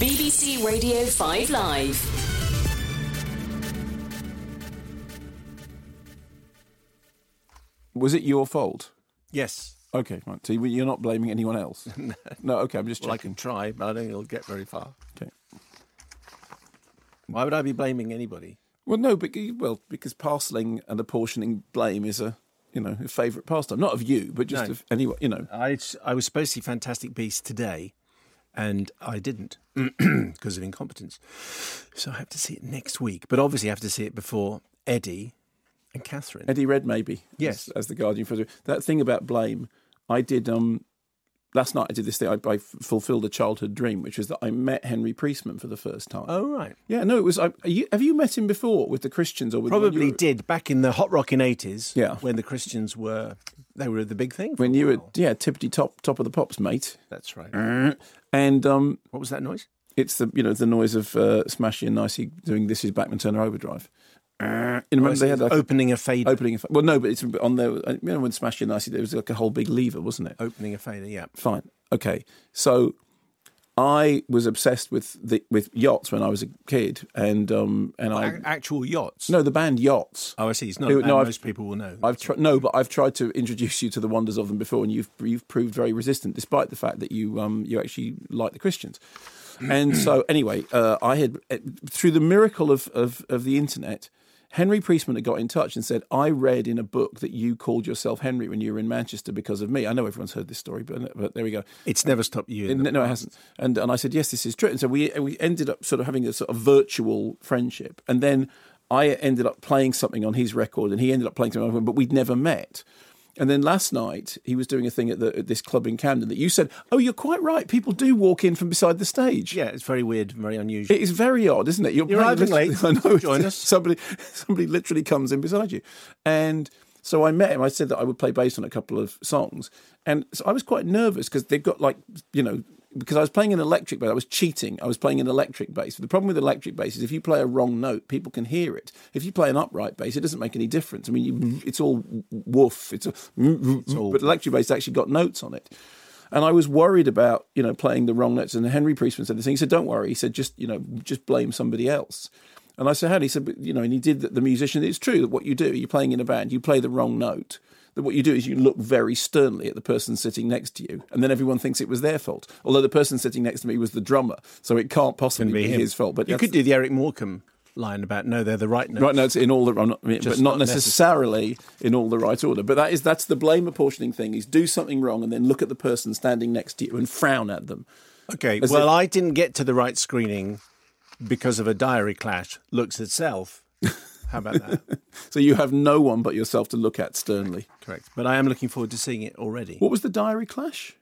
BBC Radio 5 Live. Was it your fault? Yes. Okay, right. So you- you're not blaming anyone else? no. Okay, I'm just Well, I can try, but I don't think it'll get very far. Okay. Why would I be blaming anybody? Well, no, but well, because parceling and apportioning blame is a you know a favourite pastime, not of you, but just No. of anyone. You know, I, I was supposed to see Fantastic Beasts today, and I didn't because of incompetence. So I have to see it next week. But obviously, I have to see it before Eddie and Catherine. Eddie Redmayne. Yes. as, as the Guardian for that thing about blame. I did um last night. I did this thing. I, I fulfilled a childhood dream, which was that I met Henry Priestman for the first time. Oh, right. yeah, no, it was. I, you, have you met him before with the Christians or with Probably did back in the hot rocking 80s Yeah. when the Christians were, they were the big thing. when you were yeah tippity top top of the pops, mate. That's right. And um, What was that noise? it's the you know the noise of uh, Smashy and Nicey doing this is Bachman Turner Overdrive. Uh, you remember they had like opening a fader. opening. A, well, no, but it's on there. You know when Smashy and Nicey there was like a whole big lever, wasn't it? Opening a fader, yeah. Fine. Okay. So I was obsessed with the with yachts when I was a kid, and um and I A- Actual yachts. no the band Yachts. Oh, I see. It's not No, a no, I've- most people will know. I've no, but I've tried to introduce you to the wonders of them before, and you've you've proved very resistant, despite the fact that you um you actually like the Christians. And so anyway, uh, I had uh, through the miracle of, of of the internet. Henry Priestman had got in touch and said, I read in a book that you called yourself Henry when you were in Manchester because of me. I know everyone's heard this story, but, but there we go. it's never stopped you. No, no, it hasn't. And and I said, yes, this is true. And so we we ended up sort of having a sort of virtual friendship. And then I ended up playing something on his record, and he ended up playing something on mine, but we'd never met. And then last night he was doing a thing at, the, at this club in Camden that you said, oh, you're quite right. People do walk in from beside the stage. Yeah, it's very weird, very unusual. It is very odd, isn't it? You're, You're arriving late. I know. Join us. Somebody, somebody literally comes in beside you, and so I met him. I said that I would play bass on a couple of songs, and so I was quite nervous because they've got like you know because I was playing an electric bass. I was cheating. I was playing an electric bass. The problem with electric bass is if you play a wrong note, people can hear it. If you play an upright bass, it doesn't make any difference. I mean, you, it's all woof. It's, all, but electric bass actually got notes on it. And I was worried about, you know, playing the wrong notes. And Henry Priestman said the thing. He said, "Don't worry." He said, "Just, you know, just blame somebody else." And I said, "How?" He said, but, "You know," and he did the, the musician. It's true that what you do, you're playing in a band, you play the wrong note. That what you do is you look very sternly at the person sitting next to you, and then everyone thinks it was their fault. Although the person sitting next to me was the drummer, so it can't possibly be, him. his fault. But you could do the Eric Morecambe line about no, they're the right notes. right notes in all the not, but not not necessarily in all the right order. But that is that's the blame apportioning thing: is do something wrong and then look at the person standing next to you and frown at them. Okay, As well, if- I didn't get to the right screening because of a diary clash. Looks itself. How about that? So you have no one but yourself to look at sternly. Correct. But I am looking forward to seeing it already. What was the diary clash?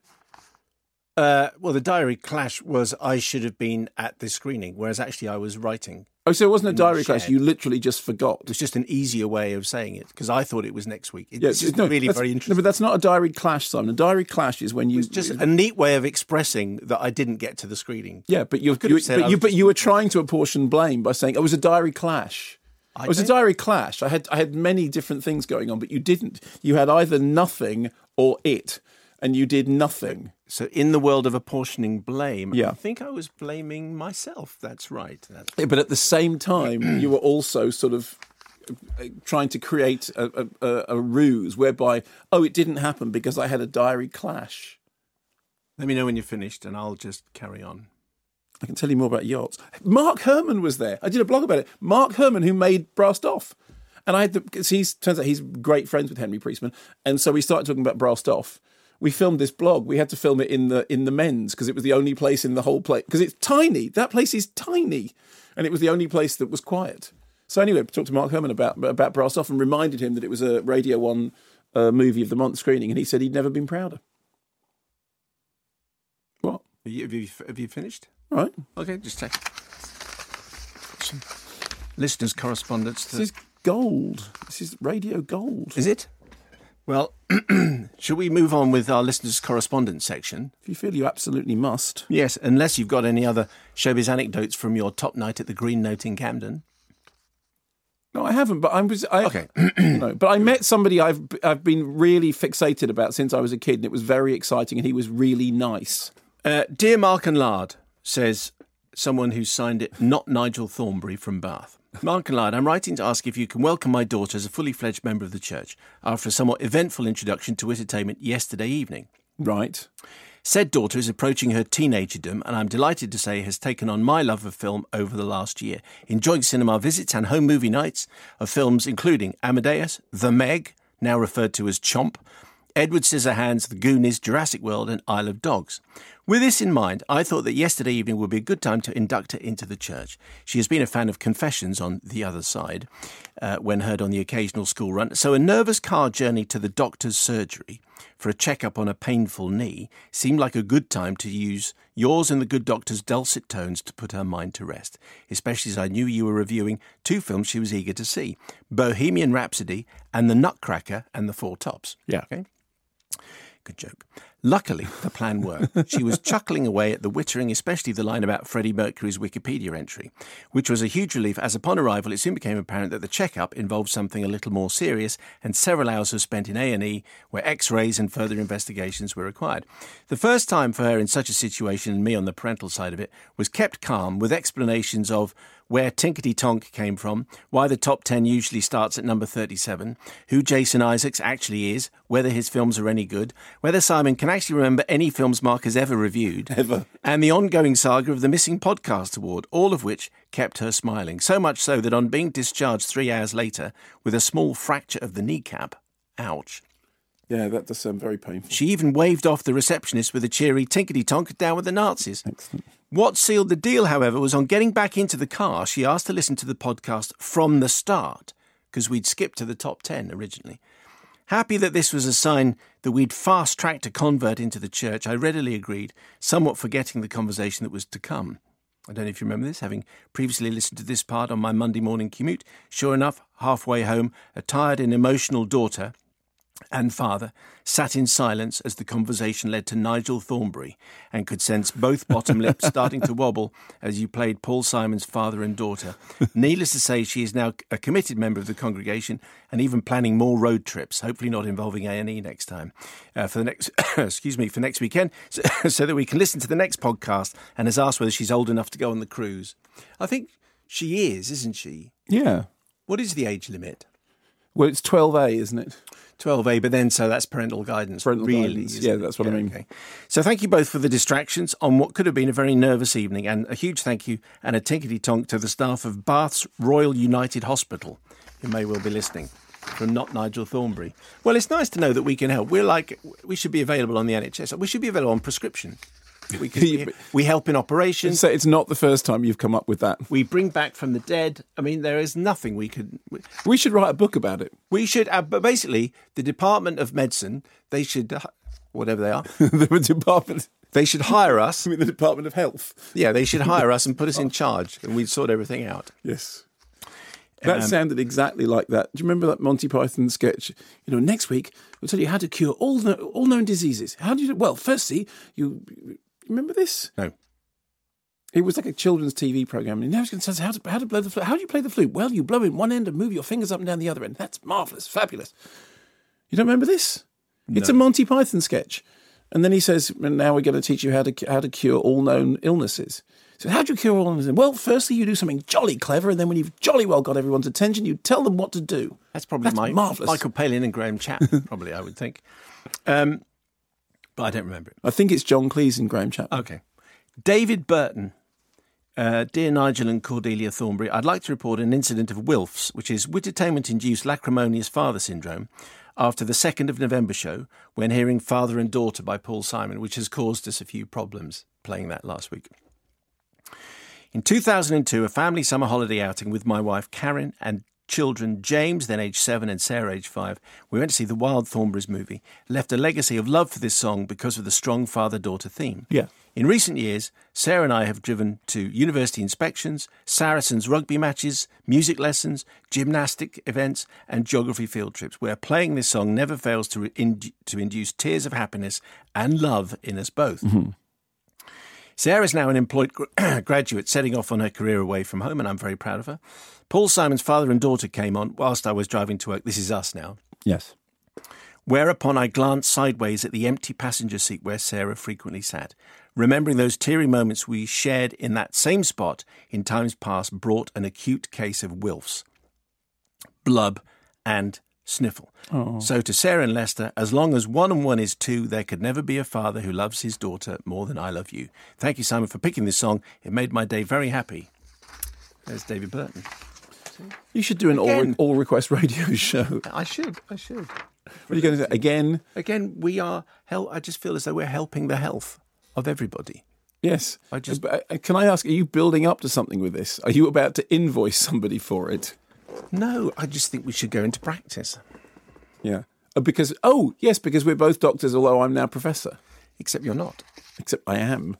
Uh, well, the diary clash was I should have been at the screening, whereas actually I was writing. Oh, so it wasn't a diary clash. You literally just forgot. It was just an easier way of saying it because I thought it was next week. It's Yeah, just no, really very No, interesting. but that's not a diary clash, Simon. A diary clash is when you It's just a neat way of expressing that I didn't get to the screening. yeah, but you you, but you but you were trying to apportion blame by saying oh, it was a diary clash. I it was a diary clash. I had I had many different things going on, but you didn't. You had either nothing or it, and you did nothing. So, in the world of apportioning blame, Yeah. I think I was blaming myself. That's right. That's Yeah, but at the same time, you were also sort of uh, trying to create a, a, a ruse whereby, oh, it didn't happen because I had a diary clash. Let me know when you're finished, and I'll just carry on. I can tell you more about yachts. Mark Herman was there. I did a blog about it. Mark Herman, who made Brassed Off. And I had the, he's, turns out he's great friends with Henry Priestman. And so we started talking about Brassed Off. We filmed this blog. We had to film it in the in the men's because it was the only place in the whole place because it's tiny. That place is tiny, and it was the only place that was quiet. So anyway, I talked to Mark Herman about about Brassed Off and reminded him that it was a Radio One uh, movie of the month screening, and he said he'd never been prouder. You, have you, have you finished? All right. Okay, just check. Some listeners' correspondence. To... This is gold. This is radio gold. Is it? Well, should we move on with our listeners' correspondence section? If you feel you absolutely must. Yes, unless you've got any other showbiz anecdotes from your top night at the Green Note in Camden. No, I haven't. But I was. I, Okay. you know, but I met somebody I've I've been really fixated about since I was a kid, and it was very exciting, and he was really nice. Uh, Dear Mark and Lard says, someone who signed it, not Nigel Thornberry from Bath. Mark and Lard, I'm writing to ask if you can welcome my daughter as a fully fledged member of the church after a somewhat eventful introduction to entertainment yesterday evening. Right. Said daughter is approaching her teenagerdom, and I'm delighted to say has taken on my love of film over the last year, enjoying cinema visits and home movie nights of films including Amadeus, The Meg, now referred to as Chomp, Edward Scissorhands, The Goonies, Jurassic World, and Isle of Dogs. With this in mind, I thought that yesterday evening would be a good time to induct her into the church. She has been a fan of Confessions on the other side uh, when heard on the occasional school run, so a nervous car journey to the doctor's surgery for a checkup on a painful knee seemed like a good time to use yours and the good doctor's dulcet tones to put her mind to rest, especially as I knew you were reviewing two films she was eager to see Bohemian Rhapsody and The Nutcracker and the Four Tops. Yeah. Okay. Good joke. Luckily, the plan worked. She was chuckling away at the wittering, especially the line about Freddie Mercury's Wikipedia entry, which was a huge relief as upon arrival it soon became apparent that the checkup involved something a little more serious and several hours were spent in A&E where x-rays and further investigations were required. The first time for her in such a situation and me on the parental side of it was kept calm with explanations of where Tinkety Tonk came from, why the top 10 usually starts at number 37, who Jason Isaacs actually is, whether his films are any good, whether Simon can actually remember any films Mark has ever reviewed, Ever. and the ongoing saga of the Missing Podcast Award, all of which kept her smiling. So much so that on being discharged three hours later with a small fracture of the kneecap, ouch. Yeah, that does sound very painful. She even waved off the receptionist with a cheery tinkety tonk down with the Nazis. Excellent. What sealed the deal, however, was on getting back into the car, she asked to listen to the podcast from the start, because we'd skipped to the top 10 originally. Happy that this was a sign that we'd fast tracked a convert into the church, I readily agreed, somewhat forgetting the conversation that was to come. I don't know if you remember this, having previously listened to this part on my Monday morning commute. Sure enough, halfway home, a tired and emotional daughter and father sat in silence as the conversation led to Nigel Thornberry and could sense both bottom lips starting to wobble as you played Paul Simon's father and daughter. Needless to say, she is now a committed member of the congregation and even planning more road trips, hopefully not involving A&E next time, uh, for the next, excuse me, for next weekend, so, so that we can listen to the next podcast and has asked whether she's old enough to go on the cruise. I think she is, isn't she? Yeah. What is the age limit? Well, it's 12A, isn't it? 12A, but then so that's parental guidance. Parental really, guidance, yeah, that's what I mean. Okay. So thank you both for the distractions on what could have been a very nervous evening, and a huge thank you and a tinkety tonk to the staff of Bath's Royal United Hospital, who may well be listening. From not Nigel Thornberry. Well, it's nice to know that we can help. We're like we should be available on the NHS. We should be available on prescription. We, can, we, we help in operations. So it's not the first time you've come up with that. We bring back from the dead. I mean, there is nothing we could. We, We should write a book about it. we should, uh, but basically, the Department of Medicine, they should, uh, whatever they are, the department, they should hire us. I mean, the Department of Health. Yeah, they should hire us and put us in charge, and we'd sort everything out. Yes. That Um, sounded exactly like that. Do you remember that Monty Python sketch? You know, next week we'll tell you how to cure all kno- all known diseases. How do you? Well, firstly, you remember this? No. It was like a children's TV program, and now it's going to tell us how to how to blow the flute. How do you play the flute? Well, you blow in one end and move your fingers up and down the other end. That's marvelous, fabulous. You don't remember this? It's a Monty Python sketch, and then he says, "And now we're going to teach you how to how to cure all known illnesses." So how do you cure all illnesses? Well, firstly, you do something jolly clever, and then when you've jolly well got everyone's attention, you tell them what to do. That's probably That's my marvellous. Michael Palin and Graham Chapman, probably, I would think. Um, but I don't remember it. I think it's John Cleese and Graham Chapman. Okay. David Burton. Uh, dear Nigel and Cordelia Thornberry, I'd like to report an incident of Wilf's, which is entertainment induced lacrimonious father syndrome, after the 2nd of November show when hearing Father and Daughter by Paul Simon, which has caused us a few problems playing that last week. In 2002, a family summer holiday outing with my wife Karen and children James, then age seven, and Sarah, age five, we went to see the Wild Thornberrys movie, left a legacy of love for this song because of the strong father daughter theme. Yeah. In recent years, Sarah and I have driven to university inspections, Saracens rugby matches, music lessons, gymnastic events, and geography field trips, where playing this song never fails to, in- to induce tears of happiness and love in us both. Mm-hmm. Sarah's now an employed graduate setting off on her career away from home, and I'm very proud of her. Paul Simon's father and daughter came on whilst I was driving to work. This is us now. Yes. Whereupon I glanced sideways at the empty passenger seat where Sarah frequently sat. Remembering those teary moments we shared in that same spot in times past brought an acute case of wilfs, blub, and sniffle. So to Sarah and Lester, as long as one and one is two, there could never be a father who loves his daughter more than I love you. Thank you, Simon, for picking this song. It made my day very happy. There's David Burton. You should do an all, Again. all request radio show. I should. I should. What are you going to do? Again? Again, we are. Hel- I just feel as though we're helping the health of everybody. Yes. I just- uh, Can I ask, are you building up to something with this? Are you about to invoice somebody for it? No, I just think we should go into practice. Yeah. Uh, Because, oh, yes, because we're both doctors, although I'm now professor. Except you're not. Except I am.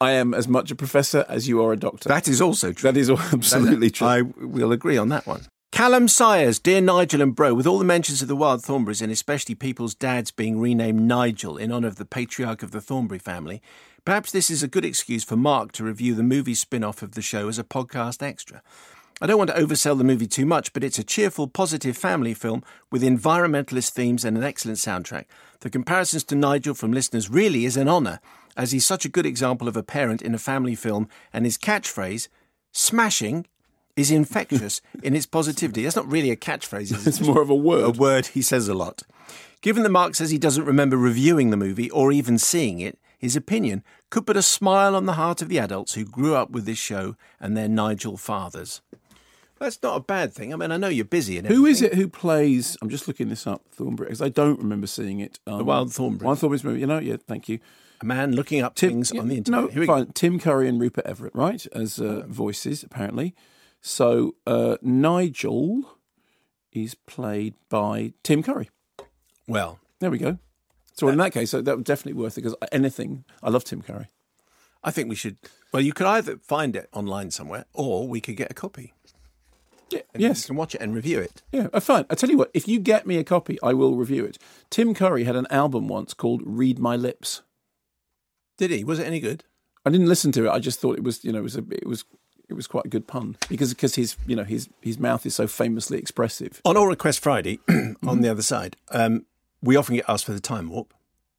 I am as much a professor as you are a doctor. That is also true. that is absolutely true. I will agree on that one. Callum Sires, dear Nigel and Bro, with all the mentions of the Wild Thornberrys and especially people's dads being renamed Nigel in honour of the patriarch of the Thornberry family, perhaps this is a good excuse for Mark to review the movie spin off of the show as a podcast extra. I don't want to oversell the movie too much, but it's a cheerful, positive family film with environmentalist themes and an excellent soundtrack. The comparisons to Nigel from listeners really is an honour, as he's such a good example of a parent in a family film, and his catchphrase, smashing, is infectious in its positivity. That's not really a catchphrase, is it? it's more of a word. a word he says a lot. Given that Mark says he doesn't remember reviewing the movie or even seeing it, his opinion could put a smile on the heart of the adults who grew up with this show and their Nigel fathers. That's not a bad thing. I mean, I know you're busy and Who is it who plays? I'm just looking this up. Thornberry, because I don't remember seeing it. Um, The Wild Thornberrys. Wild Thornberrys movie. You know, yeah. Thank you. A man looking up things on the internet. No, Here we go. fine. Tim Curry and Rupert Everett, right, as uh, voices apparently. So uh, Nigel is played by Tim Curry. Well, There we go. So in that case, so that was definitely worth it because anything. I love Tim Curry. I think we should. Well, you could either find it online somewhere or we could get a copy. Yeah. And Yes. You can watch it and review it. Yeah. Uh, fine. I tell you what. If you get me a copy, I will review it. Tim Curry had an album once called "Read My Lips." Did he? Was it any good? I didn't listen to it. I just thought it was, you know, it was a, it was, it was quite a good pun because because his, you know, his his mouth is so famously expressive. On All Request Friday, on the other side, um, we often get asked for the time warp.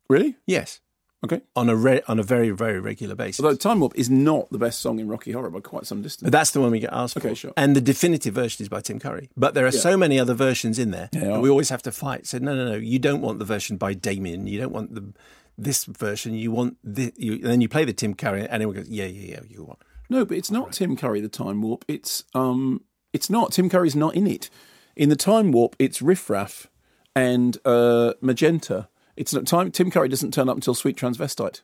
Really? Yes. Okay. On a re- on a very very regular basis. Although Time Warp is not the best song in Rocky Horror by quite some distance. But that's the one we get asked for. Okay, sure. And the definitive version is by Tim Curry. But there are so many other versions in there Yeah. we always have to fight. So no, no, no. You don't want the version by Damien. You don't want the this version. You want the. You, and then you play the Tim Curry, and everyone goes, yeah, yeah, yeah. You want. No, but it's not Tim Curry, the Time Warp. It's um, it's not. Tim Curry's not in it. In the Time Warp, it's Riff Raff and uh, Magenta. It's not time. Tim Curry doesn't turn up until Sweet Transvestite.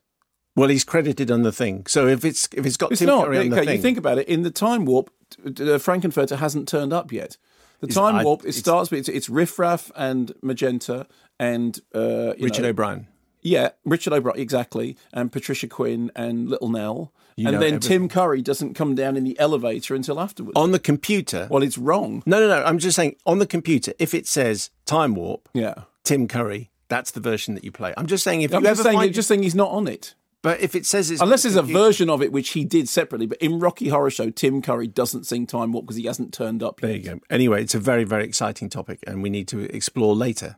Well, he's credited on the thing. So if it's if it's got It's Tim not. Curry on the Okay, thing, you think about it. In the Time Warp, uh, Frank-N-Furter hasn't turned up yet. The Time I- Warp, it starts with it's, it's Riff Raff and Magenta and uh, Richard know, O'Brien. Yeah, Richard O'Brien, exactly, and Patricia Quinn and Little Nell. You and then everything. Tim Curry doesn't come down in the elevator until afterwards. On the computer. well, it's wrong. no, no, no. I'm just saying on the computer. If it says time warp, Yeah. Tim Curry, that's the version that you play. I'm just saying if I'm you just ever saying, find, just saying he's not on it. but if it says it's Unless there's a version of it which he did separately. But in Rocky Horror Show, Tim Curry doesn't sing Time Warp because he hasn't turned up There yet. you go. Anyway, it's a very, very exciting topic, and we need to explore later.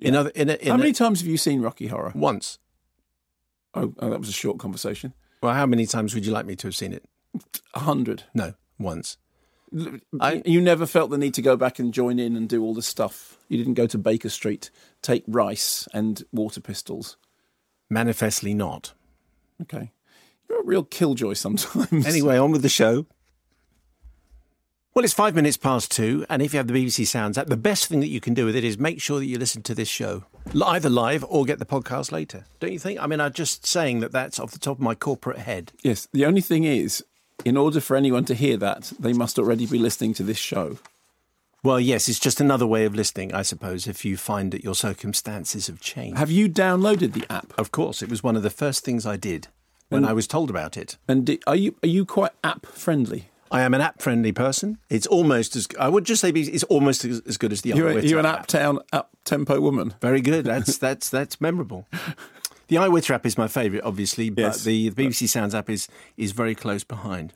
In other, in a, in How a- many times have you seen Rocky Horror? once. Oh, oh, that was a short conversation. Well, how many times would you like me to have seen it? A hundred. No, once. I, you never felt the need to go back and join in and do all the stuff. You didn't go to Baker Street, take rice and water pistols. Manifestly not. Okay. You're a real killjoy sometimes. Anyway, on with the show. Well, it's five minutes past two, and if you have the BBC Sounds app, the best thing that you can do with it is make sure that you listen to this show either live or get the podcast later. Don't you think? I mean, I'm just saying that that's off the top of my corporate head. Yes. The only thing is, in order for anyone to hear that, they must already be listening to this show. Well, yes, it's just another way of listening, I suppose, if you find that your circumstances have changed. Have you downloaded the app? Of course, it was one of the first things I did when I was told about it. And are you are you quite app friendly? I am an app-friendly person. It's almost as I would just say it's almost as, as good as the You're, you're an app. app town app tempo woman. Very good. That's that's that's memorable. The iWitter app is my favourite, obviously, but Yes. the, the BBC Sounds app is is very close behind.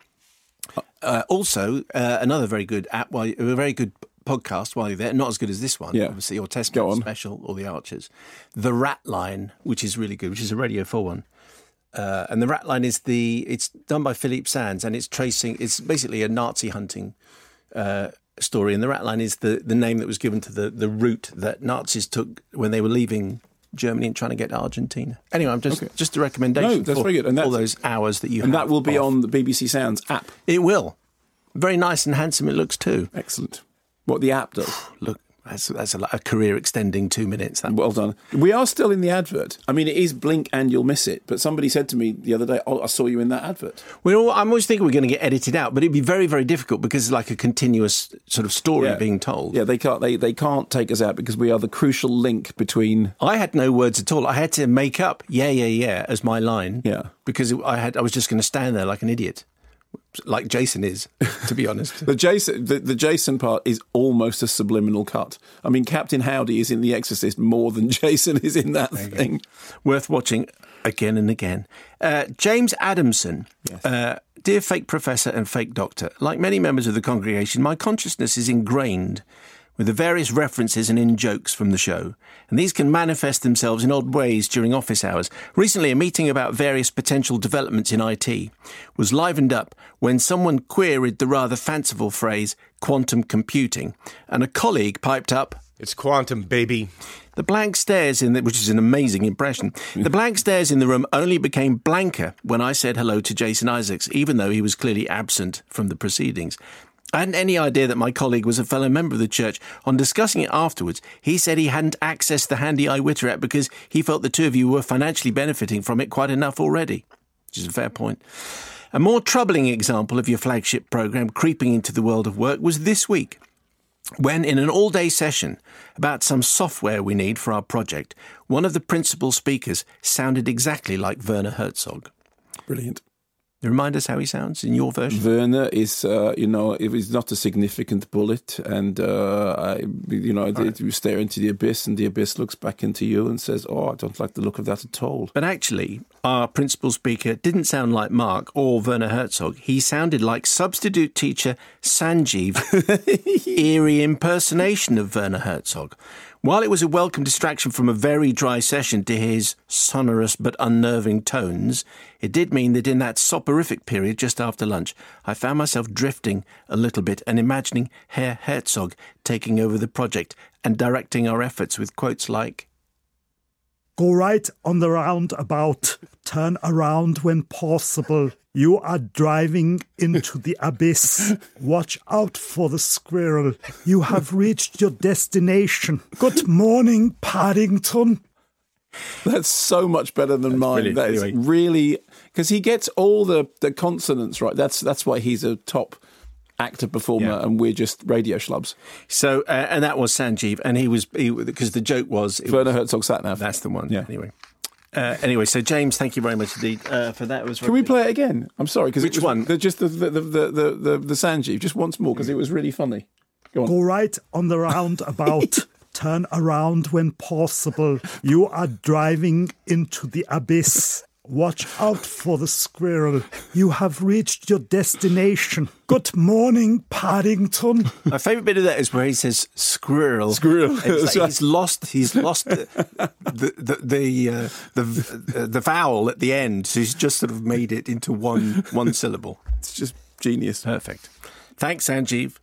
Uh, also, uh, another very good app, while you- a very good podcast while you're there. Not as good as this one, Yeah. obviously, or Test. Special or The Archers. The Rat Line, which is really good, which is a Radio 4 one. Uh, and the rat line is the it's done by Philippe Sands and it's tracing it's basically a Nazi hunting uh, story and the rat line is the, the name that was given to the, the route that Nazis took when they were leaving Germany and trying to get to Argentina. Anyway, I'm just Okay. just a recommendation No, that's for very good. And all those hours that you and that will be off. on the BBC Sounds app. It will. Very nice and handsome it looks too. Excellent. What the app does. Look, that's that's a, a career extending two minutes. That Well done. We are still in the advert. I mean, it is blink and you'll miss it. But somebody said to me the other day, "Oh, I saw you in that advert." All, I'm always thinking we're going to get edited out, but it'd be very, very difficult because it's like a continuous sort of story Yeah. being told. Yeah, they can't. They they can't take us out because we are the crucial link between. I had no words at all. I had to make up "yeah, yeah, yeah" as my line. Yeah. because I had I was just going to stand there like an idiot, like Jason is, to be honest. The Jason, the, the Jason part is almost a subliminal cut. I mean, Captain Howdy is in The Exorcist more than Jason is in that thing. Worth watching again and again. Uh, James Adamson, uh, dear fake professor and fake doctor. Like many members of the congregation, my consciousness is ingrained with the various references and in jokes from the show, and these can manifest themselves in odd ways during office hours. Recently, a meeting about various potential developments in IT was livened up when someone queried the rather fanciful phrase quantum computing, and a colleague piped up, It's quantum, baby. the blank stares in the, which is an amazing impression. The blank stares in the room only became blanker when I said hello to Jason Isaacs, even though he was clearly absent from the proceedings. I hadn't any idea that my colleague was a fellow member of the church. On discussing it afterwards, he said he hadn't accessed the handy iWitter app because he felt the two of you were financially benefiting from it quite enough already, which is a fair point. A more troubling example of your flagship program creeping into the world of work was this week when, in an all day session about some software we need for our project, one of the principal speakers sounded exactly like Werner Herzog. Brilliant. Remind us how he sounds in your version. Werner is, uh, you know, it is not a significant bullet, and uh, I, you know, it, you stare into the abyss, and the abyss looks back into you and says, "Oh, I don't like the look of that at all." But actually, our principal speaker didn't sound like Mark or Werner Herzog. He sounded like substitute teacher Sanjeev, eerie impersonation of Werner Herzog. While it was a welcome distraction from a very dry session to his sonorous but unnerving tones, it did mean that in that soporific period just after lunch, I found myself drifting a little bit and imagining Herr Herzog taking over the project and directing our efforts with quotes like, Go right on the roundabout. Turn around when possible. You are driving into the abyss. Watch out for the squirrel. You have reached your destination. Good morning, Paddington. That's so much better than mine. brilliant. That is Anyway. really because he gets all the the consonants right. That's that's why he's a top actor performer, Yeah. and we're just radio schlubs. So, uh, and that was Sanjeev, and he was because the joke was it Werner was- Herzog sat nav. that's the one. Yeah. Anyway, uh, anyway, so James, thank you very much indeed uh, for that. It was Can we play it again? I'm sorry, because Which one? The, just the the the the the, the, the Sanjeev, just once more because it was really funny. Go on. Go right on the roundabout. Turn around when possible. You are driving into the abyss. Watch out for the squirrel. You have reached your destination. Good morning, Paddington. My favourite bit of that is where he says squirrel. Squirrel. It's like right. he's lost. He's lost the the the the, uh, the uh, the vowel at the end. So he's just sort of made it into one one syllable. It's just genius. Perfect. Thanks, Sanjeev.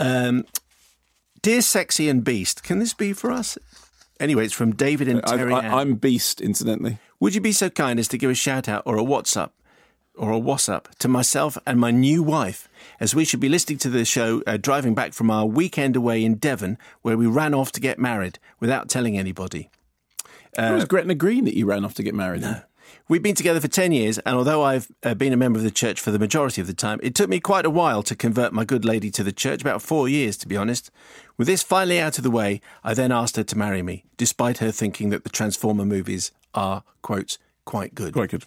Um, Dear Sexy and Beast, can this be for us? Anyway, it's from David and Terry. I, I'm Beast, incidentally. Would you be so kind as to give a shout out or a WhatsApp or a WhatsApp to myself and my new wife as we should be listening to the show uh, driving back from our weekend away in Devon where we ran off to get married without telling anybody. it was Gretna Green that you ran off to get married. in. We've been together for 10 years, and although I've uh, been a member of the church for the majority of the time, it took me quite a while to convert my good lady to the church, about four years to be honest. With this finally out of the way, I then asked her to marry me, despite her thinking that the Transformer movies are, quotes, quite good. Quite good.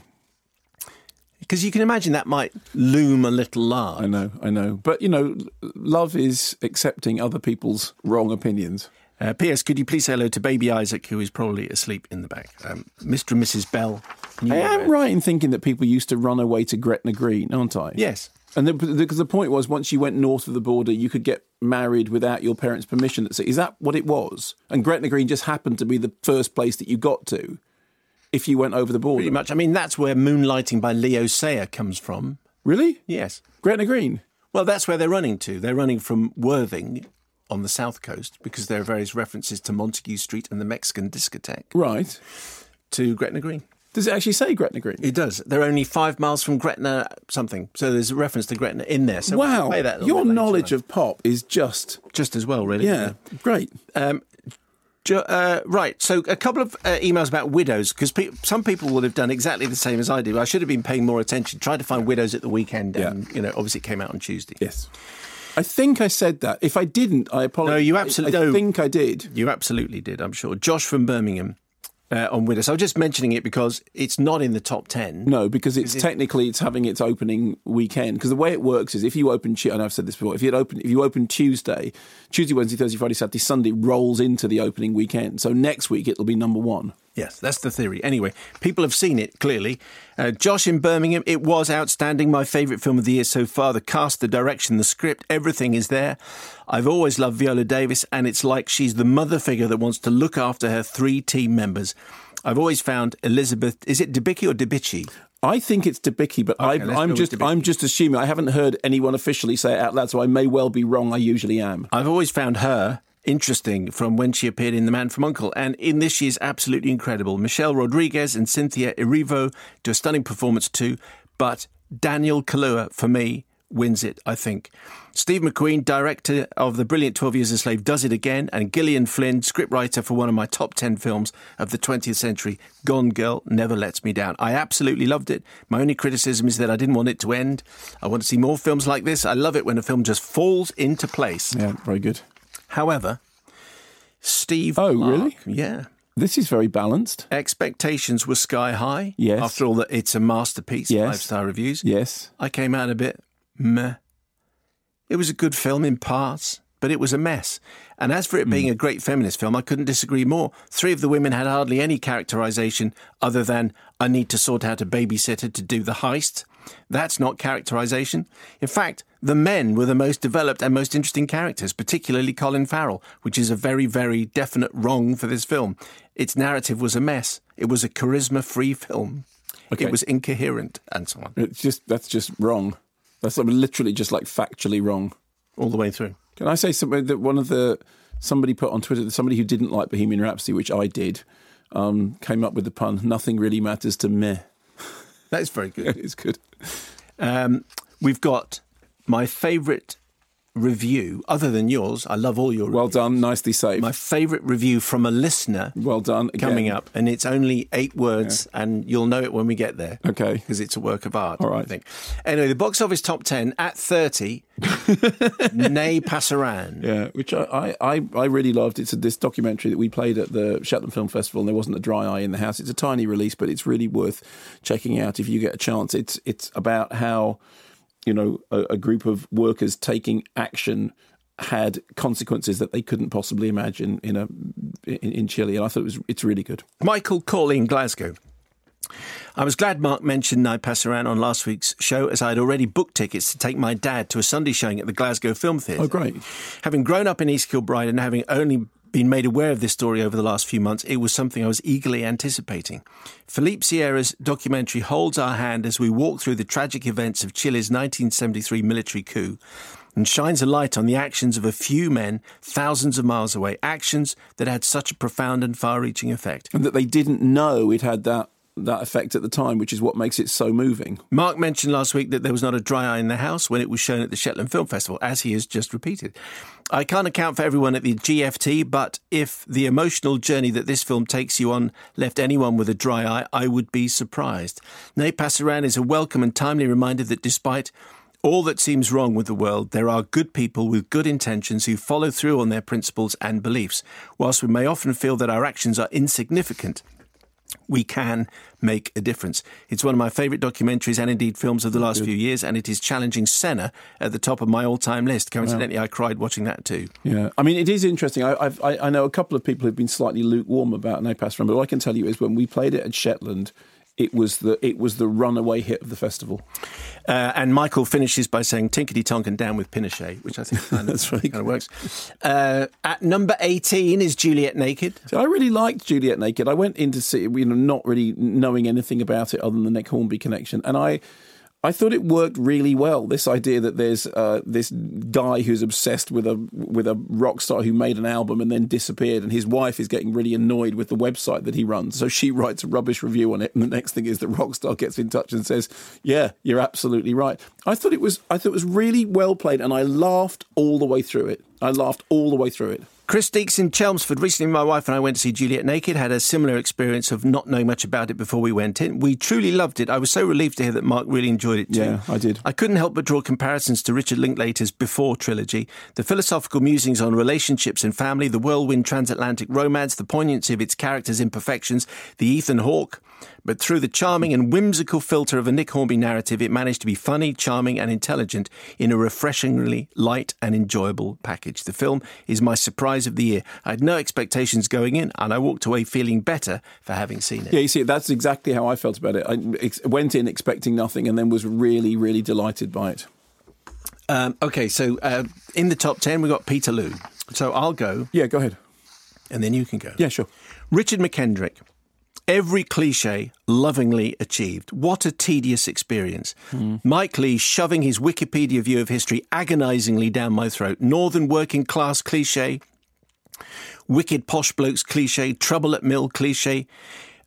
Because you can imagine that might loom a little large. I know, I know. But, you know, love is accepting other people's wrong opinions. Uh, P.S. Could you please say hello to baby Isaac, who is probably asleep in the back? Um, Mr. and Mrs. Bell. I am right in thinking that people used to run away to Gretna Green, aren't I? Yes. And the, because the point was, once you went north of the border, you could get married without your parents' permission. So Is that what it was? And Gretna Green just happened to be the first place that you got to. if you went over the border. Pretty much. I mean, that's where Moonlighting by Leo Sayer comes from. Really? Yes. Gretna Green. Well, that's where they're running to. They're running from Worthing on the south coast because there are various references to Montague Street and the Mexican discotheque Right. to Gretna Green. Does it actually say Gretna Green? It does. They're only five miles from Gretna something. So there's a reference to Gretna in there. So we'll wow. that Your knowledge of pop is just, just as well, really. yeah, great. Um, uh, right. So a couple of uh, emails about widows because pe- some people would have done exactly the same as I did. I should have been paying more attention. Tried to find widows at the weekend, and you know, obviously it came out on Tuesday. Yes. I think I said that. If I didn't, I apologize. No, you absolutely- I no. think I did. You absolutely did. I'm sure. Josh from Birmingham uh, on widows. I was just mentioning it because it's not in the top ten. No, because it's technically it's having its opening weekend. Because the way it works is if you open, and I've said this before, if you open, if you open Tuesday, Tuesday, Wednesday, Thursday, Friday, Saturday, Sunday rolls into the opening weekend. So next week it'll be number one. Yes, that's the theory. Anyway, people have seen it clearly. Uh, Josh in Birmingham, it was outstanding. My favourite film of the year so far. The cast, the direction, the script, everything is there. I've always loved Viola Davis, and it's like she's the mother figure that wants to look after her three team members. I've always found Elizabeth. Is it Debicki or Debici? I think it's Debicki, but I, I'm just I'm just assuming. I haven't heard anyone officially say it out loud, so I may well be wrong. I usually am. I've always found her interesting from when she appeared in The Man from Uncle, and in this she is absolutely incredible. Michelle Rodriguez and Cynthia Erivo do a stunning performance too, but Daniel Kaluuya, for me, wins it, I think. Steve McQueen, director of The Brilliant 12 Years a Slave, does it again, and Gillian Flynn, scriptwriter for one of my top 10 films of the 20th century, Gone Girl, never lets me down. I absolutely loved it. My only criticism is that I didn't want it to end. I want to see more films like this. I love it when a film just falls into place. Yeah, very good. However, Steve. Oh, Clark- really? Yeah. This is very balanced. Expectations were sky high. Yes. After all, that it's a masterpiece. Yes. Five star reviews. Yes. I came out a bit meh. It was a good film in parts, but it was a mess. And as for it Hmm. being a great feminist film, I couldn't disagree more. Three of the women had hardly any characterization other than I need to sort out a babysitter to do the heist. That's not characterization. In fact, the men were the most developed and most interesting characters, particularly Colin Farrell, which is a very, very definite wrong for this film. Its narrative was a mess. It was a charisma free film. Okay. It was incoherent and so on, It's just that's just wrong. That's literally just like factually wrong. all the way through. Can I say something that one of the somebody put on Twitter that somebody who didn't like Bohemian Rhapsody, which I did, um, came up with the pun. Nothing really matters to me. That is very good. it's good. Um, we've got my favourite review, other than yours. I love all your Well reviews. done, nicely saved. My favourite review from a listener well done. Again. coming up, and it's only eight words, and you'll know it when we get there. Okay. Because it's a work of art, All right. I think. Anyway, the box office top 10 at 30, Nae Pasaran. Yeah, which I, I, I- I really loved. It's a, this documentary that we played at the Shetland Film Festival, and there wasn't a dry eye in the house. It's a tiny release, but it's really worth checking out if you get a chance. It's it's about how you know a, a group of workers taking action had consequences that they couldn't possibly imagine in a in, in Chile, and I thought it was it's really good. Michael in Glasgow. I was glad Mark mentioned Nae Pasaran on last week's show, as I had already booked tickets to take my dad to a Sunday showing at the Glasgow Film Theatre. Oh, great! Having grown up in East Kilbride and having only been made aware of this story over the last few months, it was something I was eagerly anticipating. Philippe Sierra's documentary holds our hand as we walk through the tragic events of Chile's 1973 military coup and shines a light on the actions of a few men thousands of miles away, actions that had such a profound and far reaching effect. And that they didn't know it had that that effect at the time, which is what makes it so moving. Mark mentioned last week that there was not a dry eye in the house when it was shown at the Shetland Film Festival, as he has just repeated. I can't account for everyone at the GFT, but if the emotional journey that this film takes you on left anyone with a dry eye, I would be surprised. Nae Pasaran is a welcome and timely reminder that despite all that seems wrong with the world, there are good people with good intentions who follow through on their principles and beliefs. Whilst we may often feel that our actions are insignificant, we can make a difference. It's one of my favourite documentaries and indeed films of the last few years, and it is challenging Senna at the top of my all-time list. Coincidentally, I cried watching that too. Yeah, I mean, it is interesting. I, I've, I, I know a couple of people who've been slightly lukewarm about Nae Pasaran, but all I can tell you is when we played it at Shetland, it was the it was the runaway hit of the festival. Uh, and Michael finishes by saying "Tinkety Tonk and down with Pinochet," which I think kind of, That's really kind of works. Uh, at number eighteen is Juliet Naked. So I really liked Juliet Naked. I went in to see you know, not really knowing anything about it other than the Nick Hornby connection, and I. I thought it worked really well. This idea that there's uh, this guy who's obsessed with a with a rock star who made an album and then disappeared, and his wife is getting really annoyed with the website that he runs. So she writes a rubbish review on it, and the next thing is the rock star gets in touch and says, "Yeah, you're absolutely right." I thought it was I thought it was really well played, and I laughed all the way through it. I laughed all the way through it. Chris Deeks in Chelmsford. Recently, my wife and I went to see Juliet Naked, had a similar experience of not knowing much about it before we went in. We truly loved it. I was so relieved to hear that Mark really enjoyed it too. Yeah, I did. I couldn't help but draw comparisons to Richard Linklater's Before trilogy, the philosophical musings on relationships and family, the whirlwind transatlantic romance, the poignancy of its characters' imperfections, the Ethan Hawke. But through the charming and whimsical filter of a Nick Hornby narrative, it managed to be funny, charming, and intelligent in a refreshingly light and enjoyable package. The film is my surprise of the year. I had no expectations going in, and I walked away feeling better for having seen it. Yeah, you see, that's exactly how I felt about it. I ex- went in expecting nothing, and then was really, really delighted by it. Um, okay, so uh, in the top 10, we've got Peterloo. So I'll go, Yeah, go ahead. and then you can go. Yeah, sure. Richard McKendrick. Every cliche lovingly achieved. What a tedious experience. Mike Leigh shoving his Wikipedia view of history agonizingly down my throat. Northern working class cliche. Wicked posh blokes cliche. Trouble at mill cliche.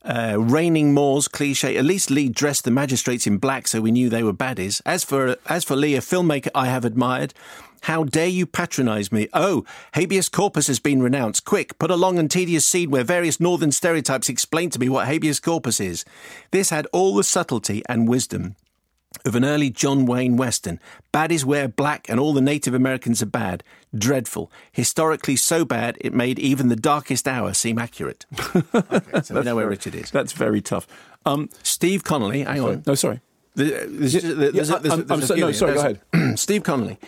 Uh, raining Moors cliche. At least Leigh dressed the magistrates in black so we knew they were baddies. As for as for Leigh, a filmmaker I have admired. How dare you patronise me? Oh, habeas corpus has been renounced. Quick, put a long and tedious scene where various northern stereotypes explain to me what habeas corpus is. This had all the subtlety and wisdom of an early John Wayne Western. Baddies wear black and all the Native Americans are bad. Dreadful. Historically so bad it made even the darkest hour seem accurate. okay, so we know where Richard is. That's very tough. Um, Steve Connolly, hang on. no, sorry. The- There's, there's, there's, Yeah, there's, I'm- there's I'm so- no, sorry, go ahead. Steve Connolly.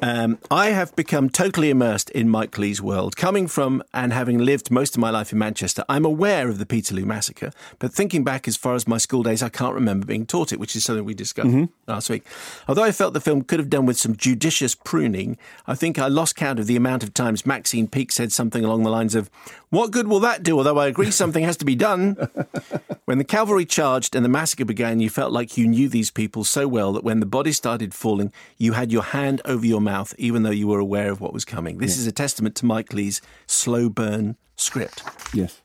Um, I have become totally immersed in Mike Leigh's world. Coming from and having lived most of my life in Manchester, I'm aware of the Peterloo massacre, but thinking back as far as my school days, I can't remember being taught it, which is something we discussed last week. Although I felt the film could have done with some judicious pruning, I think I lost count of the amount of times Maxine Peake said something along the lines of, What good will that do? Although I agree something has to be done. When the cavalry charged and the massacre began, you felt like you knew these people so well that when the bodies started falling, you had your hand over your mouth, even though you were aware of what was coming. This is a testament to Mike Leigh's slow burn script. Yes.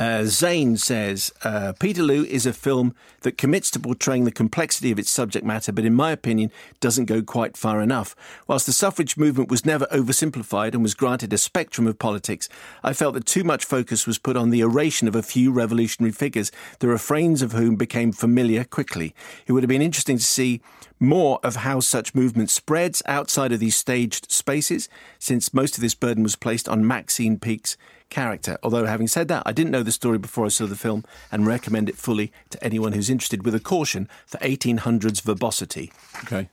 Uh, Zane says uh, Peterloo is a film that commits to portraying the complexity of its subject matter, but in my opinion, doesn't go quite far enough. Whilst the suffrage movement was never oversimplified and was granted a spectrum of politics, I felt that too much focus was put on the oration of a few revolutionary figures, the refrains of whom became familiar quickly. It would have been interesting to see more of how such movement spreads outside of these staged spaces, since most of this burden was placed on Maxine Peake's character. Although, having said that, I didn't know the story before I saw the film and recommend it fully to anyone who's interested, with a caution for 1800s verbosity. Okay.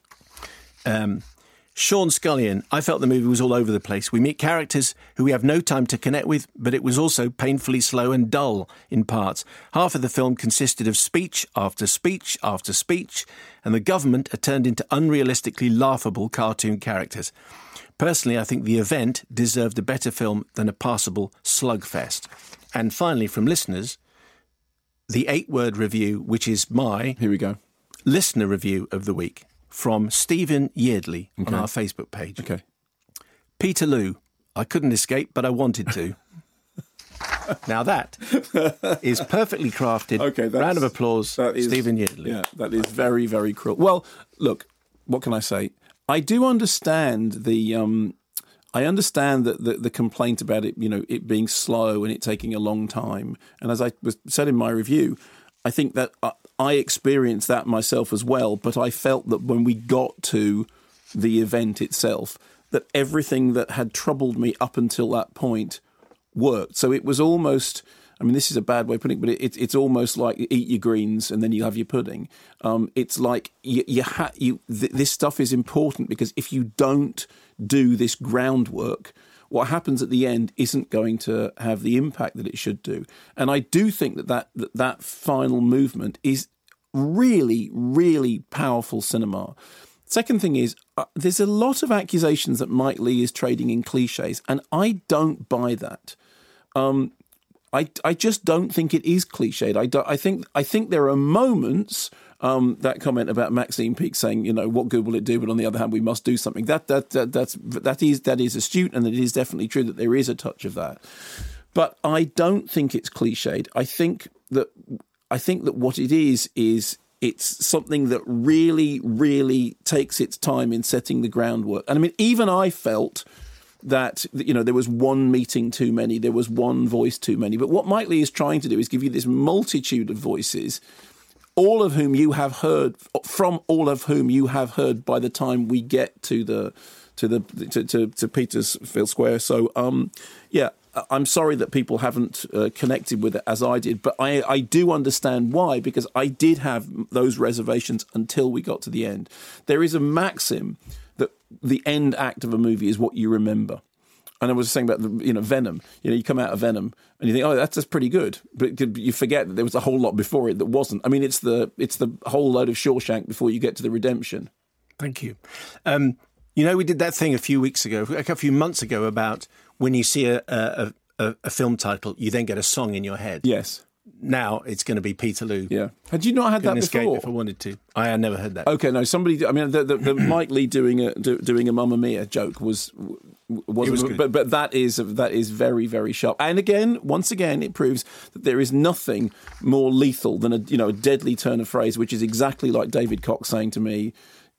Um, Sean Scullion, I felt the movie was all over the place. We meet characters who we have no time to connect with, but it was also painfully slow and dull in parts. Half of the film consisted of speech after speech after speech, and the government are turned into unrealistically laughable cartoon characters. Personally, I think the event deserved a better film than a passable slugfest. And finally, from listeners, the eight word review, which is my Here we go. listener review of the week from Stephen Yeardley on our Facebook page. Okay. Peterloo, I couldn't escape, but I wanted to. now that is perfectly crafted. Okay, that's- Round of applause, that is- Stephen Yeardley. Yeah, that is very, very cruel. Well, look, what can I say? I do understand the. Um, I understand that the, the complaint about it, you know, it being slow and it taking a long time. And as I was said in my review, I think that I, I experienced that myself as well. But I felt that when we got to the event itself, that everything that had troubled me up until that point worked. So it was almost. I mean, this is a bad way of putting it, but it, it's almost like eat your greens and then you have your pudding. Um, it's like you, you, ha- you th- this stuff is important because if you don't do this groundwork, what happens at the end isn't going to have the impact that it should do. And I do think that that, that, that final movement is really, really powerful cinema. Second thing is, uh, there's a lot of accusations that Mike Leigh is trading in cliches, and I don't buy that. Um, I, I just don't think it is cliched. I, don't, I think I think there are moments um, that comment about Maxine Peake saying, you know, what good will it do? But on the other hand, we must do something. That that, that that's that is that is astute, and it is definitely true that there is a touch of that. But I don't think it's cliched. I think that I think that what it is is it's something that really, really takes its time in setting the groundwork. And I mean, even I felt that you know there was one meeting too many, there was one voice too many. But what Mike Leigh is trying to do is give you this multitude of voices, all of whom you have heard from, all of whom you have heard by the time we get to the to the to to, to Petersfield Square. So um, yeah, I'm sorry that people haven't uh, connected with it as I did, but I, I do understand why because I did have those reservations until we got to the end. There is a maxim the end act of a movie is what you remember. And I was saying about the, you know Venom. You know, you come out of Venom and you think, oh, that's just pretty good, but you forget that there was a whole lot before it that wasn't. I mean, it's the it's the whole load of Shawshank before you get to the redemption. Thank you. Um, you know, we did that thing a few weeks ago, like a few months ago, about when you see a, a, a, a film title, you then get a song in your head. Yes. Now it's going to be Peterloo. Yeah. Had you not had Couldn't that escape before? if I wanted to. I had never heard that. Okay, no. Somebody. I mean, the, the, the Mike Leigh doing a do, doing a Mamma Mia joke was was, was good. but but that is that is very very sharp. And again, once again, it proves that there is nothing more lethal than a you know a deadly turn of phrase, which is exactly like David Cox saying to me.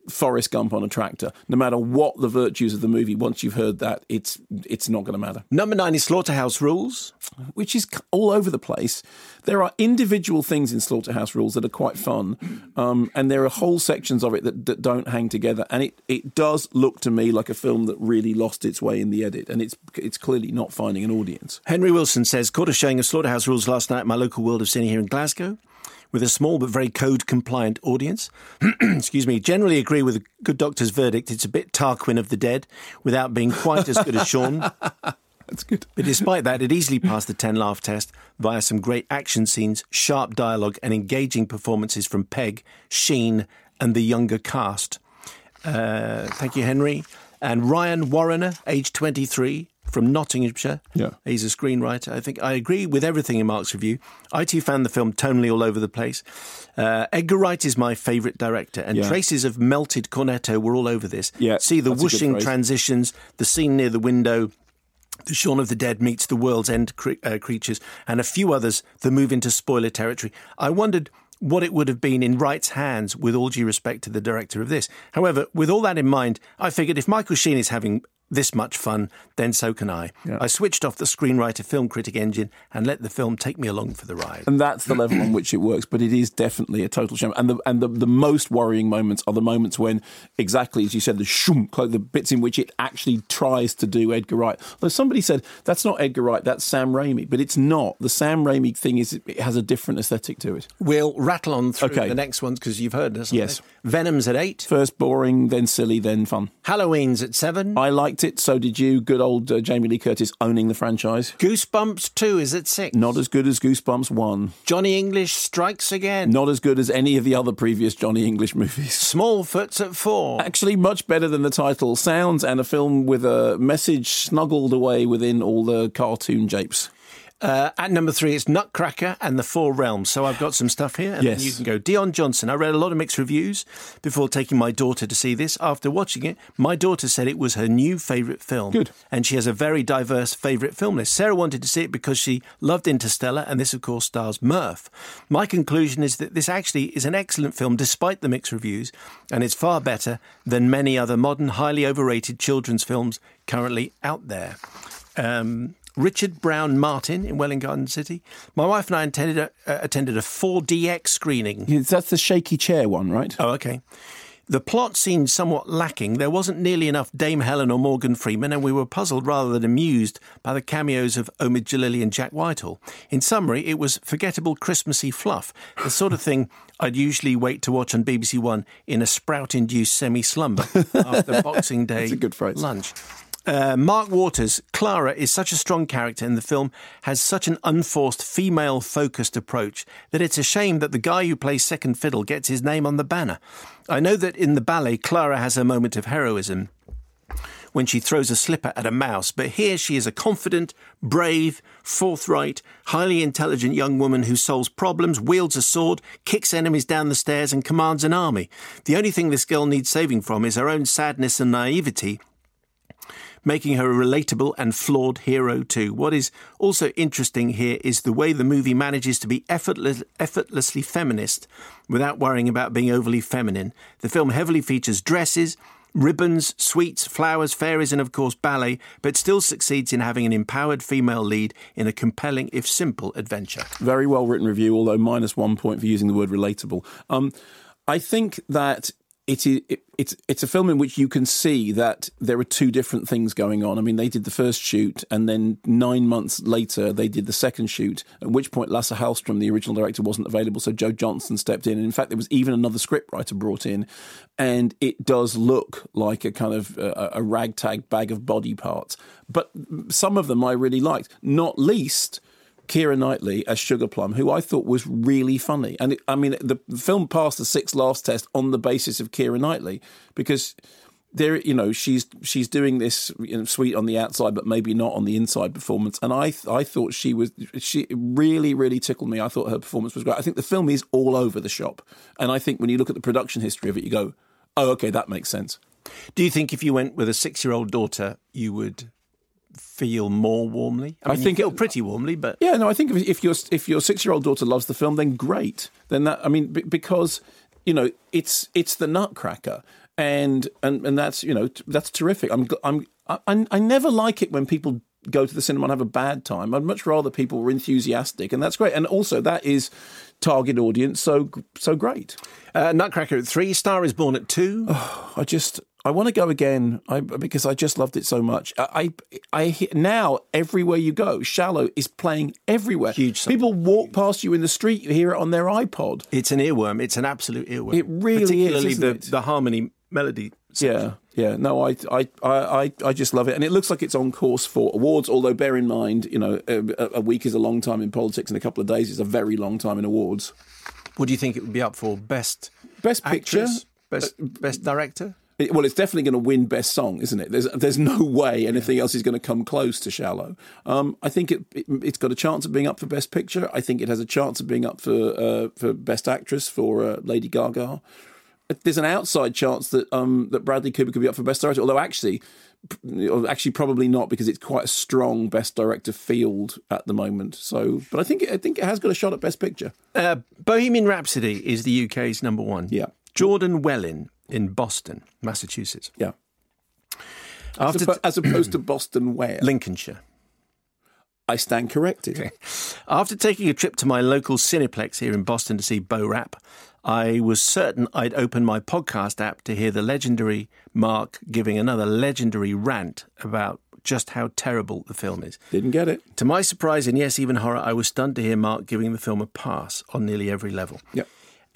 Forrest Gump on a tractor. No matter what the virtues of the movie, once you've heard that, it's it's not going to matter. Number nine is Slaughterhouse Rules. Which is all over the place. There are individual things in Slaughterhouse Rules that are quite fun, um, and there are whole sections of it that, that don't hang together. And it, it does look to me like a film that really lost its way in the edit, and it's it's clearly not finding an audience. Henry Wilson says, caught a showing of Slaughterhouse Rules last night at my local World of Cinema here in Glasgow with a small but very code compliant audience. Excuse me. Generally agree with the good doctor's verdict. It's a bit Tarquin of the Dead without being quite as good as Shaun. That's good. But despite that, it easily passed the 10 laugh test via some great action scenes, sharp dialogue, and engaging performances from Peg, Sheen, and the younger cast. Uh, thank you, Henry. And Ryan Warrener, age 23, from Nottinghamshire. Yeah. He's a screenwriter. I think I agree with everything in Mark's review. I too found the film tonally all over the place. Uh, Edgar Wright is my favourite director, and Yeah. traces of melted cornetto were all over this. Yeah, See the whooshing transitions, the scene near the window, the Shaun of the Dead meets the World's End cre- uh, creatures, and a few others that move into spoiler territory. I wondered what it would have been in Wright's hands, with all due respect to the director of this. However, with all that in mind, I figured if Michael Sheen is having this much fun, then so can I. I switched off the screenwriter film critic engine and let the film take me along for the ride. And that's the level on which it works, but it is definitely a total shame. And the and the, the most worrying moments are the moments when, exactly as you said, the shunk, the bits in which it actually tries to do Edgar Wright. Though somebody said that's not Edgar Wright, that's Sam Raimi, but it's not. The Sam Raimi thing is it has a different aesthetic to it. We'll rattle on through Okay. the next ones because you've heard us. Yes. Venom's at eight. First boring, then silly, then fun. Halloween's at seven. I liked it, so did you. Good old uh, Jamie Lee Curtis owning the franchise. Goosebumps 2 is at six. Not as good as Goosebumps 1. Johnny English strikes again. Not as good as any of the other previous Johnny English movies. Smallfoot's at four. Actually, much better than the title sounds, and a film with a message snuggled away within all the cartoon japes. Uh, at number three, it's Nutcracker and the Four Realms. So I've got some stuff here, and Yes. then you can go. Dion Johnson. I read a lot of mixed reviews before taking my daughter to see this. After watching it, my daughter said it was her new favourite film. Good. And she has a very diverse favourite film list. Sarah wanted to see it because she loved Interstellar, and this, of course, stars Murph. My conclusion is that this actually is an excellent film, despite the mixed reviews, and it's far better than many other modern, highly overrated children's films currently out there. Um, Richard Brown Martin in Welwyn Garden City. My wife and I attended a, uh, attended a 4DX screening. That's the shaky chair one, right? Oh, okay. The plot seemed somewhat lacking. There wasn't nearly enough Dame Helen or Morgan Freeman, and we were puzzled rather than amused by the cameos of Omid Djalili and Jack Whitehall. In summary, it was forgettable Christmassy fluff, the sort of thing I'd usually wait to watch on BBC One in a sprout-induced semi-slumber after Boxing Day That's a good lunch. Uh, Mark Waters, Clara is such a strong character and the film has such an unforced female focused approach that it's a shame that the guy who plays second fiddle gets his name on the banner. I know that in the ballet, Clara has her moment of heroism when she throws a slipper at a mouse, but here she is a confident, brave, forthright, highly intelligent young woman who solves problems, wields a sword, kicks enemies down the stairs, and commands an army. The only thing this girl needs saving from is her own sadness and naivety making her a relatable and flawed hero too. What is also interesting here is the way the movie manages to be effortless, effortlessly feminist without worrying about being overly feminine. The film heavily features dresses, ribbons, sweets, flowers, fairies, and of course ballet, but still succeeds in having an empowered female lead in a compelling, if simple, adventure. Very well written review, although minus one point for using the word relatable. Um, I think that it is it, it's it's a film in which you can see that there are two different things going on. I mean, they did the first shoot, and then nine months later they did the second shoot. At which point, Lasse Hallström, the original director, wasn't available, so Joe Johnston stepped in. And in fact, there was even another scriptwriter brought in, and it does look like a kind of a, a ragtag bag of body parts. But some of them I really liked, not least Keira Knightley as Sugar Plum, who I thought was really funny. And it, I mean, the film passed the six laughs test on the basis of Keira Knightley because there, you know, she's she's doing this you know, sweet on the outside, but maybe not on the inside performance. And I I thought she was she really really tickled me. I thought her performance was great. I think the film is all over the shop, and I think when you look at the production history of it, you go, oh, okay, that makes sense. Do you think if you went with a six year old daughter, you would feel more warmly? I, mean, I think feel pretty warmly, but yeah, no, I think if, if your if your six year old daughter loves the film, then great. Then that I mean, b- because you know it's it's the Nutcracker, and and and that's you know that's terrific. I'm I'm I, I never like it when people go to the cinema and have a bad time. I'd much rather people were enthusiastic, and that's great. And also, that is target audience, so so great. Uh, Nutcracker at three, Star is Born at two. Oh, I just I want to go again I, because I just loved it so much. I, I, I now everywhere you go, Shallow is playing everywhere. Huge. Song. People walk past you in the street, you hear it on their iPod. It's an earworm. It's an absolute earworm. It really Particularly is. the the harmony melody. Section. Yeah. Yeah, no, I, I, I, I just love it, and it looks like it's on course for awards. Although, bear in mind, you know, a, a week is a long time in politics, and a couple of days is a very long time in awards. What do you think it would be up for? Best, best picture, actress? best, uh, best director. It, well, it's definitely going to win best song, isn't it? There's there's no way anything else is going to come close to Shallow. Um, I think it, it has got a chance of being up for best picture. I think it has a chance of being up for uh, for best actress for uh, Lady Gaga. There's an outside chance that um, that Bradley Cooper could be up for best director, although actually. Actually, probably not because it's quite a strong best director field at the moment. So, but I think it, I think it has got a shot at best picture. Uh, Bohemian Rhapsody is the UK's number one. Yeah, Jordan Wellin in Boston, Massachusetts. Yeah. After as, as opposed to Boston, where? Lincolnshire. I stand corrected. Okay. After taking a trip to my local Cineplex here in Boston to see Bo Rap, I was certain I'd open my podcast app to hear the legendary Mark giving another legendary rant about just how terrible the film is. Didn't get it. To my surprise, and yes, even horror, I was stunned to hear Mark giving the film a pass on nearly every level. Yep.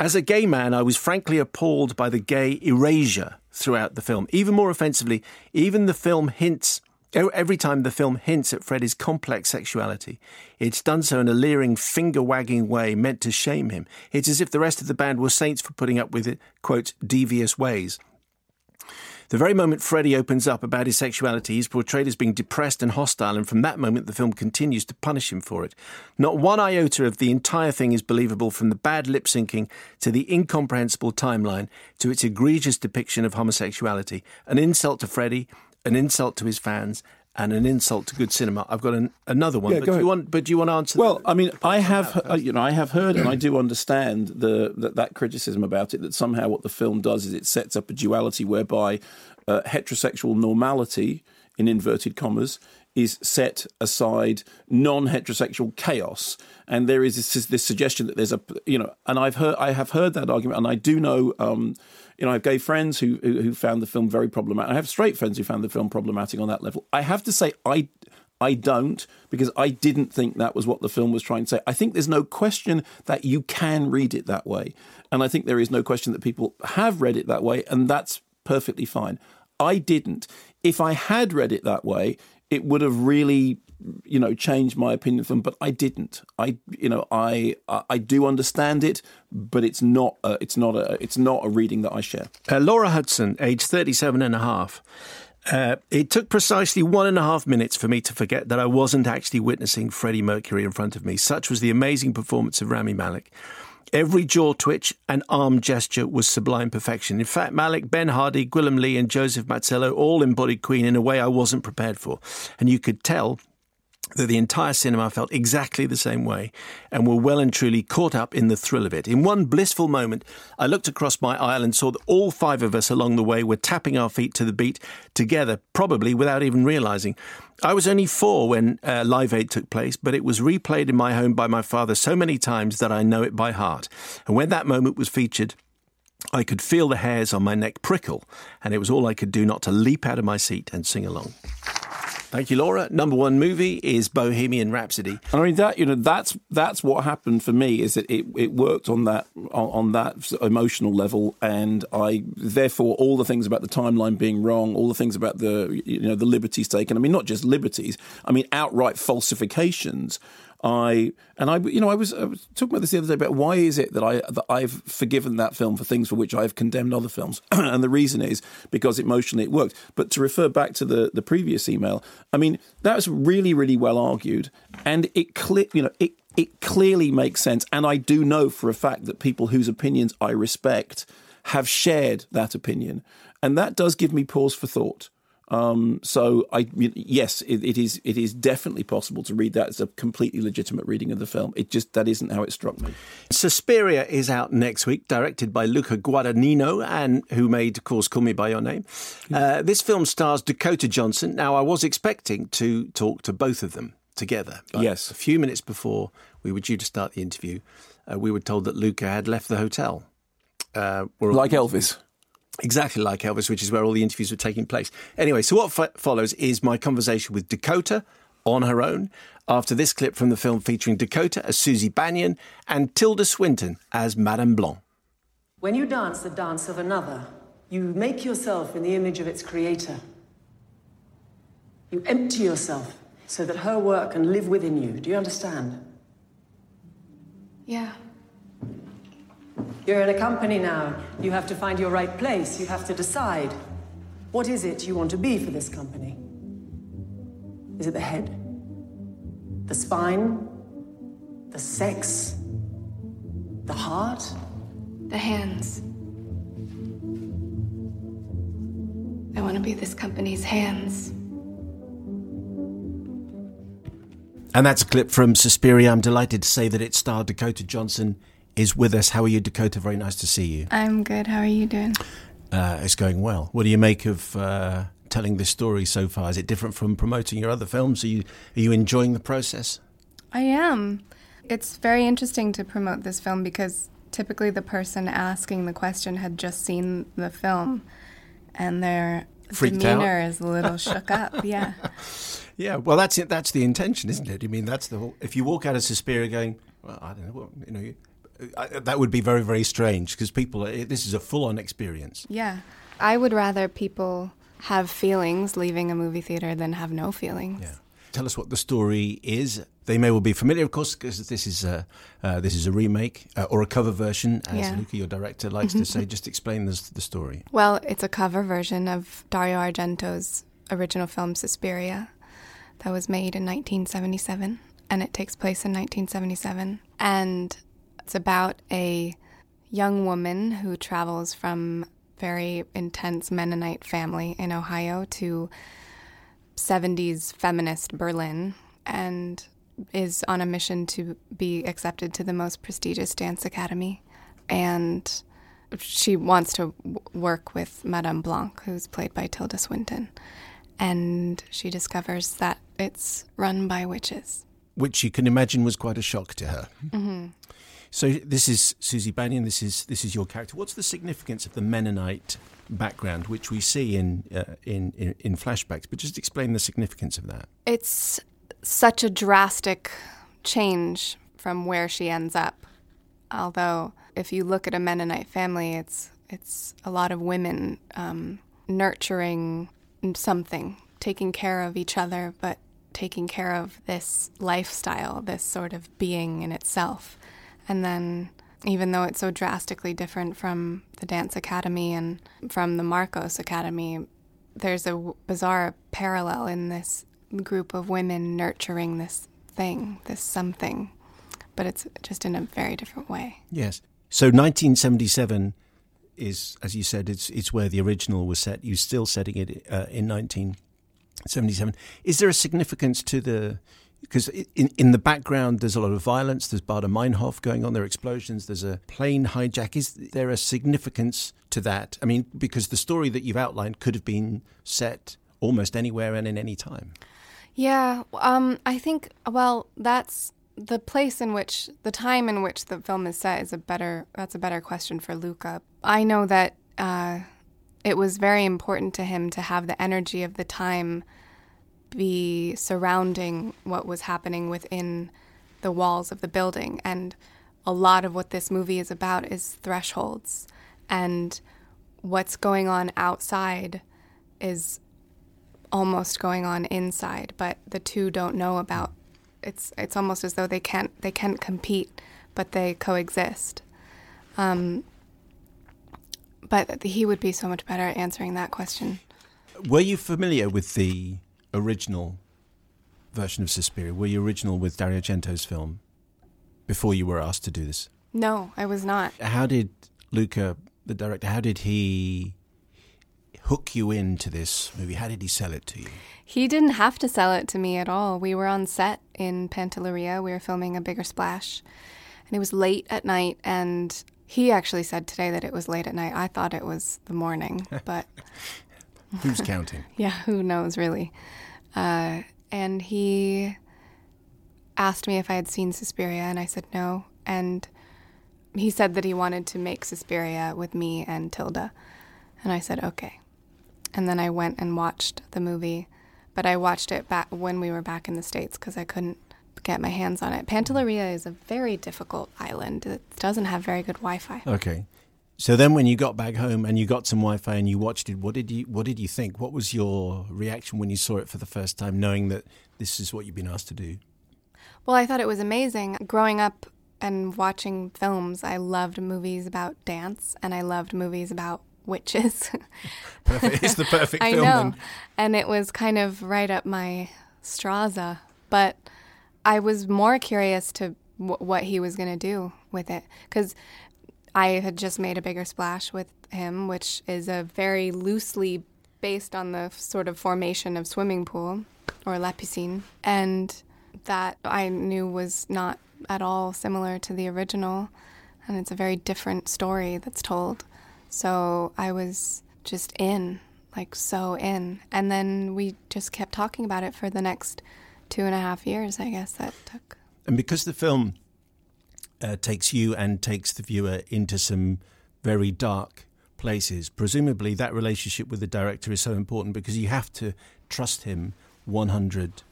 As a gay man, I was frankly appalled by the gay erasure throughout the film. Even more offensively, even the film hints Every time the film hints at Freddie's complex sexuality, it's done so in a leering, finger wagging way meant to shame him. It's as if the rest of the band were saints for putting up with it, quote, devious ways. The very moment Freddie opens up about his sexuality, he's portrayed as being depressed and hostile, and from that moment, the film continues to punish him for it. Not one iota of the entire thing is believable, from the bad lip syncing to the incomprehensible timeline to its egregious depiction of homosexuality. An insult to Freddie, an insult to his fans, and an insult to good cinema. I've got an, another one, Yeah, but, go do you want, but do you want to answer? Well, I mean, I have, uh, you know, I have heard and I do understand the that, that criticism about it. That somehow what the film does is it sets up a duality whereby uh, heterosexual normality, in inverted commas, is set aside non-heterosexual chaos, and there is this, this suggestion that there's a, you know, and I've heard, I have heard that argument, and I do know. Um, you know, I have gay friends who, who who found the film very problematic. I have straight friends who found the film problematic on that level. I have to say, I I don't because I didn't think that was what the film was trying to say. I think there's no question that you can read it that way, and I think there is no question that people have read it that way, and that's perfectly fine. I didn't. If I had read it that way, it would have really you know changed my opinion of them but i didn't i you know i i, do understand it but it's not a, it's not a it's not a reading that i share Uh, Laura Hudson, age 37 and a half. Uh, it took precisely one and a half minutes for me to forget that I wasn't actually witnessing Freddie Mercury in front of me. Such was the amazing performance of Rami Malek. Every jaw twitch and arm gesture was sublime perfection. In fact, Malek, Ben Hardy, Gwilym Lee, and Joseph Mazzello all embodied Queen in a way I wasn't prepared for. And you could tell that the entire cinema felt exactly the same way and were well and truly caught up in the thrill of it. In one blissful moment, I looked across my aisle and saw that all five of us along the way were tapping our feet to the beat together, probably without even realizing. I was only four when uh, Live Aid took place, but it was replayed in my home by my father so many times that I know it by heart. And when that moment was featured, I could feel the hairs on my neck prickle, and it was all I could do not to leap out of my seat and sing along. Thank you, Laura. Number one movie is Bohemian Rhapsody. I mean that you know that's that's what happened for me is that it, it worked on that on, on that emotional level and I therefore all the things about the timeline being wrong all the things about the you know the liberties taken I mean not just liberties I mean outright falsifications I and I you know I was, I was talking about this the other day about why is it that I that I've forgiven that film for things for which I've condemned other films? And the reason is because emotionally it worked. But to refer back to the the previous email I mean that was really really well argued. And it cle- you know it it clearly makes sense. And I do know for a fact that people whose opinions I respect have shared that opinion. And that does give me pause for thought um, so I yes, it, it is it is definitely possible to read that as a completely legitimate reading of the film. It just that isn't how it struck me. Suspiria is out next week, directed by Luca Guadagnino, and who made, of course, Call Me by Your Name. Uh, this film stars Dakota Johnson. Now, I was expecting to talk to both of them together. But Yes. A few minutes before we were due to start the interview, uh, we were told that Luca had left the hotel. Uh, Like Elvis. Exactly like Elvis, which is where all the interviews were taking place. Anyway, so what fo- follows is my conversation with Dakota on her own after this clip from the film featuring Dakota as Susie Bannion and Tilda Swinton as Madame Blanc. When you dance the dance of another, you make yourself in the image of its creator. You empty yourself so that her work can live within you. Do you understand? Yeah. You're in a company now. You have to find your right place. You have to decide. What is it you want to be for this company? Is it the head? The spine? The sex? The heart? The hands. I want to be this company's hands. And that's a clip from Suspiria. I'm delighted to say that it starred Dakota Johnson is with us. How are you, Dakota? Very nice to see you. I'm good. How are you doing? Uh, it's going well. What do you make of uh, telling this story so far? Is it different from promoting your other films? Are you are you enjoying the process? I am. It's very interesting to promote this film because typically the person asking the question had just seen the film and their Freaked demeanor out? is a little shook up. Yeah. Yeah, well, that's it. That's the intention, isn't it? I mean, that's the whole. If you walk out of Suspiria going, well, I don't know, what, you know, you- I, that would be very, very strange because people. This is a full-on experience. Yeah. I would rather people have feelings leaving a movie theater than have no feelings. Yeah. Tell us what the story is. They may well be familiar, of course, because this is a uh, this is a remake uh, or a cover version, as Yeah. Luca, your director, likes to say. Just explain the, the story. Well, it's a cover version of Dario Argento's original film Suspiria that was made in 1977 and it takes place in 1977 and it's about a young woman who travels from very intense Mennonite family in Ohio to 70s feminist Berlin and is on a mission to be accepted to the most prestigious dance academy and she wants to w- work with Madame Blanc, who's played by Tilda Swinton. And she discovers that it's run by witches. which you can imagine was quite a shock to her. Mm-hmm. So this is Susie Bannion. This is this is your character. What's the significance of the Mennonite background, which we see in uh, in, in in flashbacks? But just explain the significance of that. It's such a drastic change from where she ends up. Although, if you look at a Mennonite family, it's it's a lot of women um, nurturing something, taking care of each other, but taking care of this lifestyle, this sort of being in itself. And then, even though it's so drastically different from the Dance Academy and from the Markos Academy, there's a bizarre parallel in this group of women nurturing this thing, this something, but it's just in a very different way. Yes. So 1977 is, as you said, it's it's where the original was set. You're still setting it uh, in 1977. Is there a significance to the? Because in in the background, there's a lot of violence. There's Baader Meinhof going on. There are explosions. There's a plane hijack. Is there a significance to that? I mean, because the story that you've outlined could have been set almost anywhere and in any time. Yeah, um, I think, well, that's the place in which, the time in which the film is set is a better, that's a better question for Luca. I know that uh, it was very important to him to have the energy of the time be surrounding what was happening within the walls of the building. And a lot of what this movie is about is thresholds. And what's going on outside is almost going on inside, but the two don't know about. It's it's almost as though they can't they can't compete, but they coexist. Um, but he would be so much better at answering that question. Were you familiar with the original version of Suspiria? Were you original with Dario Argento's film before you were asked to do this? No, I was not. How did Luca, the director, how did he hook you into this movie? How did he sell it to you? He didn't have to sell it to me at all. We were on set in Pantelleria. We were filming a bigger splash. And it was late at night. And he actually said today that it was late at night. I thought it was the morning, but. Who's counting? yeah, who knows, really? Uh, and he asked me if I had seen Suspiria, and I said no. And he said that he wanted to make Suspiria with me and Tilda. And I said, okay. And then I went and watched the movie, but I watched it back when we were back in the States because I couldn't get my hands on it. Pantelleria is a very difficult island. It doesn't have very good Wi Fi. Okay. So then when you got back home and you got some Wi-Fi and you watched it, what did you what did you think? What was your reaction when you saw it for the first time knowing that this is what you've been asked to do? Well, I thought it was amazing. Growing up and watching films, I loved movies about dance and I loved movies about witches. perfect. It's the perfect I film. know. then. And it was kind of right up my Straza. But I was more curious to w- what he was going to do with it. Because I had just made a bigger splash with him, which is a very loosely based on the sort of formation of swimming pool or la piscine. And that I knew was not at all similar to the original. And it's a very different story that's told. So I was just in, like so in. And then we just kept talking about it for the next two and a half years, I guess that took. And because the film uh, takes you and takes the viewer into some very dark places, presumably that relationship with the director is so important because you have to trust him 100%.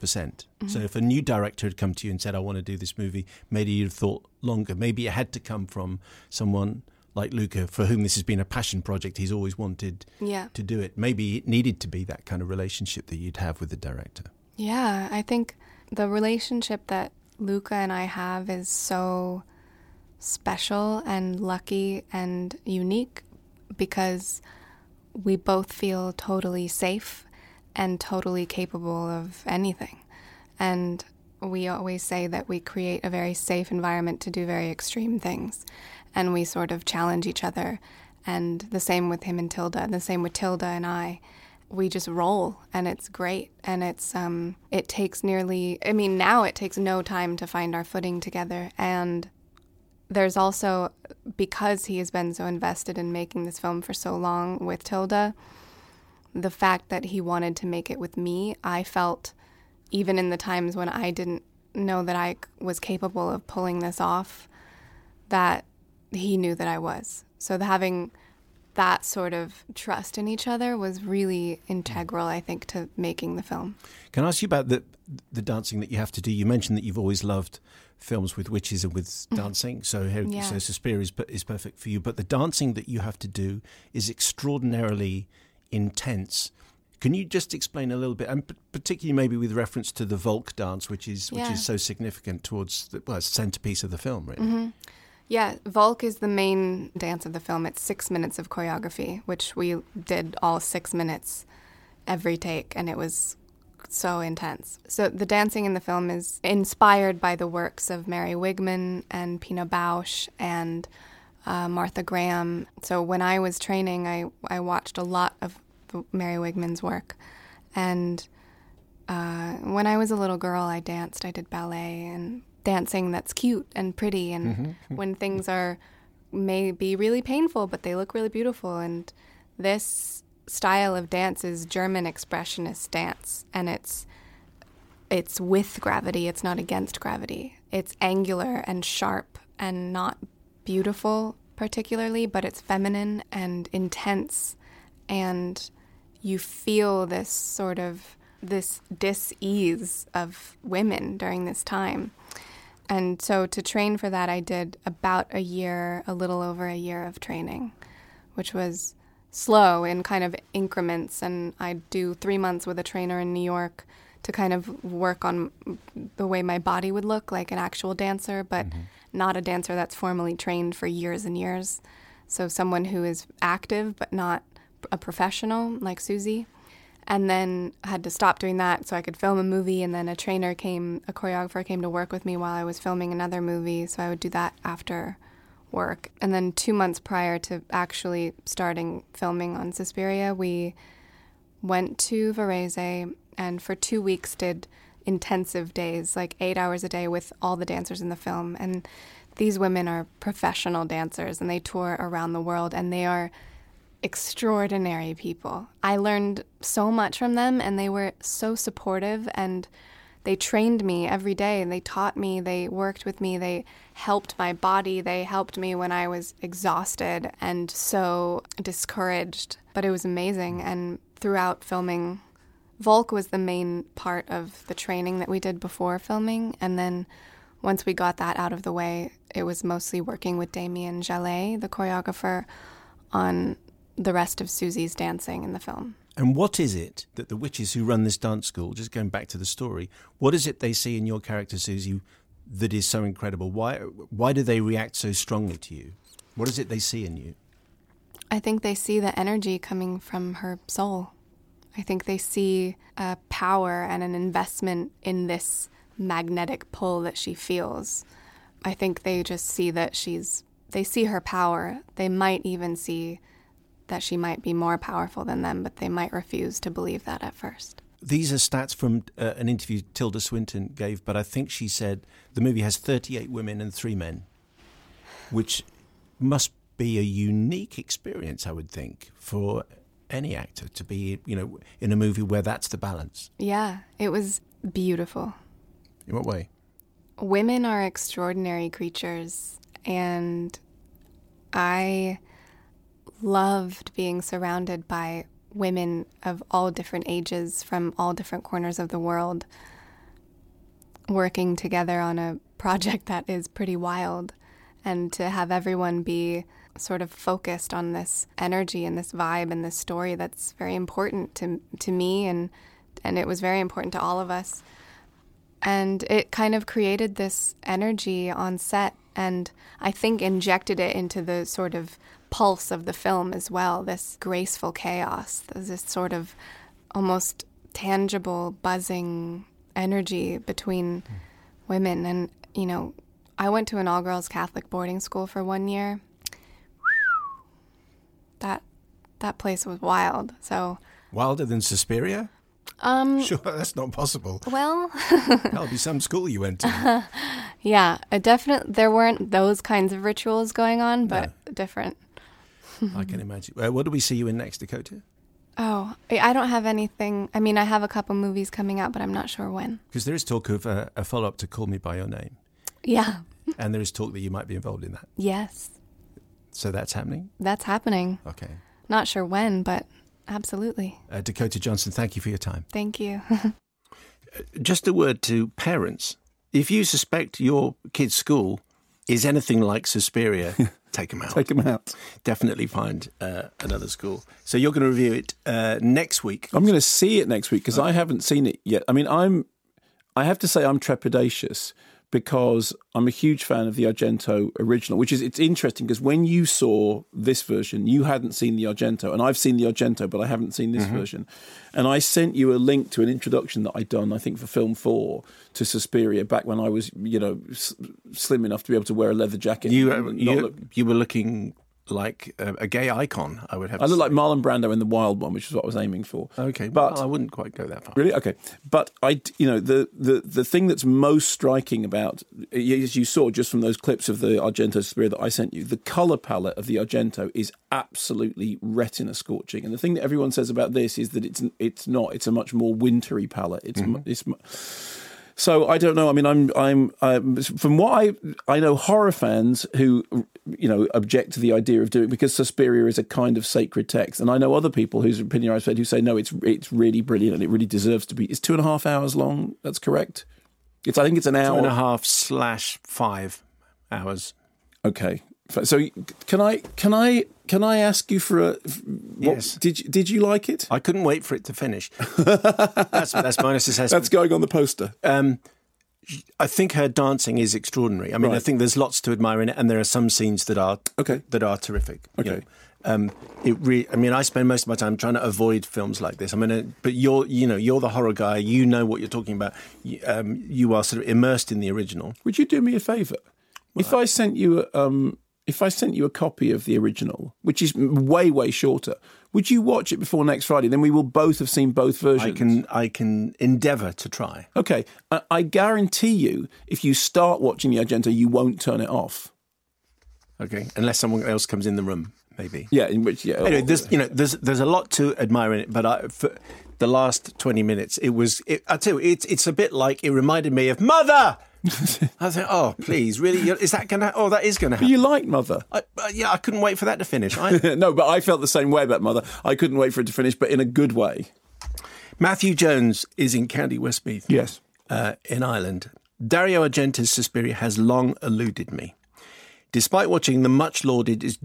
percent So if a new director had come to you and said, I want to do this movie, maybe you'd have thought longer. Maybe it had to come from someone like Luca, for whom this has been a passion project. He's always wanted Yeah. to do it. Maybe it needed to be that kind of relationship that you'd have with the director. Yeah, I think the relationship that Luca and I have is so special and lucky and unique because we both feel totally safe and totally capable of anything. And we always say that we create a very safe environment to do very extreme things. And we sort of challenge each other. And the same with him and Tilda, and the same with Tilda and I we just roll and it's great. And it's um it takes nearly i mean now it takes no time to find our footing together. And there's also because he has been so invested in making this film for so long with tilda the fact that he wanted to make it with me i felt even in the times when i didn't know that i was capable of pulling this off that he knew that i was. So having that sort of trust in each other was really integral, I think, to making the film. Can I ask you about the the dancing that you have to do? You mentioned that you've always loved films with witches and with mm-hmm. dancing, so here, Yeah. so Suspiria is, is perfect for you. But the dancing that you have to do is extraordinarily intense. Can you just explain a little bit, and particularly maybe with reference to the Volk dance, which is which Yeah. is so significant towards the well, centerpiece of the film, really. Mm-hmm. Yeah, Volk is the main dance of the film. It's six minutes of choreography, which we did all six minutes every take, and it was so intense. So the dancing in the film is inspired by the works of Mary Wigman and Pina Bausch and uh, Martha Graham. So when I was training, I, I watched a lot of Mary Wigman's work. And uh, when I was a little girl, I danced. I did ballet and dancing that's cute and pretty. And mm-hmm. when things are may be really painful, but they look really beautiful. And this style of dance is German expressionist dance, and it's it's with gravity. It's not against gravity. It's angular and sharp and not beautiful particularly, but it's feminine and intense, and you feel this sort of this dis-ease of women during this time. And so to train for that, I did about a year, a little over a year of training, which was slow in kind of increments. And I'd do three months with a trainer in New York to kind of work on the way my body would look like an actual dancer, but mm-hmm. not a dancer that's formally trained for years and years. So someone who is active but not a professional like Susie and then had to stop doing that so I could film a movie. And then a trainer came, a choreographer came to work with me while I was filming another movie. So I would do that after work. And then two months prior to actually starting filming on Suspiria, we went to Varese and for two weeks did intensive days, like eight hours a day with all the dancers in the film. And these women are professional dancers and they tour around the world and they are extraordinary people. I learned so much from them, and they were so supportive and they trained me every day and they taught me, they worked with me, they helped my body, they helped me when I was exhausted and so discouraged. But it was amazing. And throughout filming, Volk was the main part of the training that we did before filming. And then once we got that out of the way, it was mostly working with Damien Jalet, the choreographer, on the rest of Susie's dancing in the film. And what is it that the witches who run this dance school, just going back to the story, what is it they see in your character, Susie, that is so incredible? Why why do they react so strongly to you? What is it they see in you? I think they see the energy coming from her soul. I think they see a power and an investment in this magnetic pull that she feels. I think they just see that she's, they see her power. They might even see that she might be more powerful than them, but they might refuse to believe that at first. These are stats from uh, an interview Tilda Swinton gave, but I think she said the movie has 38 women and three men, which must be a unique experience, I would think, for any actor to be, you know, in a movie where that's the balance. Yeah, it was beautiful. In what way? Women are extraordinary creatures, and I loved being surrounded by women of all different ages from all different corners of the world working together on a project that is pretty wild. And to have everyone be sort of focused on this energy and this vibe and this story that's very important to to me and and it was very important to all of us. And it kind of created this energy on set and I think injected it into the sort of pulse of the film as well this graceful chaos this sort of almost tangible buzzing energy between women and you know I went to an all girls Catholic boarding school for one year that that place was wild so Wilder than Suspiria? um Sure, that's not possible. well That'll be some school you went to. Yeah, definitely. There weren't those kinds of rituals going on, but different. I can imagine. Uh, what do we see you in next, Dakota? Oh, I I don't have anything. I mean, I have a couple movies coming out, but I'm not sure when. Because there is talk of uh, a follow up to Call Me By Your Name, Yeah. and there is talk that you might be involved in that. Yes, So that's happening? that's happening. Okay. Not sure when, but absolutely. Uh, Dakota Johnson, thank you for your time. Thank you. Just a word to parents. If you suspect your kid's school is anything like Suspiria, take them out. Take them out. Definitely find uh, another school. So you're going to review it uh, next week. I'm going to see it next week because I haven't seen it yet. I mean, I'm. I have to say, I'm trepidatious because I'm a huge fan of the Argento original. Which is it's interesting because when you saw this version, you hadn't seen the Argento, and I've seen the Argento, but I haven't seen this version. And I sent you a link to an introduction that I'd done, I think, for Film Four to Suspiria back when I was, you know, s- slim enough to be able to wear a leather jacket. You and uh, not you, look- you were looking like a, a gay icon. I would have. I look say. like Marlon Brando in the Wild One, which is what I was aiming for. Okay, but well, I wouldn't quite go that far. Really? Okay. But I, you know, the, the, the thing that's most striking about, as you saw just from those clips of the Argento Suspiria that I sent you, the color palette of the Argento is absolutely retina scorching. And the thing that everyone says about this is that it's it's not. It's a much more wintry palette. It's mm-hmm. mu it's. So I don't know. I mean, I'm I'm um, from what I I know horror fans who you know object to the idea of doing because Suspiria is a kind of sacred text, and I know other people whose opinion I've said who say no, it's it's really brilliant and it really deserves to be. It's two and a half hours long. That's correct. It's I think it's an hour Two and a half slash five hours. Okay. So can I can I can I ask you for a what, Yes. Did you, did you like it? I couldn't wait for it to finish. that's that's honest assessment. That's going on the poster. Um, I think her dancing is extraordinary. I mean, I think there's lots to admire in it, and there are some scenes that are Okay. that are terrific. you Okay. know. Um, it re- I mean, I spend most of my time trying to avoid films like this. I mean, uh, but you're, you know, you're the horror guy. You know what you're talking about. You, um, you are sort of immersed in the original. Would you do me a favour? if I sent you a, um, if I sent you a copy of the original, which is way way shorter, would you watch it before next Friday? Then we will both have seen both versions. I can, I can endeavour to try. Okay, I, I guarantee you, if you start watching the Argento, you won't turn it off. Okay, unless someone else comes in the room, maybe. Yeah, in which yeah. Anyway, there's you know there's there's a lot to admire in it, but I, for the last twenty minutes, it was it, I tell you, it's it's a bit like it reminded me of Mother. I was like, oh please, really? Is that gonna? Oh, that is gonna happen. you like Mother? I, uh, yeah, I couldn't wait for that to finish. I, no, but I felt the same way about Mother. I couldn't wait for it to finish, but in a good way. Matthew Jones is in County Westmeath. Yes. uh, in Ireland. Dario Argento's Suspiria has long eluded me. Despite watching the much lauded is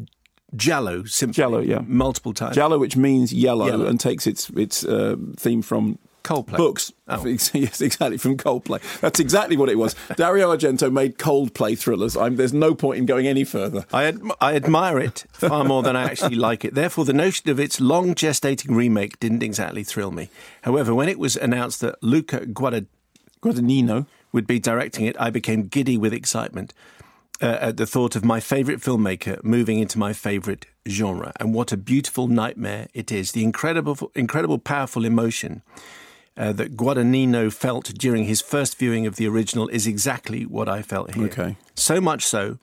Giallo symphony yeah. multiple times. Giallo, which means yellow, Yellow. and takes its its uh, theme from Coldplay. books. Oh. Yes, exactly from Coldplay. That's exactly what it was. Dario Argento made Coldplay thrillers. I'm, there's no point in going any further. I, ad- I admire it far more than I actually like it. Therefore, the notion of its long gestating remake didn't exactly thrill me. However, when it was announced that Luca Guadagnino Guadagnino. would be directing it, I became giddy with excitement uh, at the thought of my favourite filmmaker moving into my favourite genre. And what a beautiful nightmare it is. The incredible, incredible, powerful emotion uh, that Guadagnino felt during his first viewing of the original is exactly what I felt here. Okay. So much so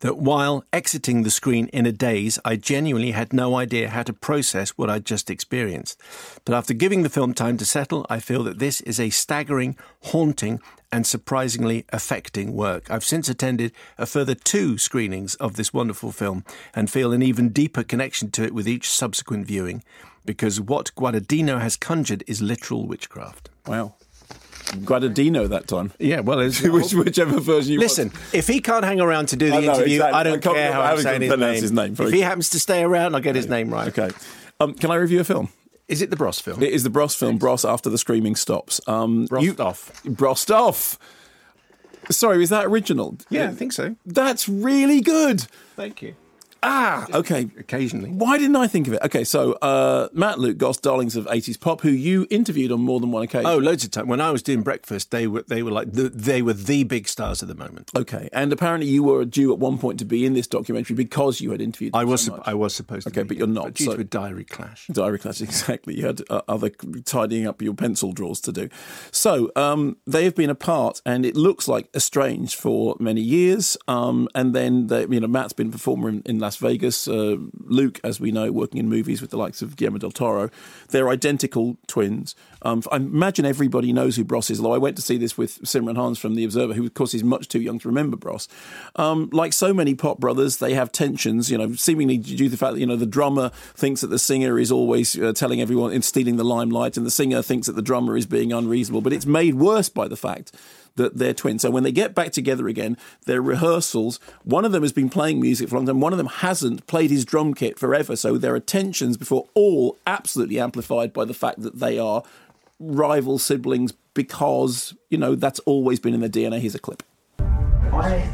that while exiting the screen in a daze, I genuinely had no idea how to process what I'd just experienced. But after giving the film time to settle, I feel that this is a staggering, haunting, and surprisingly affecting work. I've since attended a further two screenings of this wonderful film and feel an even deeper connection to it with each subsequent viewing because what Guadagnino has conjured is literal witchcraft. Wow. Guadagnino that time. Yeah, well, it's, Which, whichever version you Listen, if he can't hang around to do the I interview, exactly. I I don't can't- care how I I'm saying his name. his name. If he happens to stay around, I'll get his name right. Okay. Um, can I review a film? Is it the Bros film? It is the Bros film, Bros After the Screaming Stops. Um, you- Rostov. Brostov. Sorry, is that original? Yeah, I think so. That's really good. Thank you. Ah, okay. Occasionally. Why didn't I think of it? Okay, so uh, Matt Luke Goss, darlings of 80s pop, who you interviewed on more than one occasion. Oh, loads of time. When I was doing breakfast, they were they were like the, they were the big stars at the moment. Okay, and apparently you were due at one point to be in this documentary because you had interviewed. I was so. I was supposed to. Okay, be, but you're not, due so- to a diary clash. Diary clash, exactly. You had uh, other tidying up your pencil drawers to do. So um, they have been apart, and it looks like estranged for many years. Um, and then they, you know Matt's been a performer in, in Las Vegas. Uh, Luke, as we know, working in movies with the likes of Guillermo del Toro. They're identical twins. Um, I imagine everybody knows who Bros is. Although I went to see this with Simran Hans from The Observer, who of course is much too young to remember Bros. Um, like so many pop brothers, they have tensions. You know, seemingly due to the fact that you know the drummer thinks that the singer is always uh, telling everyone and stealing the limelight, and the singer thinks that the drummer is being unreasonable. But it's made worse by the fact that they're twins. So when they get back together again, their rehearsals, one of them has been playing music for a long time, one of them hasn't played his drum kit forever. So their attentions before all absolutely amplified by the fact that they are rival siblings because, you know, that's always been in their DNA. Here's a clip. I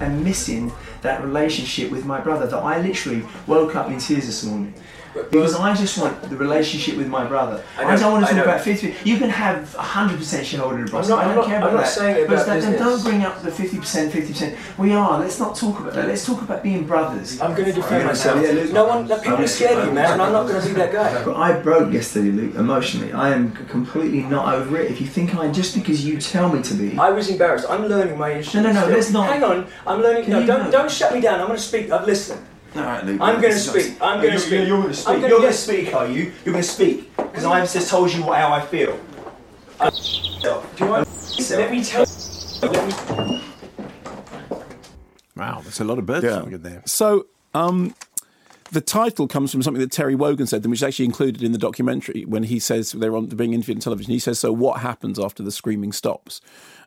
am missing that relationship with my brother that I literally woke up in tears this morning. Because I just want the relationship with my brother. I, know, don't want to talk about 50. You can have 100% shareholder in. I'm not- I I'm don't not- care I'm about not that. saying it but about that- don't bring up the 50%, 50%. We are. Let's not talk about that. Let's talk about being brothers. I'm going to defend myself. yeah, Luke. no one, people are scared of you, man, and I'm not going to be that guy. But I broke yesterday, Luke, emotionally. I am completely not over it. If you think I, just because you tell me to be, I was embarrassed. I'm learning my instrument. no, still. let's not- Hang on, I'm learning. Can No, don't, not- don't shut me down. I'm going to speak. I've listened. All right, Luke. I'm gonna speak. not- I'm gonna speak. You're, you're going to speak. Gonna- you're going to speak, are you? You're going to speak because I've just told you how I feel. Do you want? Let me tell. Let me. Wow, that's a lot of birds Yeah. in there. So, um, the title comes from something that Terry Wogan said, which is actually included in the documentary when he says they're on being interviewed on television. He says, "So what happens after the screaming stops?"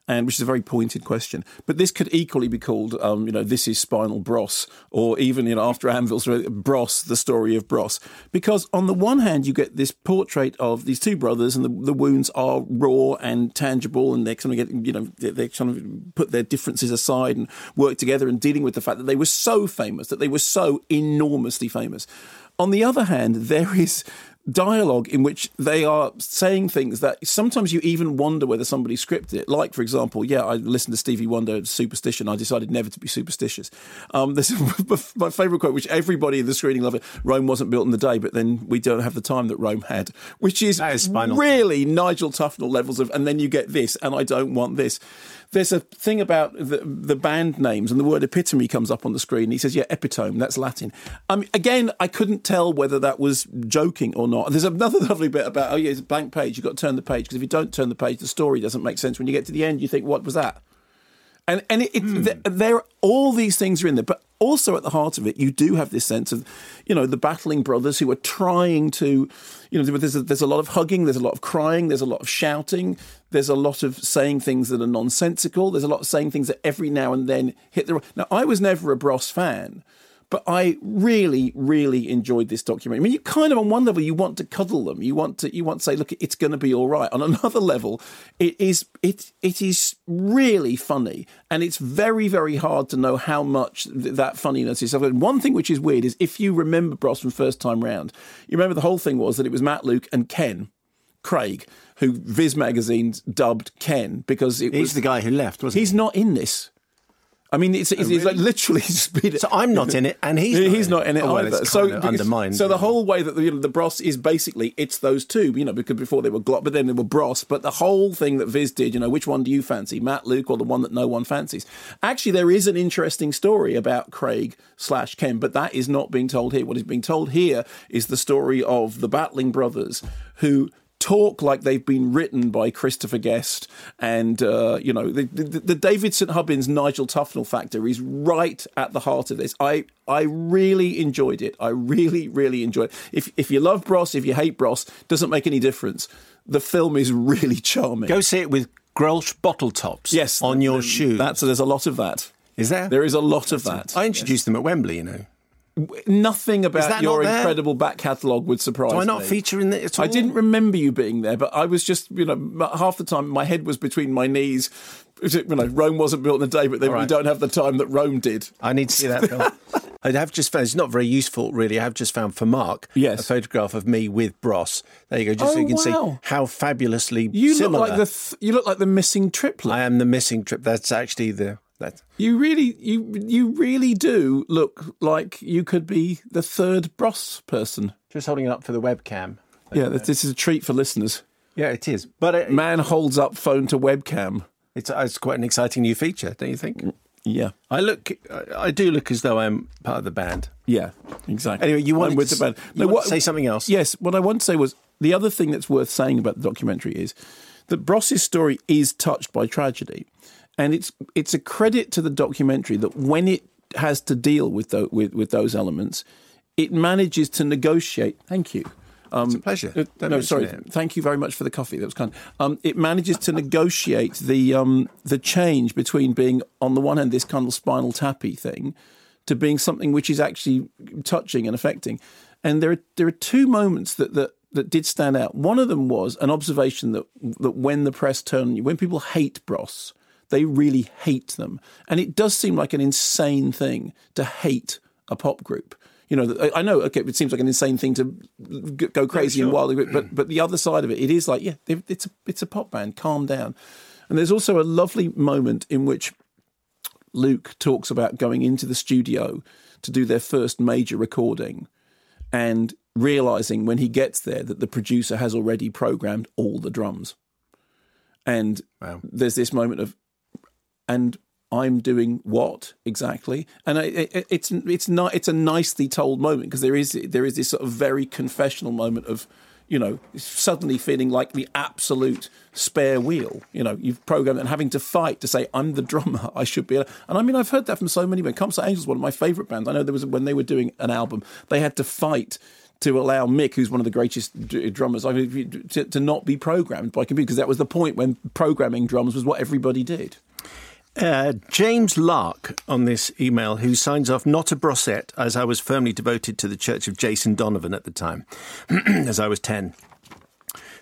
And which is a very pointed question. But this could equally be called, um, you know, this is Spinal Bros, or even you know after Anvil's Bros, the story of Bros. Because on the one hand, you get this portrait of these two brothers, and the, the wounds are raw and tangible, and they're kind of get, you know, they kind of put their differences aside and work together and dealing with the fact that they were so famous, that they were so enormously famous. On the other hand, there is dialogue in which they are saying things that sometimes you even wonder whether somebody scripted it. Like, for example, yeah, I listened to Stevie Wonder, Superstition. I decided never to be superstitious. Um, this is my favourite quote, which everybody in the screening loved it. Rome wasn't built in the day, but then we don't have the time that Rome had, which is, is really Nigel Tufnel levels of, and then you get this, and I don't want this. There's a thing about the, the band names, and the word epitome comes up on the screen. He says, "Yeah, epitome. That's Latin." Um, again, I couldn't tell whether that was joking or not. There's another lovely bit about, "Oh yeah, it's a blank page. You've got to turn the page because if you don't turn the page, the story doesn't make sense. When you get to the end, you think, "What was that?" And and it, it, hmm. th- there, all these things are in there, but also at the heart of it, you do have this sense of, you know, the battling brothers who are trying to, you know, there's a, there's a lot of hugging, there's a lot of crying, there's a lot of shouting, there's a lot of saying things that are nonsensical, there's a lot of saying things that every now and then hit the. Now, I was never a Bros fan. But I really, really enjoyed this documentary. I mean, you kind of on one level you want to cuddle them. You want to you want to say, look, it's going to be all right. On another level, it is it it is really funny, and it's very very hard to know how much th- that funniness is. And one thing which is weird is if you remember Bros from first time round, you remember the whole thing was that it was Matt Luke and Ken. Craig, who Viz magazine's dubbed Ken because it He's was the guy who left, wasn't he's not in this. I mean, it's, it's, it's like oh, literally just been. So I'm not in it, and he's He's not, not in it Oh, well, either. So undermined. So the whole way that the, you know, the Bros is basically it's those two. You know, because before they were Gloss, but then they were Bros. But the whole thing that Viz did, you know, which one do you fancy, Matt Luke or the one that no one fancies? Actually, there is an interesting story about Craig slash Ken, but that is not being told here. What is being told here is the story of the battling brothers who talk like they've been written by Christopher Guest, and uh, you know the, the, the David St Hubbins Nigel Tufnel factor is right at the heart of this. I I really enjoyed it. I really really enjoyed it. If if you love Bros, if you hate Bros, doesn't make any difference. The film is really charming. Go see it with Grolsch bottle tops yes, on your shoe. shoes. That's there's a lot of that. Is there? There is a lot of that. I introduced them at Wembley, you know. Nothing about your incredible back catalogue would surprise Do I not me. feature in it at all? I didn't remember you being there, but I was just, you know, half the time my head was between my knees. You know, Rome wasn't built in a day, but then All we don't have the time that Rome did. I need to see that film. I have just found it's not very useful, really. I have just found for Mark Yes. a photograph of me with Bros. There you go, just so Oh, you can see how fabulously You similar. look like the th- you look like the missing triplet. I am the missing trip. That's actually the that. You really, you you really do look like you could be the third Bros person. Just holding it up for the webcam. Yeah, this this is a treat for listeners. Yeah, it is. But it, Man holds up phone to webcam. it's it's quite an exciting new feature, don't you think? Mm, yeah, I look, I- do look as though I'm part of the band. yeah, exactly. Anyway, you wanted with to the band. s- you to say something else? Yes, what I want to say was the other thing that's worth saying about the documentary is that Bros's story is touched by tragedy, and it's it's a credit to the documentary that when it has to deal with tho- with with those elements, it manages to negotiate. Thank you. Um, It's a pleasure. uh, Don't no, sorry. it. Thank you very much for the coffee. That was kind. Um, it manages to negotiate the um, the change between being on the one hand this kind of spinal tappy thing to being something which is actually touching and affecting. And there are there are two moments that that that did stand out. One of them was an observation that that when the press turn when people hate Bros, they really hate them, and it does seem like an insane thing to hate a pop group. You know, I know. Okay, it seems like an insane thing to go crazy and wild, but mm. but the other side of it, it is like, yeah, it's a it's a pop band. Calm down. And there's also a lovely moment in which Luke talks about going into the studio to do their first major recording and realizing when he gets there that the producer has already programmed all the drums. And there's this moment of, and I'm doing what exactly? And it, it's it's not it's a nicely told moment because there is there is this sort of very confessional moment of, you know, suddenly feeling like the absolute spare wheel. You know, you've programmed and having to fight to say I'm the drummer. I should be. And I mean, I've heard that from so many. When Comsat Angels, one of my favourite bands. I know there was when they were doing an album, they had to fight to allow Mick, who's one of the greatest drummers, to, to not be programmed by computer because that was the point when programming drums was what everybody did. Uh, James Lark on this email, who signs off not a brosette, as I was firmly devoted to the Church of Jason Donovan at the time, as I was 10.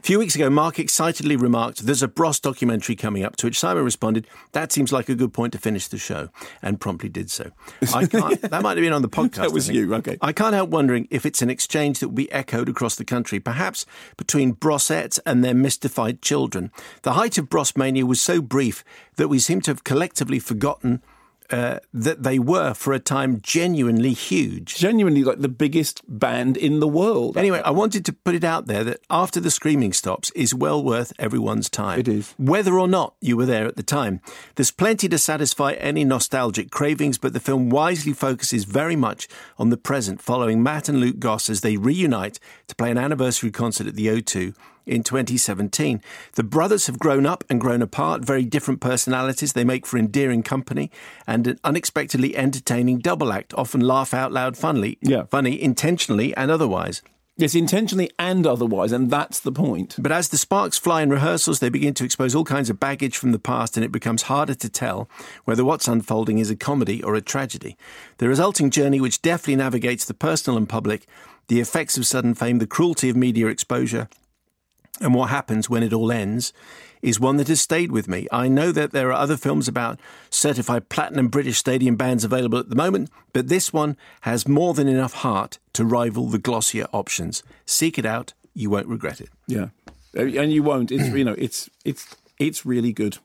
A few weeks ago, Mark excitedly remarked, There's a Bros documentary coming up, to which Simon responded, That seems like a good point to finish the show, and promptly did so. I can't, that might have been on the podcast. That was you, okay. I can't help wondering if it's an exchange that will be echoed across the country, perhaps between Brossettes and their mystified children. The height of Bros mania was so brief that we seem to have collectively forgotten uh, that they were, for a time, genuinely huge. Genuinely, like the biggest band in the world. Anyway, I wanted to put it out there that after the screaming stops is well worth everyone's time. It is. Whether or not you were there at the time. There's plenty to satisfy any nostalgic cravings, but the film wisely focuses very much on the present, following Matt and Luke Goss as they reunite to play an anniversary concert at the O2 in 2017. The brothers have grown up and grown apart, very different personalities. They make for endearing company and an unexpectedly entertaining double act, often laugh out loud funnily, Yeah. funny intentionally and otherwise. Yes, intentionally and otherwise, and that's the point. But as the sparks fly in rehearsals, they begin to expose all kinds of baggage from the past, and it becomes harder to tell whether what's unfolding is a comedy or a tragedy. The resulting journey, which deftly navigates the personal and public, the effects of sudden fame, the cruelty of media exposure, and what happens when it all ends, is one that has stayed with me. I know that there are other films about certified platinum British stadium bands available at the moment, but this one has more than enough heart to rival the glossier options. Seek it out, you won't regret it. Yeah, and you won't. It's you know, it's it's it's really good.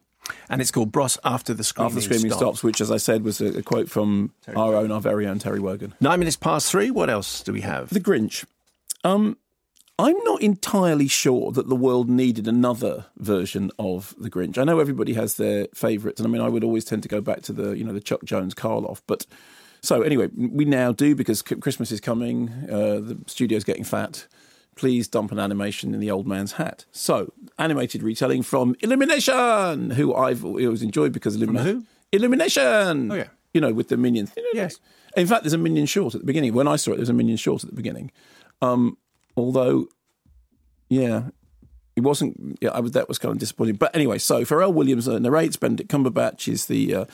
And it's called Bros After the Screaming, After the screaming Stops. stops, which, as I said, was a, a quote from our own, our very own Terry Wogan. Nine minutes past three. What else do we have? The Grinch. Um, I'm not entirely sure that the world needed another version of the Grinch. I know everybody has their favourites, and I mean, I would always tend to go back to the you know the Chuck Jones Karloff, but so anyway, we now do because Christmas is coming. Uh, the studio's getting fat. Please dump an animation in the old man's hat. So, animated retelling from Illumination, who I've always enjoyed because Illumination. Illumination. Oh, yeah. You know, with the minions. Yes. In fact, there's a minion short at the beginning. When I saw it, there's a minion short at the beginning. Um, although, yeah, it wasn't. Yeah, was, that was kind of disappointing. But anyway, so Pharrell Williams narrates. Benedict Cumberbatch is the uh,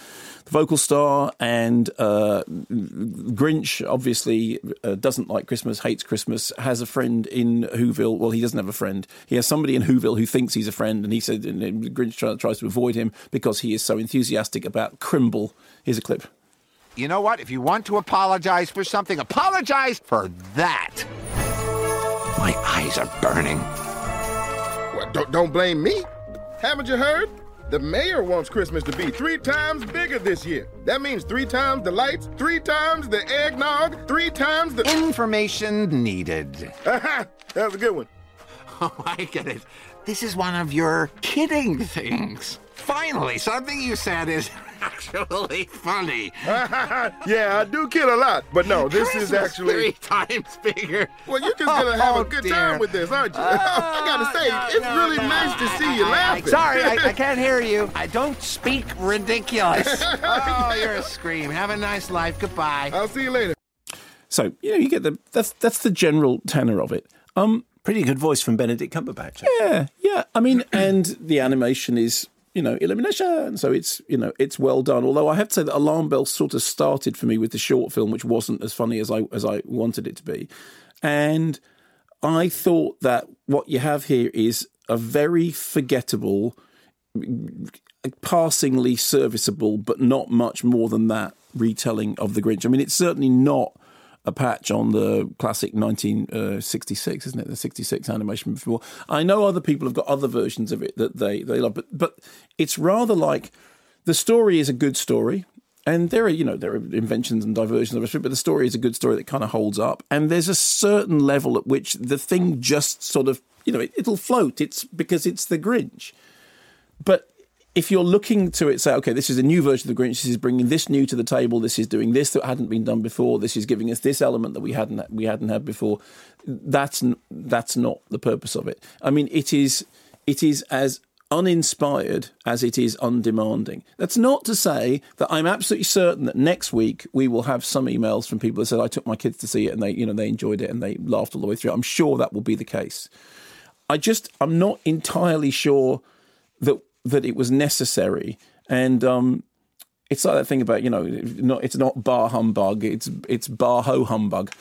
the vocal star, and uh, Grinch obviously uh, doesn't like Christmas, hates Christmas. Has a friend in Whoville. Well, he doesn't have a friend. He has somebody in Whoville who thinks he's a friend, and he said and Grinch try, tries to avoid him because he is so enthusiastic about Crimble. Here's a clip. You know what? If you want to apologize for something, apologize for that. My eyes are burning. Well, don't, don't blame me. Haven't you heard? The mayor wants Christmas to be three times bigger this year. That means three times the lights, three times the eggnog, three times the. Information needed. that was a good one. Oh, I get it. This is one of your kidding things. Finally, something you said is actually funny. yeah, I do kid a lot, but no, this is Christmas actually. three times bigger. Well, you're just gonna have Oh, a good dear. time with this, aren't you? I gotta say, no, it's no, really no. nice to see you laughing. Sorry, I, I can't hear you. I don't speak ridiculous. oh, you're a scream. Have a nice life. Goodbye. I'll see you later. So you know, you get the that's that's the general tenor of it. Um, Pretty good voice from Benedict Cumberbatch. Yeah, yeah. I mean, and the animation is you know illumination, so it's you know it's well done. Although I have to say that Alarm Bell sort of started for me with the short film, which wasn't as funny as I as I wanted it to be, and I thought that what you have here is a very forgettable, passingly serviceable, but not much more than that retelling of the Grinch. I mean, it's certainly not a patch on the classic 1966, isn't it? The 66 animation before. I know other people have got other versions of it that they, they love, but, but it's rather like the story is a good story. And there are, you know, there are inventions and diversions of it, but the story is a good story that kind of holds up. And there's a certain level at which the thing just sort of, you know, it, it'll float. It's because it's the Grinch. But if you're looking to it, say, okay, this is a new version of the Grinch. This is bringing this new to the table. This is doing this that hadn't been done before. This is giving us this element that we hadn't we hadn't had before. That's that's not the purpose of it. I mean, it is it is as uninspired as it is undemanding. That's not to say that I'm absolutely certain that next week we will have some emails from people that said I took my kids to see it and they you know they enjoyed it and they laughed all the way through. I'm sure that will be the case. I just I'm not entirely sure that that it was necessary. And um, it's like that thing about you know, not it's not bar humbug, it's it's bar ho humbug.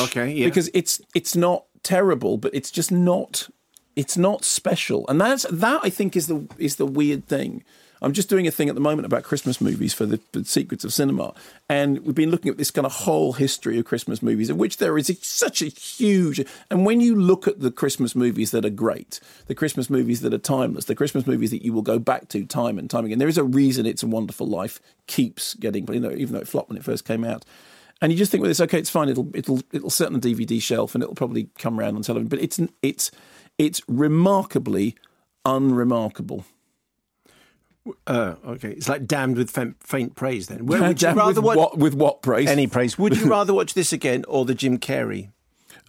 Okay, yeah. Because it's it's not terrible, but it's just not it's not special, and that's that I think is the is the weird thing. I'm just doing a thing at the moment about Christmas movies for the, the, Secrets of Cinema, and we've been looking at this kind of whole history of Christmas movies, of which there is such a huge. And when you look at the Christmas movies that are great, the Christmas movies that are timeless, the Christmas movies that you will go back to time and time again, there is a reason "It's a Wonderful Life" keeps getting, you know, even though it flopped when it first came out. And you just think, well, it's okay, it's fine. It'll it'll it'll sit on the DVD shelf, and it'll probably come around on television. But it's it's it's remarkably unremarkable. Uh, okay, it's like damned with faint, praise. Then, Where, would you rather with watch what, with what praise? Any praise? Would you rather watch this again or the Jim Carrey?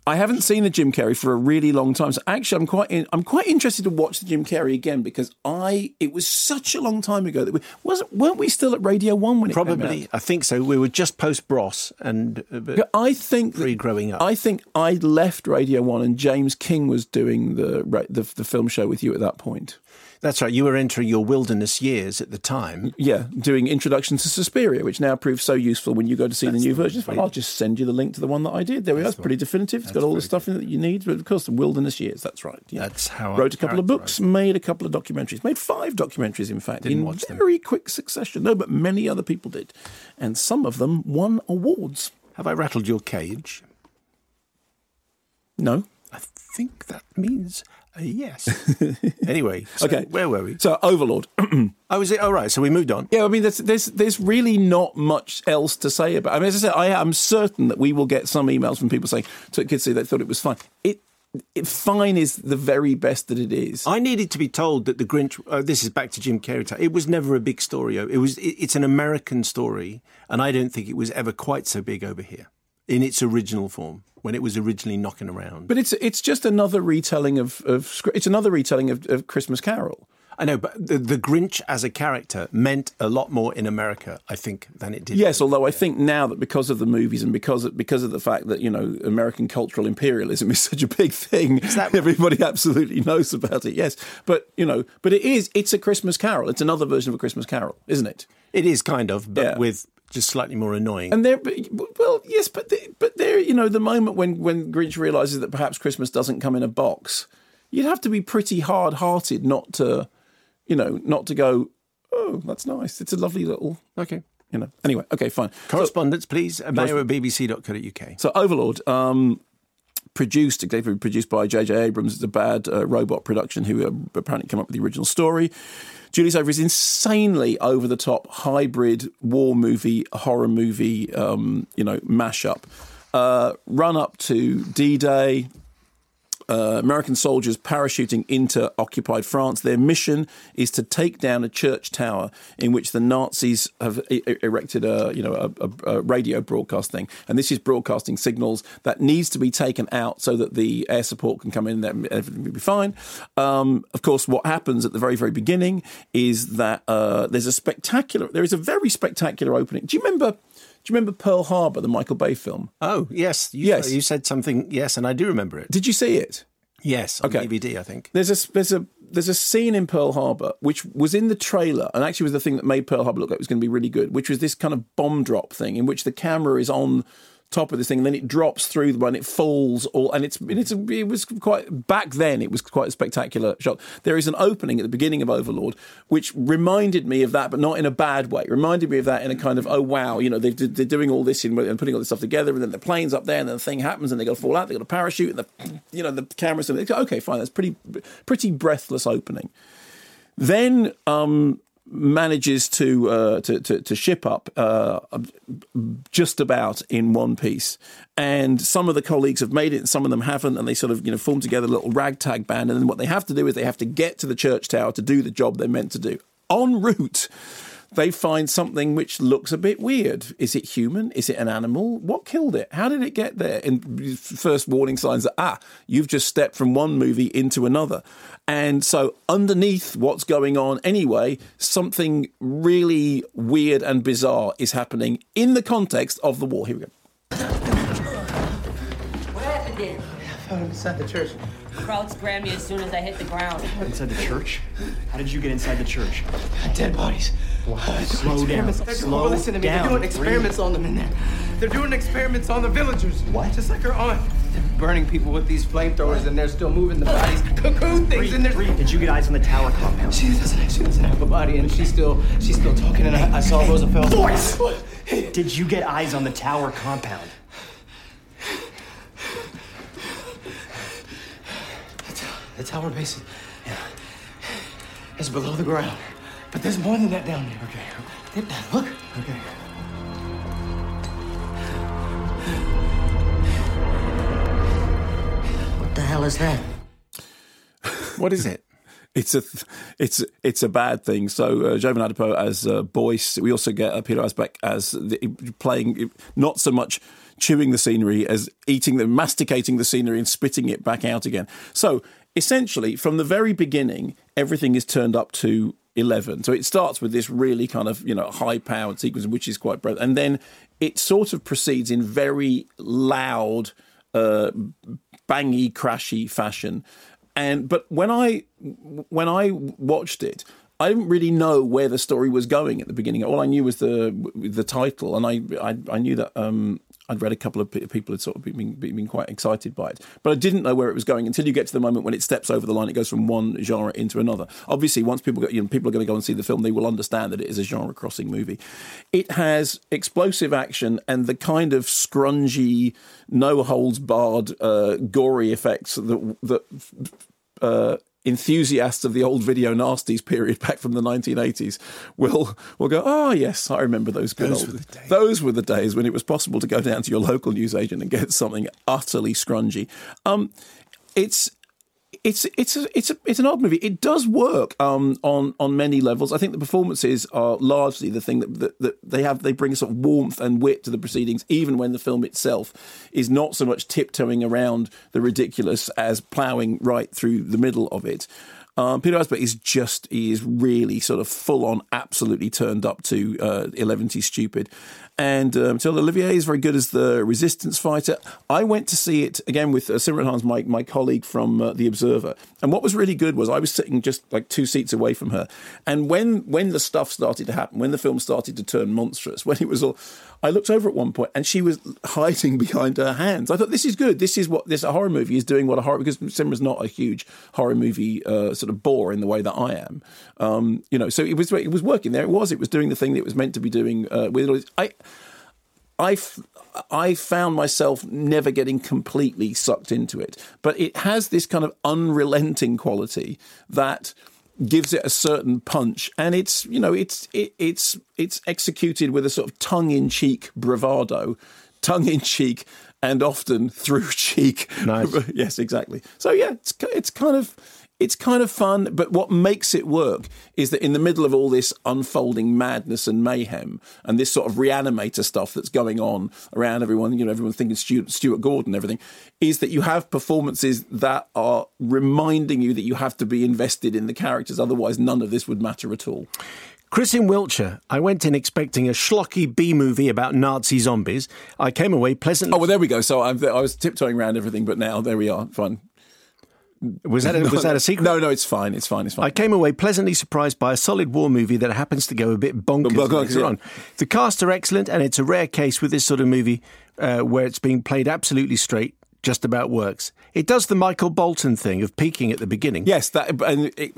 I haven't seen the Jim Carrey for a really long time, so actually, I'm quite in, I'm quite interested to watch the Jim Carrey again because I it was such a long time ago that we wasn't weren't we still at Radio One when it probably I think so. We were just post Bros and uh, I think pre growing up. I think I left Radio One and James King was doing the the, the film show with you at that point. That's right. You were entering your wilderness years at the time. Yeah, doing Introduction to Suspiria, which now proves so useful when you go to see That's the new the version. I'll just send you the link to the one that I did. There we go. It's pretty definitive. It's got all the stuff in it that you need. But of course, the wilderness years. That's right. Yeah. That's how I wrote a couple of books, made a couple of documentaries, made five documentaries, in fact, Didn't in watch very them. quick succession. No, but many other people did, and some of them won awards. Have I rattled your cage? No. I think that means uh, yes. anyway, so okay. Where were we? So Overlord. oh, was it? Oh, right. So we moved on. Yeah, I mean, there's there's there's really not much else to say about. I mean, as I said, I am certain that we will get some emails from people saying took kids see they thought it was fine. It. It, fine is the very best that it is. I needed to be told that the Grinch. Uh, this is back to Jim Carrey. It was never a big story. It was. It, it's an American story, and I don't think it was ever quite so big over here in its original form when it was originally knocking around. But it's it's just another retelling of, of it's another retelling of, of Christmas Carol. I know, but the, the Grinch as a character meant a lot more in America, I think, than it did. Yes, although I think now that because of the movies and because of, because of the fact that you know American cultural imperialism is such a big thing, everybody absolutely knows about it. Yes, but you know, but it is it's a Christmas Carol. It's another version of a Christmas Carol, isn't it? It is kind of, but Yeah. with just slightly more annoying. And there, well, yes, but the, but there, you know, the moment when when Grinch realizes that perhaps Christmas doesn't come in a box, you'd have to be pretty hard hearted not to, you know, not to go. Oh, that's nice. It's a lovely little. okay. You know. Anyway, okay, fine. Correspondence, please. Uh, Mayo at bbc.co.uk. So Overlord, um, produced, executive produced by J.J. Abrams. It's a bad uh, robot production who uh, apparently came up with the original story. Julius Avery's insanely over the top hybrid war movie, horror movie, um, you know, mashup. Uh, run up to D Day, uh, American soldiers parachuting into occupied France. Their mission is to take down a church tower in which the Nazis have e- erected a you know a, a, a radio broadcast thing, and this is broadcasting signals that needs to be taken out so that the air support can come in. and Everything will be fine. Um, of course, what happens at the very very beginning is that uh, there's a spectacular. There is a very spectacular opening. Do you remember? Do you remember Pearl Harbor, the Michael Bay film? Oh, yes. You, Yes. You said something, yes, and I do remember it. Did you see it? Yes, on Okay. DVD, I think. There's a there's a there's a scene in Pearl Harbor which was in the trailer and actually was the thing that made Pearl Harbor look like it was going to be really good, which was this kind of bomb drop thing in which the camera is on top of this thing and then it drops through the one it falls all and it's it's it was quite back then it was quite a spectacular shot. There is an opening at the beginning of overlord which reminded me of that but not in a bad way. Reminded me of that in a kind of oh wow you know they've, they're doing all this in, and putting all this stuff together and then the plane's up there and then the thing happens and they got to fall out they got a parachute and the you know the camera's okay fine that's pretty pretty breathless opening. Then um, manages to, uh, to, to to ship up uh, just about in one piece. And some of the colleagues have made it, and some of them haven't, and they sort of you know form together a little ragtag band. And then what they have to do is they have to get to the church tower to do the job they're meant to do. En route, they find something which looks a bit weird. Is it human? Is it an animal? What killed it? How did it get there? And first warning signs that, ah, you've just stepped from one movie into another. And so, underneath what's going on anyway, something really weird and bizarre is happening in the context of the war. Here we go. What happened then? I found him inside the church. The crowd grabbed me as soon as I hit the ground. Inside the church? How did you get inside the church? Dead bodies. What? Slow down. Experiments. They're, Slow listen to me. down. They're doing experiments on them in there. They're doing experiments on the villagers. What? Just like her aunt. They're burning people with these flamethrowers, and they're still moving the bodies. Cocoon things, and there's. Bree, did you get eyes on the tower compound? She doesn't. She doesn't have a body, and she's still. She's still talking. And I, I saw Roosevelt. Voice! Did you get eyes on the tower compound? The tower base is, yeah, is below the ground. But there's more than that down there. Okay. Dad, look. Okay. What the hell is that? What is it? It's a it's it's a bad thing. So uh, Jovan Adepo as uh, Boyce. We also get uh, Peter Asbæk as the, playing not so much chewing the scenery as eating the masticating the scenery and spitting it back out again. So essentially, from the very beginning, everything is turned up to 11. So it starts with this really kind of, you know, high powered sequence, which is quite breath. And then it sort of proceeds in very loud, uh, bangy, crashy fashion. And but when I when I watched it, I didn't really know where the story was going at the beginning. All I knew was the the title, and I I, I knew that um, I'd read a couple of people had sort of been, been quite excited by it, but I didn't know where it was going until you get to the moment when it steps over the line. It goes from one genre into another. Obviously, once people get, you know people are going to go and see the film, they will understand that it is a genre crossing movie. It has explosive action and the kind of scrungy, no holds barred, uh, gory effects that that. Uh, enthusiasts of the old video nasties period back from the 1980s will will go oh yes i remember those good Those old were the days. those were the days when it was possible to go down to your local newsagent and get something utterly scrungy um it's it's it's a, it's a, it's an odd movie. It does work um, on on many levels. I think the performances are largely the thing that, that, that they have. They bring sort of warmth and wit to the proceedings, even when the film itself is not so much tiptoeing around the ridiculous as ploughing right through the middle of it. Um, Peter Asbæk is just he is really sort of full on, absolutely turned up to uh, eleventy stupid. And um, Ollivier is very good as the resistance fighter. I went to see it again with uh, Simran Hans, my, my colleague from uh, The Observer. And what was really good was I was sitting just like two seats away from her. And when when the stuff started to happen, when the film started to turn monstrous, when it was all, I looked over at one point and she was hiding behind her hands. I thought this is good. This is what this a horror movie is doing. What a horror because Simran's not a huge horror movie uh, sort of bore in the way that I am. Um, you know, so it was it was working there. It was it was doing the thing that it was meant to be doing. Uh, with. I. I, I found myself never getting completely sucked into it, but it has this kind of unrelenting quality that gives it a certain punch, and it's you know it's it, it's it's executed with a sort of tongue in cheek bravado, tongue in cheek, and often through cheek. Nice. yes, exactly. So yeah, it's it's kind of it's kind of fun, but what makes it work is that in the middle of all this unfolding madness and mayhem and this sort of reanimator stuff that's going on around everyone, you know, everyone's thinking Stuart, Stuart Gordon everything, is that you have performances that are reminding you that you have to be invested in the characters. Otherwise, none of this would matter at all. Chris in Wiltshire. I went in expecting a schlocky B movie about Nazi zombies. I came away pleasantly. Oh well, there we go. So I'm, I was tiptoeing around everything, but now there we are. Fine. Was that a, was that a secret? No, no, it's fine. It's fine. It's fine. I came away pleasantly surprised by a solid war movie that happens to go a bit bonkers Bonkers, later yeah. on. The cast are excellent, and it's a rare case with this sort of movie uh, where it's being played absolutely straight, just about works. It does the Michael Bolton thing of peaking at the beginning. Yes, that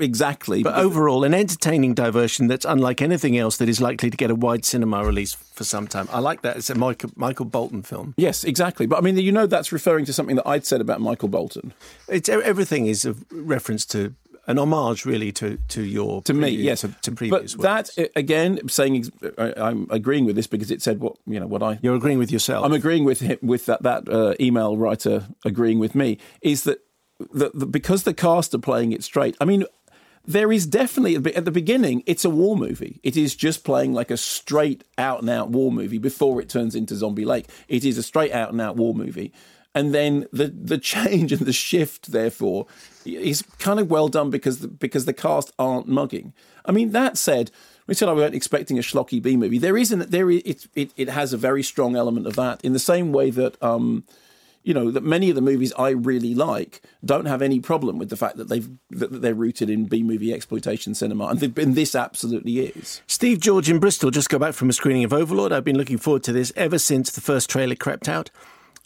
exactly. But overall, an entertaining diversion that's unlike anything else that is likely to get a wide cinema release for some time. I like that. It's a Michael, Michael Bolton film. Yes, exactly. But I mean, you know, that's referring to something that I'd said about Michael Bolton. It's everything is a reference to an homage, really, to to your to me, yes, to previous But that uh, again, saying I, I'm agreeing with this because it said what you know what I. You're agreeing with yourself. I'm agreeing with him, with that that uh, email writer agreeing with me is that the, the, because the cast are playing it straight. I mean. There is definitely at the beginning, it's a war movie. It is just playing like a straight out and out war movie before it turns into Zombie Lake. It is a straight out and out war movie. And then the, the change and the shift, therefore, is kind of well done because the, because the cast aren't mugging. I mean, that said, we said I weren't expecting a schlocky B movie. There isn't. There is, it, it it has a very strong element of that. In the same way that um, you know that many of the movies I really like don't have any problem with the fact that they've that they're rooted in B movie exploitation cinema, and, and this absolutely is. Steve George in Bristol just got back from a screening of Overlord. I've been looking forward to this ever since the first trailer crept out.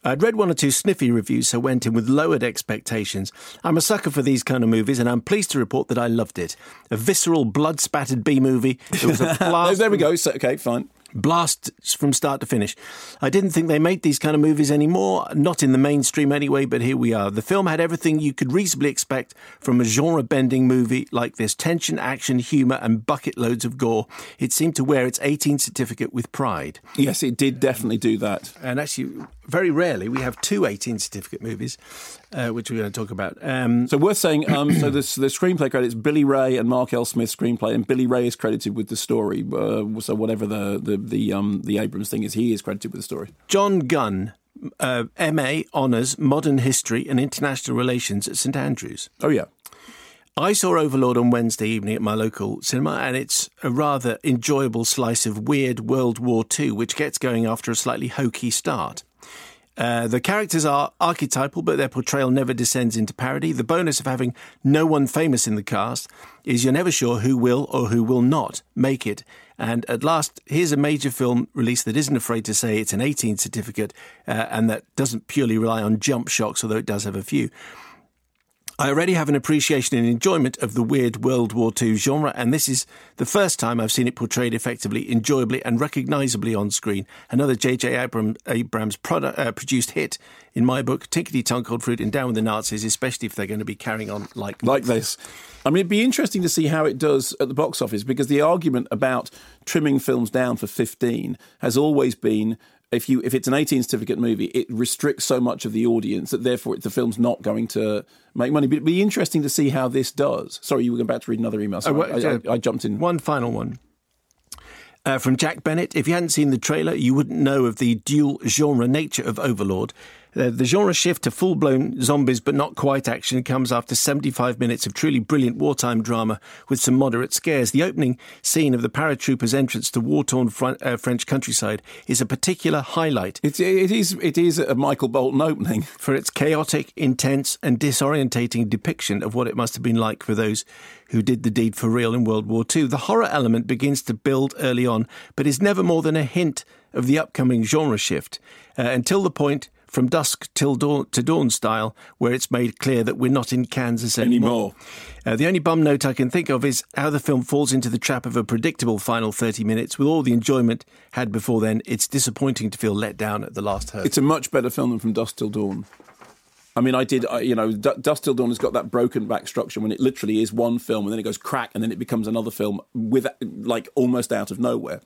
I'd read one or two sniffy reviews, so went in with lowered expectations. I'm a sucker for these kind of movies, and I'm pleased to report that I loved it. A visceral, blood spattered B movie. It was a blast. there we go. So, okay, fine. Blast from start to finish. I didn't think they made these kind of movies anymore, not in the mainstream anyway, but here we are. The film had everything you could reasonably expect from a genre bending movie like this tension, action, humour, and bucket loads of gore. It seemed to wear its 18 certificate with pride. Yes, it did definitely do that. And actually, very rarely, we have two 18 certificate movies, uh, which we're going to talk about. Um, So worth saying. Um, so this, the screenplay credits Billy Ray and Mark L. Smith screenplay, and Billy Ray is credited with the story. Uh, so whatever the the the um the Abrams thing is, he is credited with the story. John Gunn, uh, MA Honours Modern History and International Relations at St Andrews. Oh yeah. I saw Overlord on Wednesday evening at my local cinema, and it's a rather enjoyable slice of weird World War II, which gets going after a slightly hokey start. Uh, the characters are archetypal, but their portrayal never descends into parody. The bonus of having no one famous in the cast is you're never sure who will or who will not make it. And at last, here's a major film release that isn't afraid to say it's an 18 certificate uh, and that doesn't purely rely on jump shocks, although it does have a few. I already have an appreciation and enjoyment of the weird World War II genre, and this is the first time I've seen it portrayed effectively, enjoyably, and recognisably on screen. Another J.J. Abram, Abrams product, uh, produced hit, in my book, Tinkety Tonk Old Fruit and Down with the Nazis, especially if they're going to be carrying on like like this. I mean, it'd be interesting to see how it does at the box office because the argument about trimming films down for 15 has always been if you if it's an 18 certificate movie, it restricts so much of the audience that therefore the film's not going to make money. But it'd be interesting to see how this does. Sorry, you were about to read another email. So Oh, I, well, I, I jumped in. One final one. Uh, from Jack Bennett. If you hadn't seen the trailer, you wouldn't know of the dual genre nature of Overlord. Uh, the genre shift to full blown zombies but not quite action comes after 75 minutes of truly brilliant wartime drama with some moderate scares. The opening scene of the paratroopers' entrance to war torn uh, French countryside is a particular highlight. It, it, is, it is a Michael Bolton opening. For its chaotic, intense, and disorientating depiction of what it must have been like for those who did the deed for real in World War II. The horror element begins to build early on, but is never more than a hint of the upcoming genre shift uh, until the point from dusk till dawn to dawn style, where it's made clear that we're not in Kansas anymore. Anymore. Uh, the only bum note I can think of is how the film falls into the trap of a predictable final 30 minutes. With all the enjoyment had before then, it's disappointing to feel let down at the last hurdle. It's a much better film than From Dusk Till Dawn. I mean, I did, I, you know, D- Dust Till Dawn has got that broken back structure when it literally is one film and then it goes crack and then it becomes another film with like almost out of nowhere.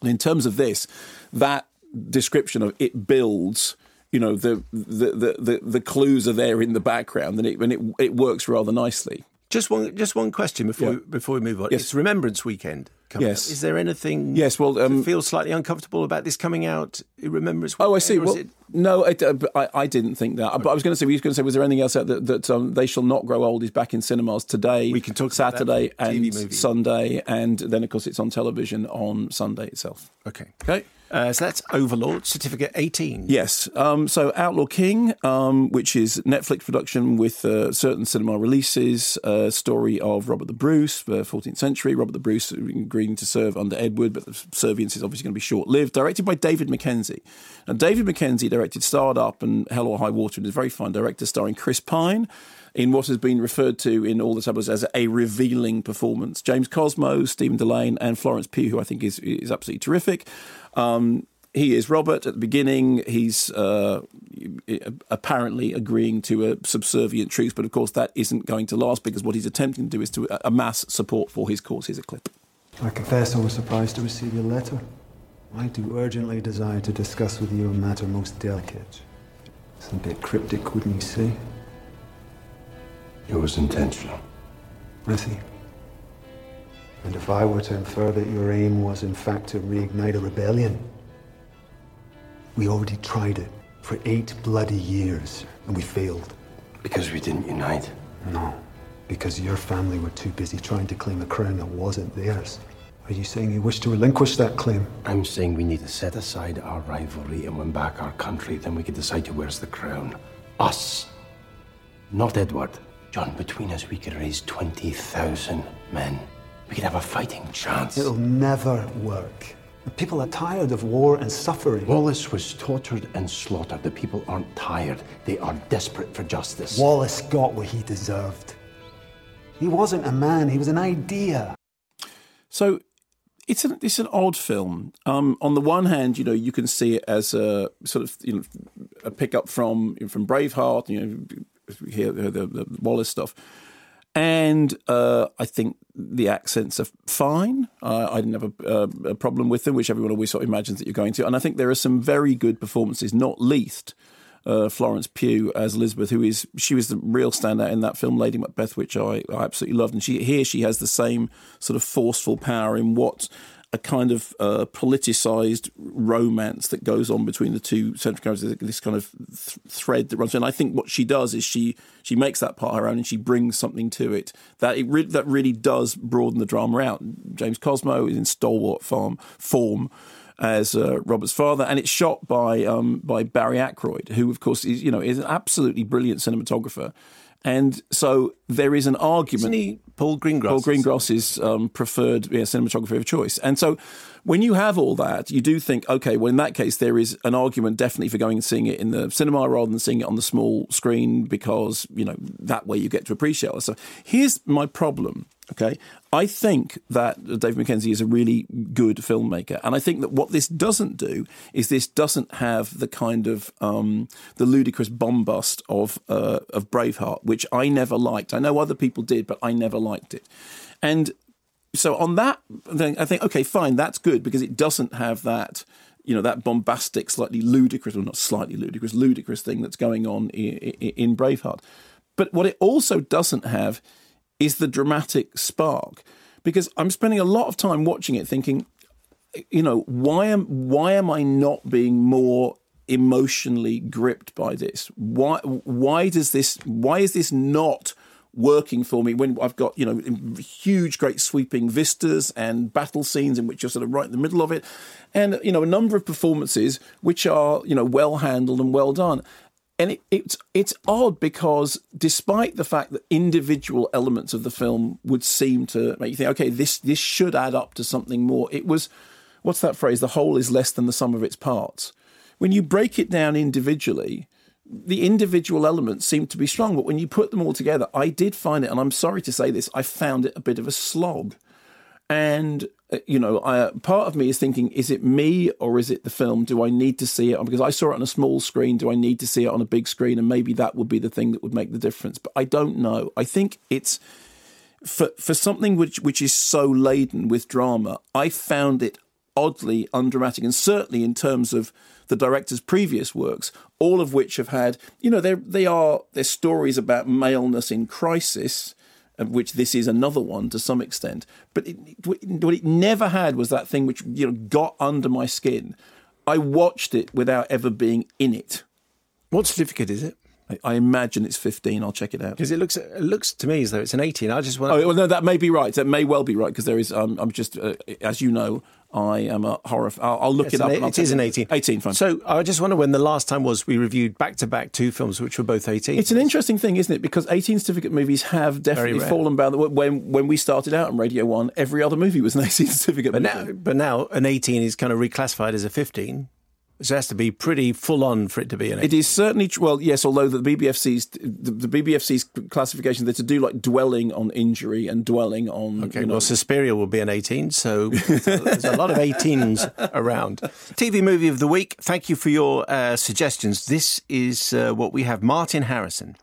And in terms of this, that description of it builds, you know, the the the, the, the clues are there in the background and it and it it works rather nicely. Just one, just one question before Yeah. we, before we move on. Yes. It's Remembrance Weekend. Yes. up. Is there anything? Yes, well, um, that feels slightly uncomfortable about this coming out Remembrance. Oh, I see. Well, it No, I, I, I didn't think that. But I was going to say, we were going to say, was there anything else that, that um, They Shall Not Grow Old is back in cinemas today? We can talk Saturday and. Sunday, and then of course it's on television on Sunday itself. Okay. Okay. Uh, so that's Overlord, certificate 18. Yes. Um, so Outlaw King, um, which is Netflix production with uh, certain cinema releases, uh, story of Robert the Bruce, the 14th century. Robert the Bruce agreeing to serve under Edward, but the servience is obviously going to be short lived. Directed by David Mackenzie. Now, David Mackenzie directed Starred Up and Hell or High Water and is a very fine director starring Chris Pine in what has been referred to in all the tabloids as a revealing performance. James Cosmo, Stephen Dillane, and Florence Pugh, who I think is, is absolutely terrific. Um, he is Robert at the beginning. He's uh, apparently agreeing to a subservient truce, but of course that isn't going to last because what he's attempting to do is to amass support for his cause. Here's a clip. I confess I was surprised to receive your letter. I do urgently desire to discuss with you a matter most delicate. It's a bit cryptic, wouldn't you say? It was intentional. I see. And if I were to infer that your aim was in fact to reignite a rebellion, we already tried it for eight bloody years, and we failed. Because we didn't unite? No. Because your family were too busy trying to claim a crown that wasn't theirs. Are you saying you wish to relinquish that claim? I'm saying we need to set aside our rivalry and win back our country. Then we can decide who wears the crown. Us. Not Edward. John, between us, we could raise 20,000 men. We could have a fighting chance. It'll never work. The people are tired of war and suffering. Wallace was tortured and slaughtered. The people aren't tired. They are desperate for justice. Wallace got what he deserved. He wasn't a man, he was an idea. So it's an it's an odd film. Um, on the one hand, you know, you can see it as a sort of you know a pickup from from Braveheart. You know, we hear the, the, the Wallace stuff, and uh, I think the accents are fine. Uh, I didn't have a, uh, a problem with them, which everyone always sort of imagines that you're going to. And I think there are some very good performances, not least. Uh, Florence Pugh as Elizabeth, who is she was the real standout in that film, Lady Macbeth, which I, I absolutely loved. And she here she has the same sort of forceful power in what a kind of uh, politicized romance that goes on between the two central characters. This kind of th- thread that runs. And I think what she does is she she makes that part her own and she brings something to it that it re- that really does broaden the drama out. James Cosmo is in stalwart form form as uh, Robert's father, and it's shot by um, by Barry Ackroyd, who of course is you know is an absolutely brilliant cinematographer. And so there is an argument. He Paul Greengrass? Paul Greengrass's um, preferred yeah, cinematographer of choice. And so when you have all that, you do think, okay, well, in that case, there is an argument definitely for going and seeing it in the cinema rather than seeing it on the small screen because, you know, that way you get to appreciate it. So here's my problem. Okay. I think that Dave Mackenzie is a really good filmmaker. And I think that what this doesn't do is this doesn't have the kind of um, the ludicrous bombast of uh, of Braveheart, which I never liked. I know other people did, but I never liked it. And so on that I think, okay, fine, that's good because it doesn't have that you know that bombastic, slightly ludicrous, or not slightly ludicrous, ludicrous thing that's going on in, in Braveheart. But what it also doesn't have is the dramatic spark. Because I'm spending a lot of time watching it thinking you know why am why am I not being more emotionally gripped by this? Why why does this why is this not working for me when I've got you know huge great sweeping vistas and battle scenes in which you're sort of right in the middle of it? And you know a number of performances which are you know well handled and well done and it, it's it's odd because despite the fact that individual elements of the film would seem to make you think, okay, this this should add up to something more. It was, what's that phrase? The whole is less than the sum of its parts. When you break it down individually, the individual elements seem to be strong, but when you put them all together, I did find it, and I'm sorry to say this, I found it a bit of a slog. And Uh, you know, I, uh, part of me is thinking, is it me or is it the film? Do I need to see it? Because I saw it on a small screen. Do I need to see it on a big screen? And maybe that would be the thing that would make the difference. But I don't know. I think it's for for something which which is so laden with drama. I found it oddly undramatic, and certainly in terms of the director's previous works, all of which have had, you know, they they are they're stories about maleness in crisis of which this is another one to some extent. But it, what it never had was that thing which you know got under my skin. I watched it without ever being in it. What certificate is it? I, I imagine it's 15. I'll check it out. Because it looks it looks to me as though it's an 18. I just want. Oh well, no, that may be right. That may well be right because there is. Um, I'm just, uh, as you know, I am a horror. F- I'll, I'll look It's it up. an- and I'll it is an you. 18. 18, fine. So I just wonder when the last time was we reviewed back to back two films which were both 18. It's an interesting thing, isn't it? Because 18 certificate movies have definitely fallen down. When when we started out on Radio One, every other movie was an 18 certificate. But movie. now, but now an 18 is kind of reclassified as a 15. So it has to be pretty full on for it to be an 18. It is certainly tr- well, yes. Although the BBFC's the, the BBFC's classification, they're to do like dwelling on injury and dwelling on. Okay, you know, well, Suspiria will be an 18, so there's a lot of 18s around. TV movie of the week. Thank you for your uh, suggestions. This is uh, what we have. Martin Harrison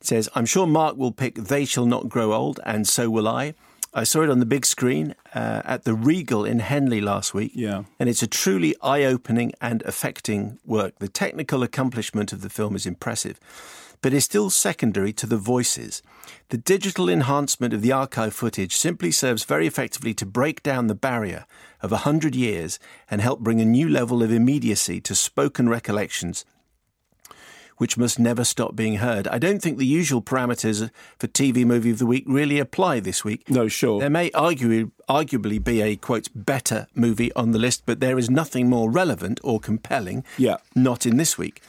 says, I'm sure Mark will pick They Shall Not Grow Old, and so will I. I saw it on the big screen uh, at the Regal in Henley last week. Yeah. And it's a truly eye opening and affecting work. The technical accomplishment of the film is impressive, but is still secondary to the voices. The digital enhancement of the archive footage simply serves very effectively to break down the barrier of a hundred years and help bring a new level of immediacy to spoken recollections which must never stop being heard. I don't think the usual parameters for TV movie of the week really apply this week. No, sure. There may argue, arguably be a quote better movie on the list, but there is nothing more relevant or compelling. Yeah. Not in this week.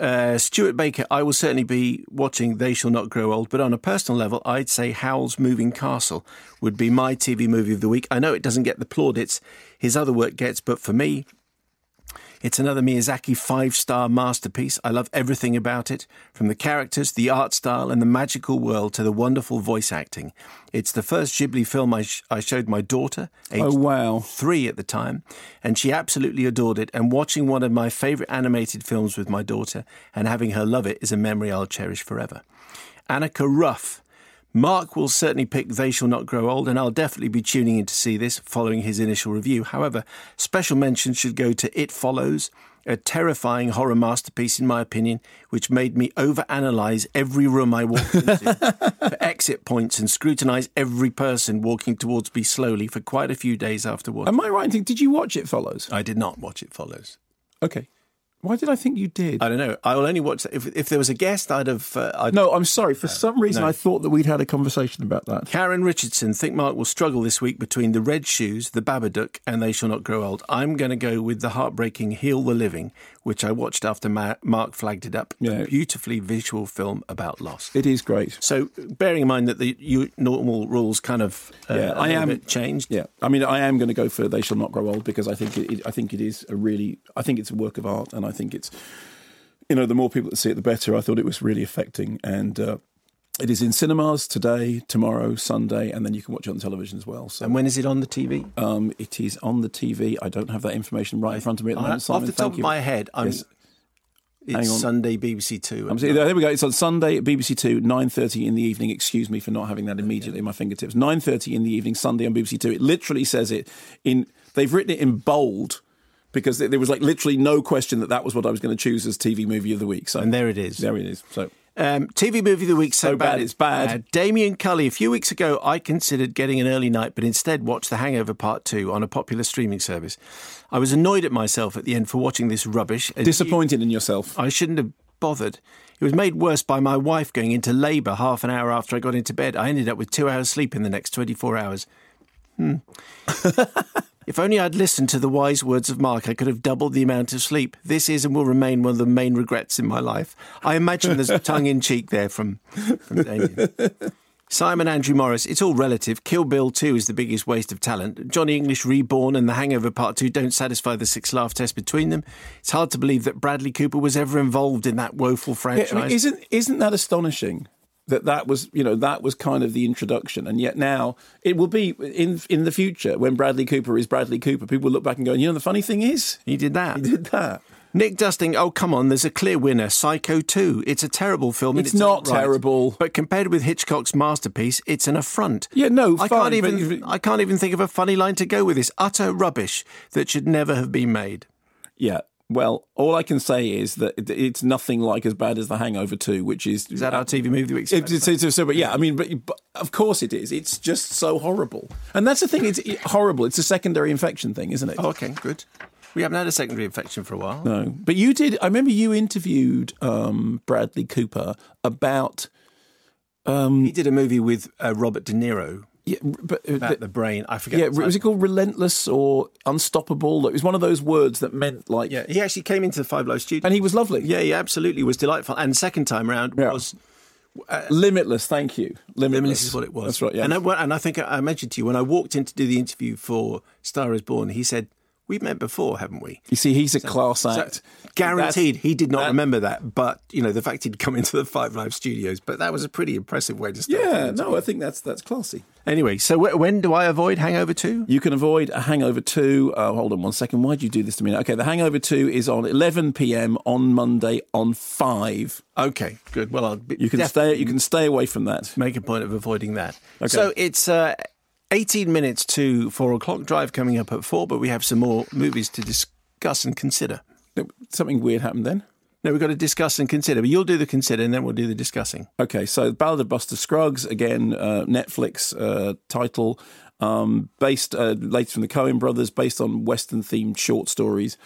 Uh, Stuart Baker, I will certainly be watching They Shall Not Grow Old, but on a personal level, I'd say Howl's Moving Castle would be my TV movie of the week. I know it doesn't get the plaudits his other work gets, but for me, it's another Miyazaki five star masterpiece. I love everything about it, from the characters, the art style, and the magical world to the wonderful voice acting. It's the first Ghibli film I, sh- I showed my daughter, aged Oh, wow. three at the time, and she absolutely adored it. And watching one of my favourite animated films with my daughter and having her love it is a memory I'll cherish forever. Annika Ruff. Mark will certainly pick They Shall Not Grow Old, and I'll definitely be tuning in to see this following his initial review. However, special mention should go to It Follows, a terrifying horror masterpiece, in my opinion, which made me overanalyze every room I walked into for exit points and scrutinize every person walking towards me slowly for quite a few days afterwards. Am I right in thinking? Did you watch It Follows? I did not watch It Follows. Okay. Why did I think you did? I don't know. I will only watch. If, if there was a guest, I'd have. Uh, I'd, no, I'm sorry. For some reason, no. I thought that we'd had a conversation about that. Karen Richardson, think Mark will struggle this week between The Red Shoes, The Babadook, and They Shall Not Grow Old. I'm going to go with the heartbreaking Heal the Living, which I watched after Ma- Mark flagged it up. Yeah. A beautifully visual film about loss. It is great. So, bearing in mind that the normal rules kind of uh, Yeah, I am- changed. Yeah, I mean, I am going to go for "They Shall Not Grow Old" because I think it, it, I think it is a really, I think it's a work of art, and I think it's, you know, the more people that see it, the better. I thought it was really affecting, and uh, it is in cinemas today, tomorrow, Sunday, and then you can watch it on television as well. So, And when is it on the TV? um, it is on the TV. I don't have that information right in front of me at the moment. off Simon, the top of my head, I'm. Yes. It's Sunday BBC Two. I'm there we go. It's on Sunday BBC Two, nine thirty in the evening. Excuse me for not having that immediately in my fingertips. Nine thirty in the evening, Sunday on BBC Two. It literally says it in. They've written it in bold because there was like literally no question that that was what I was going to choose as TV movie of the week. So And there it is. there it is. So Um, TV movie of the week, so, So bad it's bad. Uh, Damien Cully. A few weeks ago, I considered getting an early night, but instead watched The Hangover Part Two on a popular streaming service. I was annoyed at myself at the end for watching this rubbish. Disappointed in yourself. I shouldn't have bothered. It was made worse by my wife going into labour half an hour after I got into bed. I ended up with two hours sleep in the next 24 hours. Hmm. if only I'd listened to the wise words of Mark, I could have doubled the amount of sleep. This is and will remain one of the main regrets in my life. I imagine there's a tongue in cheek there from, from Damien. Simon Andrew Morris, it's all relative. Kill Bill 2 is the biggest waste of talent. Johnny English Reborn and The Hangover Part 2 don't satisfy the six laugh test between them. It's hard to believe that Bradley Cooper was ever involved in that woeful Yeah, franchise. I mean, isn't isn't that astonishing? That that was you know that was kind of the introduction, and yet now it will be in in the future when Bradley Cooper is Bradley Cooper. People will look back and go, you know, the funny thing is he did that. he did that. Nick Dusting, oh come on, there's a clear winner, Psycho 2. It's a terrible film. It's its not right. terrible. But compared with Hitchcock's masterpiece, it's an affront. Yeah, no, I fine, can't even I can't even think of a funny line to go with this. Utter rubbish that should never have been made. Yeah. Well, all I can say is that it's nothing like as bad as The Hangover Two, which is Is that our TV movie of the week? It- it's- it's- so, but yeah, I mean, but, but of course it is. It's just so horrible, and that's the thing. It's it- horrible. It's a secondary infection thing, isn't it? Oh, okay, good. We haven't had a secondary infection for a while. No, but you did. I remember you interviewed um, Bradley Cooper about. Um, he did a movie with uh, Robert De Niro. Yeah, but uh, about the brain. I forget. Yeah, was it called relentless or unstoppable? It was one of those words that meant like. Yeah, he actually came into the Five Live studio, and he was lovely. Yeah, he absolutely was delightful. And second time round was uh, limitless. Thank you. Limitless. Limitless is what it was. That's right. Yeah. And I, and I think I mentioned to you when I walked in to do the interview for Star Is Born, he said, "We've met before, haven't we?" You see, he's a So- class so act. guaranteed, That's- he did not that- remember that. But you know, the fact he'd come into the Five Live studios, but that was a pretty impressive way to start. Yeah, no. I think that's that's classy. Anyway, so wh- when do I avoid Hangover Two? You can avoid a Hangover 2. Uh, hold on one second. Why'd you do this to me? Okay, the Hangover 2 is on 11 p.m. on Monday on 5. Okay, good. Well, I'll be, You can stay you can stay away from that. make a point of avoiding that. Okay. So it's uh, 18 minutes to four o'clock drive coming up at four, but we have some more movies to discuss and consider. Something weird happened then. No, we've got to discuss and consider, but you'll do the consider and then we'll do the discussing. Okay, so Ballad of Buster Scruggs, again, uh, Netflix uh, title, um, based uh, later from the Coen brothers, based on Western themed short stories,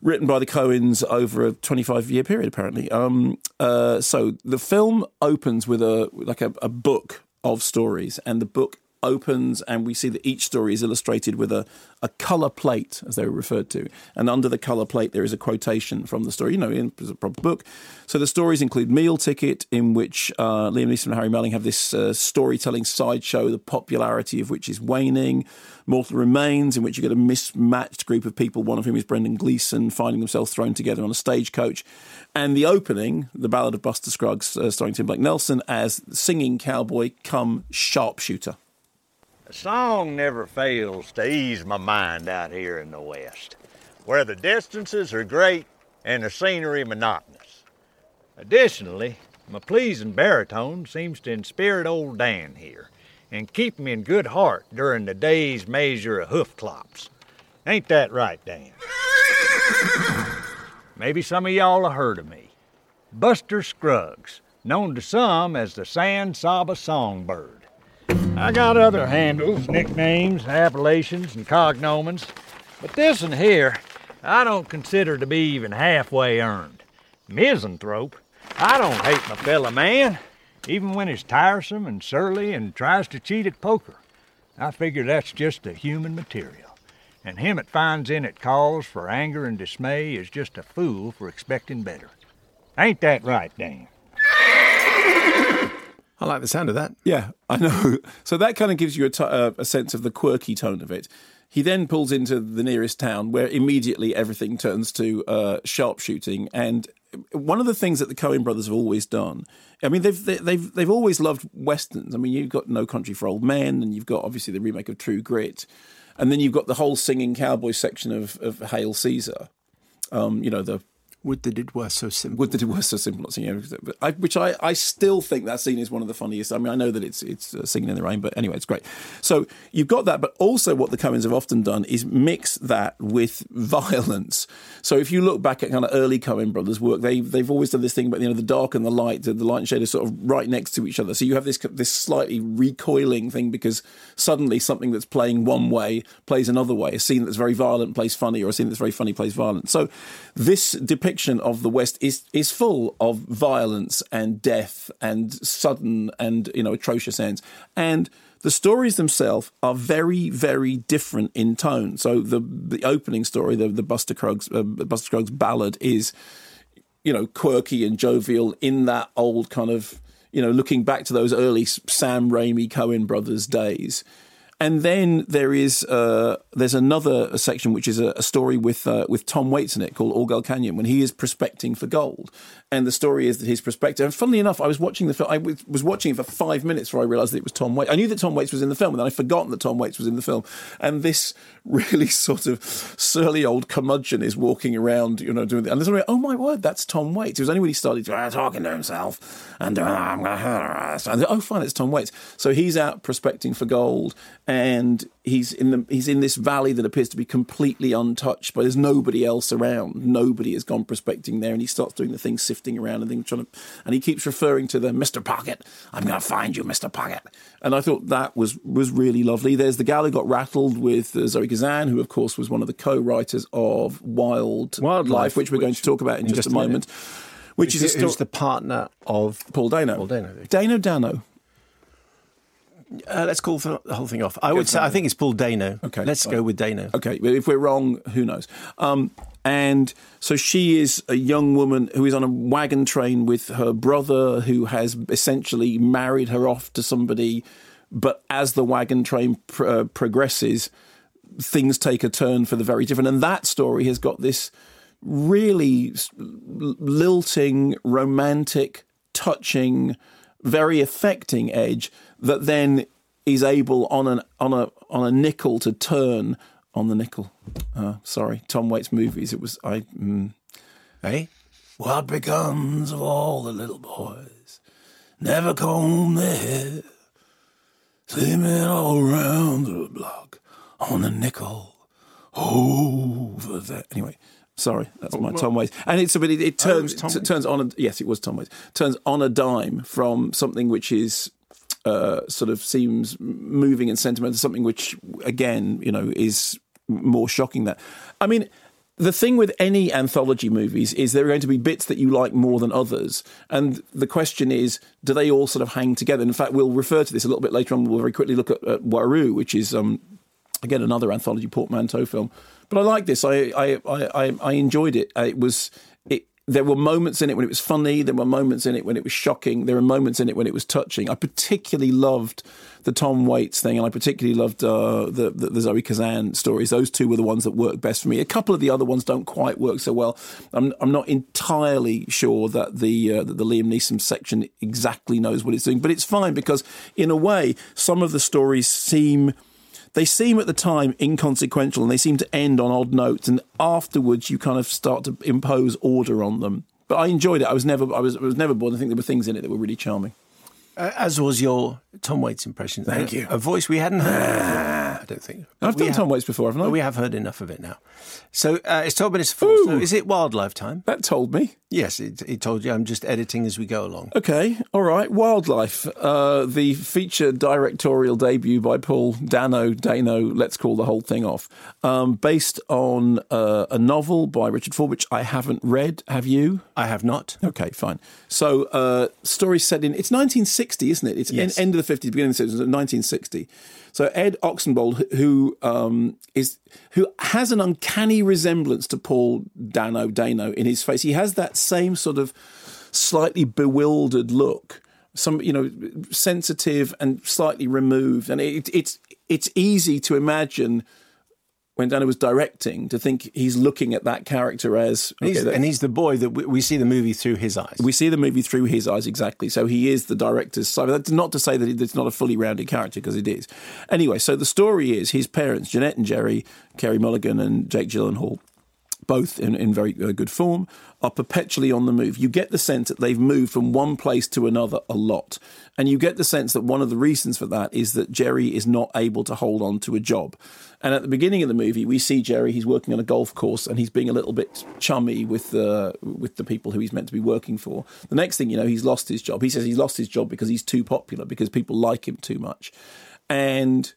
written by the Coens over a 25 year period, apparently. Um, uh, so the film opens with a like a, a book of stories, and the book opens and we see that each story is illustrated with a, a color plate as they were referred to. And under the color plate there is a quotation from the story you know in a proper book. So the stories include meal ticket in which uh, liam neeson and harry melling have this uh, storytelling sideshow the popularity of which is waning. Mortal remains in which you get a mismatched group of people one of whom is brendan gleeson finding themselves thrown together on a stagecoach. And the opening the ballad of buster scruggs uh, starring tim blake nelson as singing cowboy come sharpshooter A song never fails to ease my mind out here in the West, where the distances are great and the scenery monotonous. Additionally, my pleasing baritone seems to inspirit old Dan here and keep me in good heart during the day's measure of hoof clops. Ain't that right, Dan? Maybe some of y'all have heard of me. Buster Scruggs, known to some as the San Saba Songbird. I got other handles, nicknames, appellations, and cognomens, but this one here I don't consider to be even halfway earned. Misanthrope? I don't hate my fellow man, even when he's tiresome and surly and tries to cheat at poker. I figure that's just the human material, and him that finds in it cause for anger and dismay is just a fool for expecting better. Ain't that right, Dan? I like the sound of that. Yeah, I know. So that kind of gives you uh, a sense of the quirky tone of it. He then pulls into the nearest town where immediately everything turns to uh, sharpshooting. And one of the things that the Coen brothers have always done, I mean, they've they- they've they've always loved westerns. I mean, you've got No Country for Old Men, and you've got obviously the remake of True Grit, and then you've got the whole singing cowboy section of of Hail Caesar. Um, you know the Would that it were so simple. would that it were so simple, not singing I, which I, I still think that scene is one of the funniest. I mean, I know that it's it's uh, singing in the rain, but anyway, it's great. So you've got that, but also what the Coens have often done is mix that with violence. So if you look back at kind of early Coen brothers' work, they they've always done this thing about you know the dark and the light, the, the light and shade are sort of right next to each other. So you have this this slightly recoiling thing because suddenly something that's playing one way plays another way. A scene that's very violent plays funny, or a scene that's very funny plays violent. So this of the West is is full of violence and death and sudden and you know atrocious ends and. The stories themselves are very, very different in tone. So the the opening story, the the Buster Scruggs uh, Buster Scruggs ballad, is you know, quirky and jovial in that old kind of, you know, looking back to those early Sam Raimi Coen brothers days. And then there is uh, there's another section which is a, a story with uh, with Tom Waits in it called All Gold Canyon when he is prospecting for gold, and the story is that he's prospecting. And funnily enough, I was watching the film. I was watching it for five minutes before I realised that it was Tom Waits. I knew that Tom Waits was in the film, and then I'd forgotten that Tom Waits was in the film. And this really sort of surly old curmudgeon is walking around, you know, doing. The, and there's oh my word, that's Tom Waits. It was only when he started uh, talking to himself and uh, I'm us. And, oh, fine, it's Tom Waits. So he's out prospecting for gold, and he's in the he's in this valley that appears to be completely untouched, but there's nobody else around. Nobody has gone prospecting there, and he starts doing the thing, sifting around and things, trying to, and he keeps referring to the Mister Pocket. I'm going to find you, Mister Pocket. And I thought that was was really lovely. There's the gal who got rattled with uh, Zoe Kazan, who of course was one of the co-writers of Wild Wildlife, which we're going to talk about in, just, a moment. Which is a who's sto- the partner of Paul Dano. Paul Dano. Dano Dano. Uh, let's call the the whole thing off. I would say I think it's Paul Dano. Okay, let's fine. go with Dano. Okay, but if we're wrong, who knows? Um, and so she is a young woman who is on a wagon train with her brother, who has essentially married her off to somebody. But as the wagon train pr- uh, progresses, things take a turn for the very different. And that story has got this really lilting, romantic, touching, very affecting edge that then is able on an on a on a nickel to turn on the nickel. Uh, sorry, Tom Waits movies. It was I. Mm. Hey, what becomes of all the little boys? Never comb their hair, slimming all around the block on a nickel over there. Anyway. Sorry, that's my Tom Waits, and it's a bit. It, it Oh, it turns t- turns on. A, yes, it was Tom Waits. Turns on a dime from something which is uh, sort of seems moving and sentimental something which, again, you know, is more shocking. That I mean, the thing with any anthology movies is there are going to be bits that you like more than others, and the question is, do they all sort of hang together? And In fact, we'll refer to this a little bit later on. We'll very quickly look at, at Waru, which is. Um, again another anthology portmanteau film. But I like this. I I, I, I enjoyed it. It was. There were moments in it when it was funny. There were moments in it when it was shocking. There were moments in it when it was touching. I particularly loved the Tom Waits thing, and I particularly loved uh, the, the the Zoe Kazan stories. Those two were the ones that worked best for me. A couple of the other ones don't quite work so well. I'm I'm not entirely sure that the uh, that the Liam Neeson section exactly knows what it's doing, but it's fine because in a way some of the stories seem they seem at the time inconsequential and they seem to end on odd notes and afterwards you kind of start to impose order on them but i enjoyed it i was never i was, I was never bored i think there were things in it that were really charming Uh, as was your Tom Waits impression. Thank A- you. A voice we hadn't heard. before, I don't think. I've done have- Tom Waits before, haven't I? We have heard enough of it now. So uh, it's 12 minutes to four. So is it wildlife time? That told me. Yes, it, it told you. I'm just editing as we go along. Okay, all right. Wildlife, uh, the feature directorial debut by Paul Dano. Dano, let's call the whole thing off. Um, based on uh, a novel by Richard Ford, which I haven't read. Have you? I have not. Okay, fine. So, uh, story set in it's 1960, isn't it? It's Yes. en- end of the 50s, beginning of the 60s, 1960. So Ed Oxenbould, who um, is who has an uncanny resemblance to Paul Dano Dano in his face. He has that same sort of slightly bewildered look, some you know, sensitive and slightly removed, and it, it's it's easy to imagine. When Dano was directing, to think he's looking at that character as And he's, that- and he's the boy that we, we see the movie through his eyes. we see the movie through his eyes exactly. So he is the director's side. That's not to say that it's not a fully rounded character because it is. Anyway, so the story is his parents, Jeanette and Jerry, Carey Mulligan and Jake Gyllenhaal, both in, in very uh, good form, are perpetually on the move. You get the sense that they've moved from one place to another a lot. And you get the sense that one of the reasons for that is that Jerry is not able to hold on to a job. And at the beginning of the movie, we see Jerry, he's working on a golf course and he's being a little bit chummy with the, with the people who he's meant to be working for. The next thing you know, he's lost his job. He says he's lost his job because he's too popular, because people like him too much. And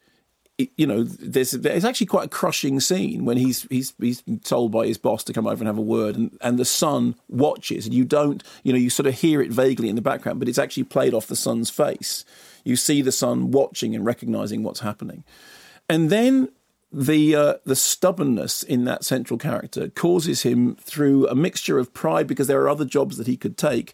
you know, there's there's actually quite a crushing scene when he's he's he's told by his boss to come over and have a word, and, and the son watches, and you don't, you know, you sort of hear it vaguely in the background, but it's actually played off the son's face. You see the son watching and recognizing what's happening, and then the uh, the stubbornness in that central character causes him through a mixture of pride because there are other jobs that he could take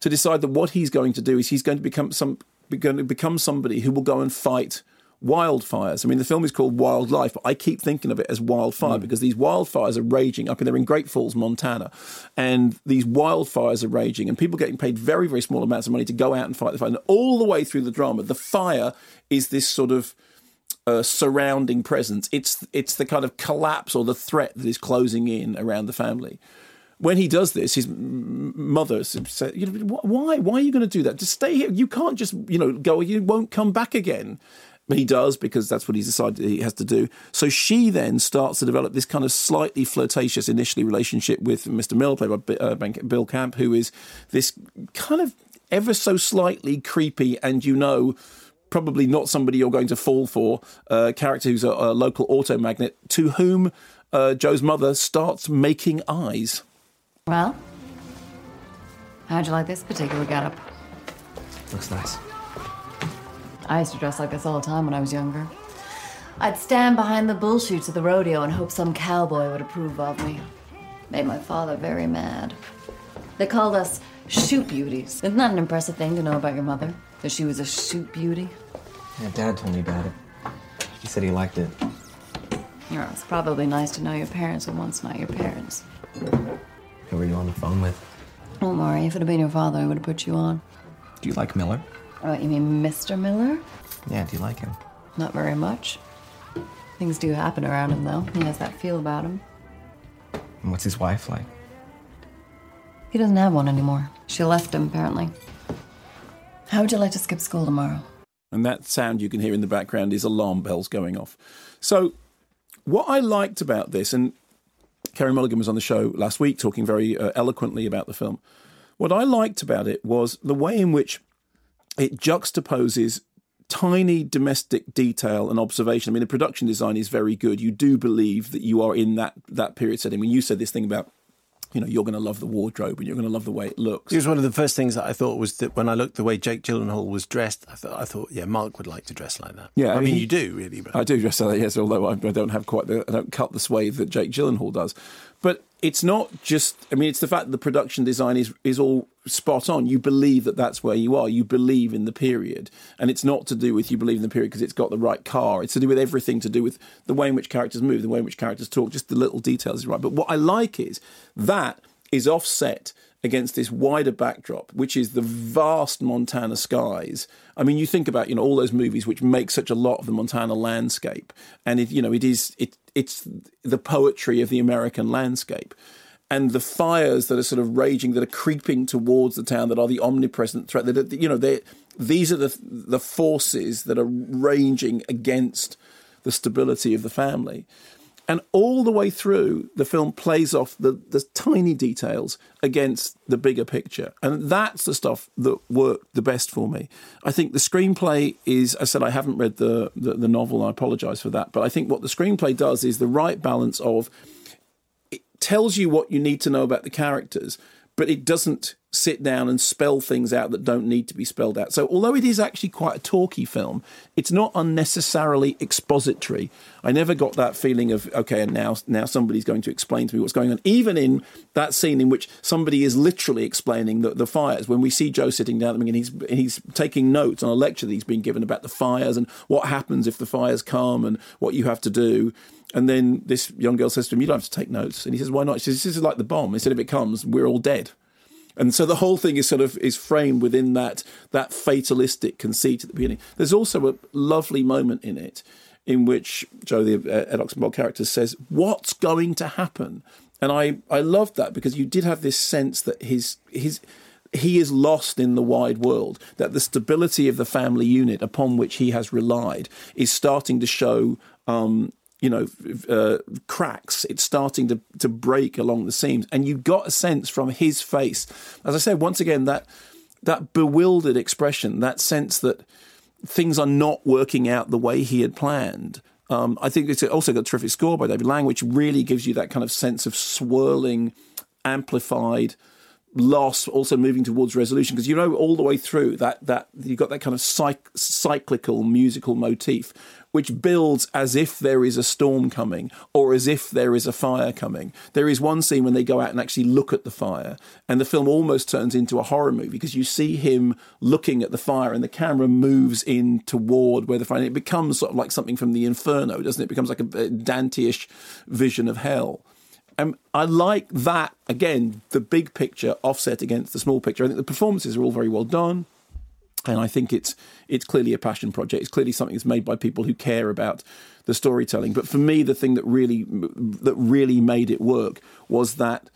to decide that what he's going to do is he's going to become some going to become somebody who will go and fight wildfires. I mean, the film is called Wildlife, but I keep thinking of it as wildfire because these wildfires are raging up in there in Great Falls, Montana, and these wildfires are raging, and people getting paid very, very small amounts of money to go out and fight the fire. And all the way through the drama, the fire is this sort of uh, surrounding presence. It's it's the kind of collapse or the threat that is closing in around the family. When he does this, his mother said, "You know, why? Why are you going to do that? Just stay here. You can't just, you know, go. You won't come back again." He does because that's what he's decided he has to do. So she then starts to develop this kind of slightly flirtatious initially relationship with Mr. Miller, played by uh, Bill Camp, who is this kind of ever so slightly creepy and you know probably not somebody you're going to fall for, uh, character who's a, a, local auto magnate to whom uh, Joe's mother starts making eyes. Well, how'd you like this particular getup? Looks nice. I used to dress like this all the time when I was younger. I'd stand behind the bull chutes of the rodeo and hope some cowboy would approve of me. Made my father very mad. They called us shoot beauties. Isn't that an impressive thing to know about your mother? That she was a shoot beauty? Yeah, Dad told me about it. He said he liked it. You know, it's probably nice to know your parents were once not your parents. Who were you on the phone with? Don't worry, if it had been your father, I would have put you on. Do you like Miller? Oh, you mean Mr. Miller? Yeah, do you like him? Not very much. Things do happen around him, though. He has that feel about him. And what's his wife like? He doesn't have one anymore. She left him, apparently. How would you like to skip school tomorrow? And that sound you can hear in the background is alarm bells going off. So, what I liked about this, and Carey Mulligan was on the show last week talking very uh, eloquently about the film. What I liked about it was the way in which it juxtaposes tiny domestic detail and observation. I mean, the production design is very good. You do believe that you are in that that period setting. I mean, you said this thing about you know, you're going to love the wardrobe and you're going to love the way it looks. It was one of the first things that I thought was that when I looked the way Jake Gyllenhaal was dressed, I thought, I thought, yeah, Mark would like to dress like that. Yeah, I, I mean, you do really. But... I do dress like that, yes. Although I don't have quite the, I don't cut the swathe that Jake Gyllenhaal does. But it's not just. I mean, it's the fact that the production design is is all spot on. You believe that that's where you are. You believe in the period, and it's not to do with you believe in the period because it's got the right car. It's to do with everything to do with the way in which characters move, the way in which characters talk. Just the little details is right. But what I like is that is offset against this wider backdrop, which is the vast Montana skies. I mean, you think about you know all those movies which make such a lot of the Montana landscape, and it you know it is it it's the poetry of the American landscape. And the fires that are sort of raging, that are creeping towards the town, that are the omnipresent threat. That you know, they these are the the forces that are raging against the stability of the family. And all the way through, the film plays off the, the tiny details against the bigger picture. And that's the stuff that worked the best for me. I think the screenplay is, I said, I haven't read the, the, the novel, I apologize for that. But I think what the screenplay does is the right balance of it tells you what you need to know about the characters, but it doesn't sit down and spell things out that don't need to be spelled out. So, although it is actually quite a talky film, it's not unnecessarily expository. I never got that feeling of okay, and now now somebody's going to explain to me what's going on. Even in that scene in which somebody is literally explaining the, the fires, when we see Joe sitting down and he's he's taking notes on a lecture that he's been given about the fires and what happens if the fires come and what you have to do. And then this young girl says to him, "You don't have to take notes." And he says, "Why not?" She says, "This is like the bomb. Said, if it comes, we're all dead." And so the whole thing is sort of is framed within that that fatalistic conceit at the beginning. There's also a lovely moment in it in which Joe, the uh, Ed character, says, "What's going to happen?" And I I loved that because you did have this sense that his his he is lost in the wide world, that the stability of the family unit upon which he has relied is starting to show um, you know, uh, cracks. It's starting to, to break along the seams. And you got a sense from his face, as I said, once again, that that bewildered expression, that sense that things are not working out the way he had planned. Um, I think it's also got a terrific score by David Lang, which really gives you that kind of sense of swirling, amplified loss, also moving towards resolution. Because you know all the way through that that you've got that kind of cyc- cyclical musical motif which builds as if there is a storm coming or as if there is a fire coming. There is one scene when they go out and actually look at the fire, and the film almost turns into a horror movie because you see him looking at the fire and the camera moves in toward where the fire. It becomes sort of like something from the Inferno, doesn't it? It becomes like a Dante-ish vision of hell. And I like that again, the big picture offset against the small picture. I think the performances are all very well done and I think it's it's clearly a passion project. It's clearly something that's made by people who care about the storytelling. But for me, the thing that really that really made it work was that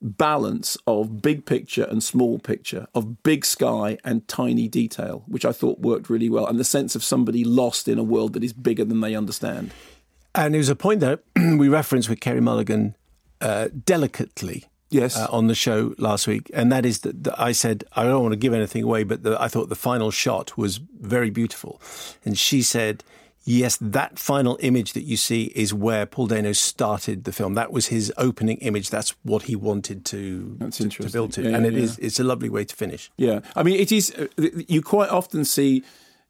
balance of big picture and small picture, of big sky and tiny detail, which I thought worked really well, and the sense of somebody lost in a world that is bigger than they understand. And it was a point that we referenced with Carey Mulligan uh, delicately. Yes. Uh, on the show last week, and that is that, I said I don't want to give anything away, but the, I thought the final shot was very beautiful, and she said, "Yes, that final image that you see is where Paul Dano started the film. That was his opening image. That's what he wanted to to, to build to, Yeah, and yeah, it is it's a lovely way to finish. Yeah, I mean, it is. uh, You quite often see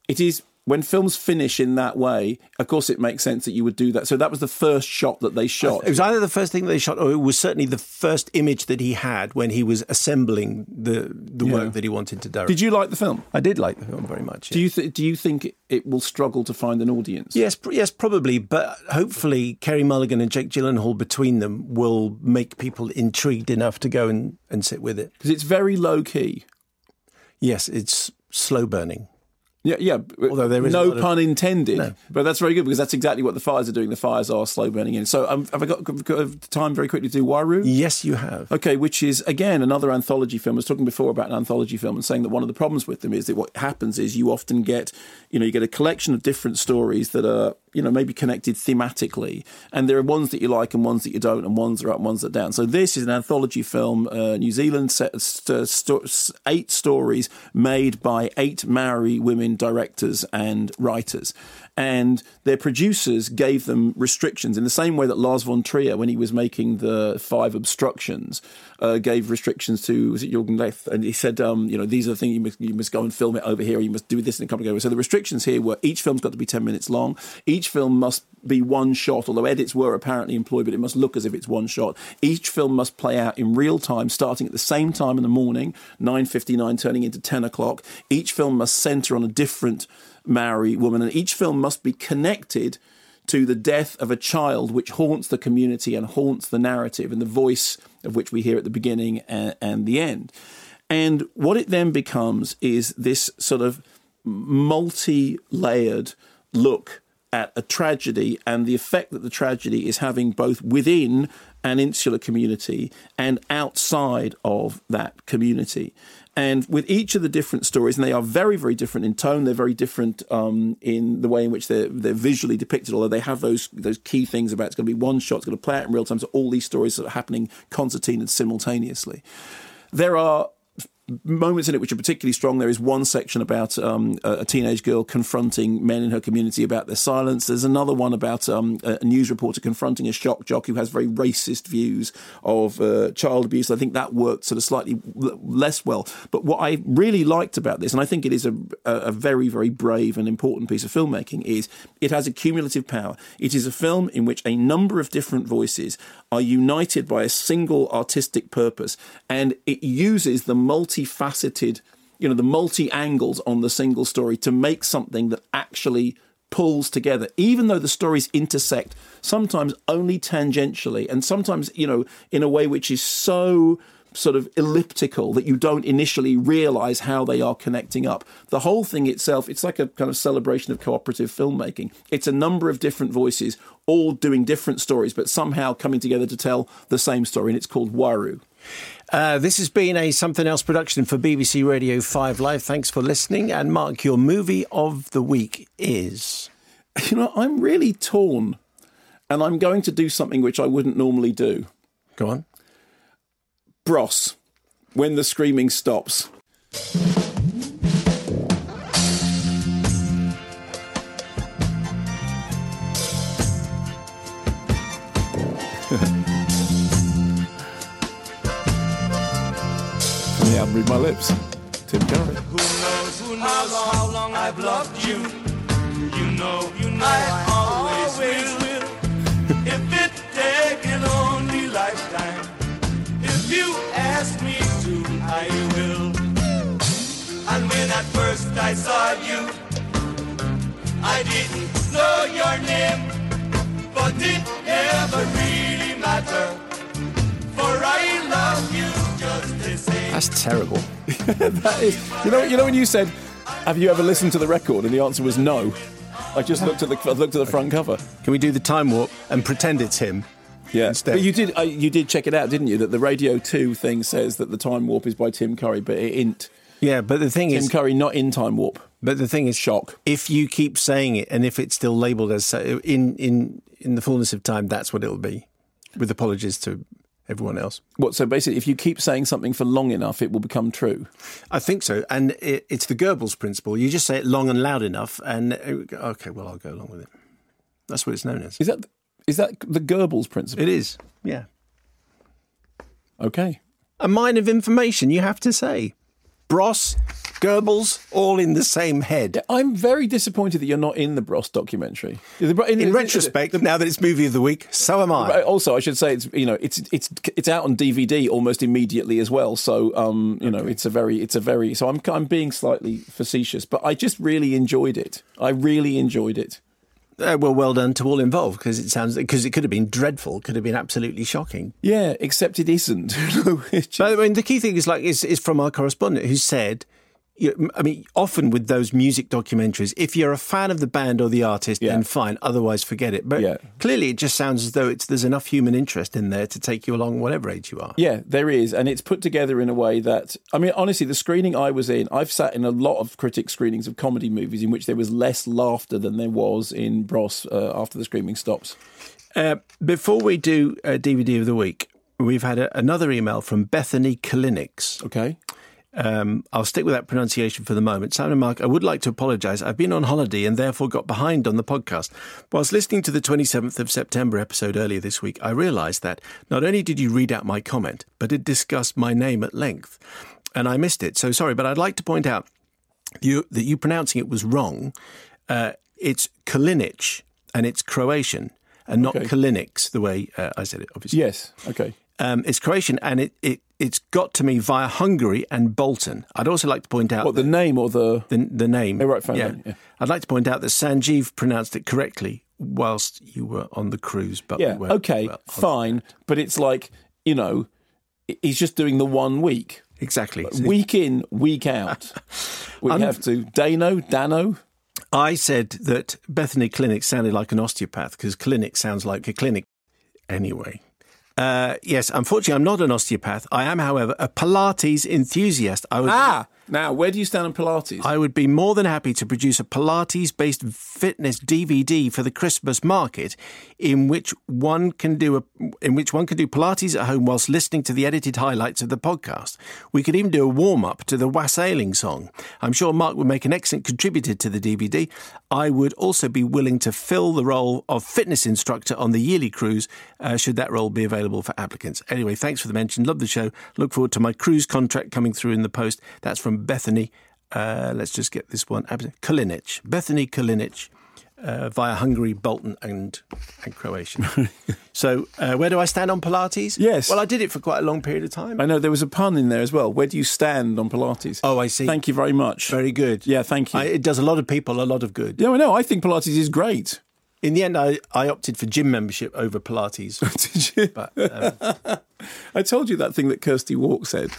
it is when films finish in that way. Of course, it makes sense that you would do that. So that was the first shot that they shot. It was either the first thing they shot, or it was certainly the first image that he had when he was assembling the the Yeah. work that he wanted to direct. Did you like the film? I did like the film very much. Do you th- do you think it- it will struggle to find an audience? Yes, pr- yes, probably, but hopefully Carey Mulligan and Jake Gyllenhaal between them will make people intrigued enough to go and, and sit with it. because it's very low key. Yes, it's slow burning. Yeah, yeah. Although there is no lot of- pun intended, No. but that's very good because that's exactly what the fires are doing. The fires are slow burning in. So um, have I got, got time very quickly to do Waru? Yes, you have. Okay, which is again another anthology film. I was talking before about an anthology film and saying that one of the problems with them is that what happens is you often get, you know, you get a collection of different stories that are, you know, maybe connected thematically, and there are ones that you like and ones that you don't, and ones that are up, and ones that are down. So this is an anthology film, uh, New Zealand, set, st- st- eight stories made by eight Maori women directors and writers. And their producers gave them restrictions in the same way that Lars von Trier, when he was making the Five Obstructions, uh, gave restrictions to was it Jørgen Leth, and he said, um, you know, these are the things you must, you must go and film it over here, you must do this and come together. So the restrictions here were each film's got to be ten minutes long, each film must be one shot, although edits were apparently employed, but it must look as if it's one shot. Each film must play out in real time, starting at the same time in the morning, nine fifty nine, turning into ten o'clock. Each film must centre on a different Maori woman, and each film must be connected to the death of a child which haunts the community and haunts the narrative and the voice of which we hear at the beginning and, and the end. And what it then becomes is this sort of multi layered look at a tragedy and the effect that the tragedy is having both within an insular community and outside of that community. And with each of the different stories, and they are very, very different in tone. They're very different um, in the way in which they're they're visually depicted. Although they have those those key things about it's going to be one shot, it's going to play out in real time. So all these stories are happening concertina and simultaneously. There are moments in it which are particularly strong. There is one section about um, a teenage girl confronting men in her community about their silence. There's another one about um, a news reporter confronting a shock jock who has very racist views of uh, child abuse. I think that worked sort of slightly l- less well. But what I really liked about this, and I think it is a, a very, very brave and important piece of filmmaking, is it has a cumulative power. It is a film in which a number of different voices are united by a single artistic purpose, and it uses the multifaceted, you know, the multi angles on the single story to make something that actually pulls together, even though the stories intersect sometimes only tangentially, and sometimes, you know, in a way which is so sort of elliptical that you don't initially realize how they are connecting up. The whole thing itself, it's like a kind of celebration of cooperative filmmaking. It's a number of different voices all doing different stories, but somehow coming together to tell the same story, and it's called Waru. Uh, this has been a Something Else production for BBC Radio 5 Live. Thanks for listening. And Mark, your movie of the week is. You know, I'm really torn, and I'm going to do something which I wouldn't normally do. Go on. Bros, when the screaming stops. Yeah, I'm read my lips. Tim Curry. Who knows, who knows how long I've loved you? You know, you know I, always, will. if it take an only lifetime, if you ask me to, I will. And when at first I saw you, I didn't know your name, but it never really mattered. That's terrible. that is, you know, you know when you said, "Have you ever listened to the record?" and the answer was no. I just looked at the I looked at the front cover. Can we do the time warp and pretend it's him? Yeah, instead. but you did uh, you did check it out, didn't you? That the Radio Two thing says that the Time Warp is by Tim Curry, but it ain't. Yeah, but the thing Tim is, Tim Curry not in Time Warp. But the thing is, shock. If you keep saying it, and if it's still labelled as in in in the fullness of time, that's what it'll be. With apologies to everyone else. What? So basically, if you keep saying something for long enough, it will become true. I think so, and it, it's the Goebbels principle. You just say it long and loud enough, and uh, okay, well, I'll go along with it. That's what it's known as. Is that is that the Goebbels principle? It is. Yeah. Okay. A mine of information, you have to say. Bros, Goebbels, all in the same head. I'm very disappointed that you're not in the Bros documentary. The- In retrospect, now that it's movie of the week, so am I. Also, I should say it's you know it's it's it's out on DVD almost immediately as well. So um you know it's a very it's a very so I'm I'm being slightly facetious, but I just really enjoyed it. I really enjoyed it. Uh, well, well done to all involved because it sounds because it could have been dreadful, could have been absolutely shocking. Yeah, except it isn't. But I mean, the key thing is like is, is from our correspondent who said, I mean, often with those music documentaries, if you're a fan of the band or the artist, then fine. Otherwise, forget it. But Yeah. clearly, it just sounds as though it's there's enough human interest in there to take you along, whatever age you are. Yeah, there is, and it's put together in a way that I mean, honestly, the screening I was in, I've sat in a lot of critic screenings of comedy movies in which there was less laughter than there was in Bros uh, after the screaming stops. Uh, before we do uh, DVD of the week, we've had a, another email from Bethany Kalinix. Okay. Um, I'll stick with that pronunciation for the moment. Sam and Mark, I would like to apologise. I've been on holiday and therefore got behind on the podcast. Whilst listening to the 27th of September episode earlier this week, I realised that not only did you read out my comment, but it discussed my name at length. And I missed it. So sorry, but I'd like to point out you, that you pronouncing it was wrong. Uh, it's Kalinic and it's Croatian and not Okay. Kalinics, the way uh, I said it, obviously. Yes. Okay. Um, it's Croatian, and it, it it's got to me via Hungary and Bolton. I'd also like to point out What the name or the the, the name. Oh, right, fine, fine, yeah. I'd like to point out that Sanjeev pronounced it correctly whilst you were on the cruise. But yeah, weren't okay, well fine, but it's like you know, he's just doing the one week. Exactly. Week in, week out. we Un- have to Dano, Dano. I said that Bethany Clinic sounded like an osteopath because clinic sounds like a clinic. Anyway. Uh, yes, unfortunately, I'm not an osteopath. I am, however, a Pilates enthusiast. I would, Ah, now where do you stand on Pilates? I would be more than happy to produce a Pilates based fitness DVD for the Christmas market in which one can do a in which one can do Pilates at home whilst listening to the edited highlights of the podcast. We could even do a warm up to the wassailing song. I'm sure Mark would make an excellent contributor to the DVD. I would also be willing to fill the role of fitness instructor on the yearly cruise uh, should that role be available for applicants. Anyway, thanks for the mention. Love the show. Look forward to my cruise contract coming through in the post. That's from Bethany. Uh, let's just get this one. Kalinich. Bethany Kalinic. Uh, via Hungary, Bolton, and and Croatia. so, uh, where do I stand on Pilates? Yes. Well, I did it for quite a long period of time. I know there was a pun in there as well. Where do you stand on Pilates? Oh, I see. Thank you very much. Very good. Yeah, thank you. I, it does a lot of people a lot of good. yeah, I know. I think Pilates is great. In the end, I, I opted for gym membership over Pilates. Did you? But, um, I told you that thing that Kirsty Wark said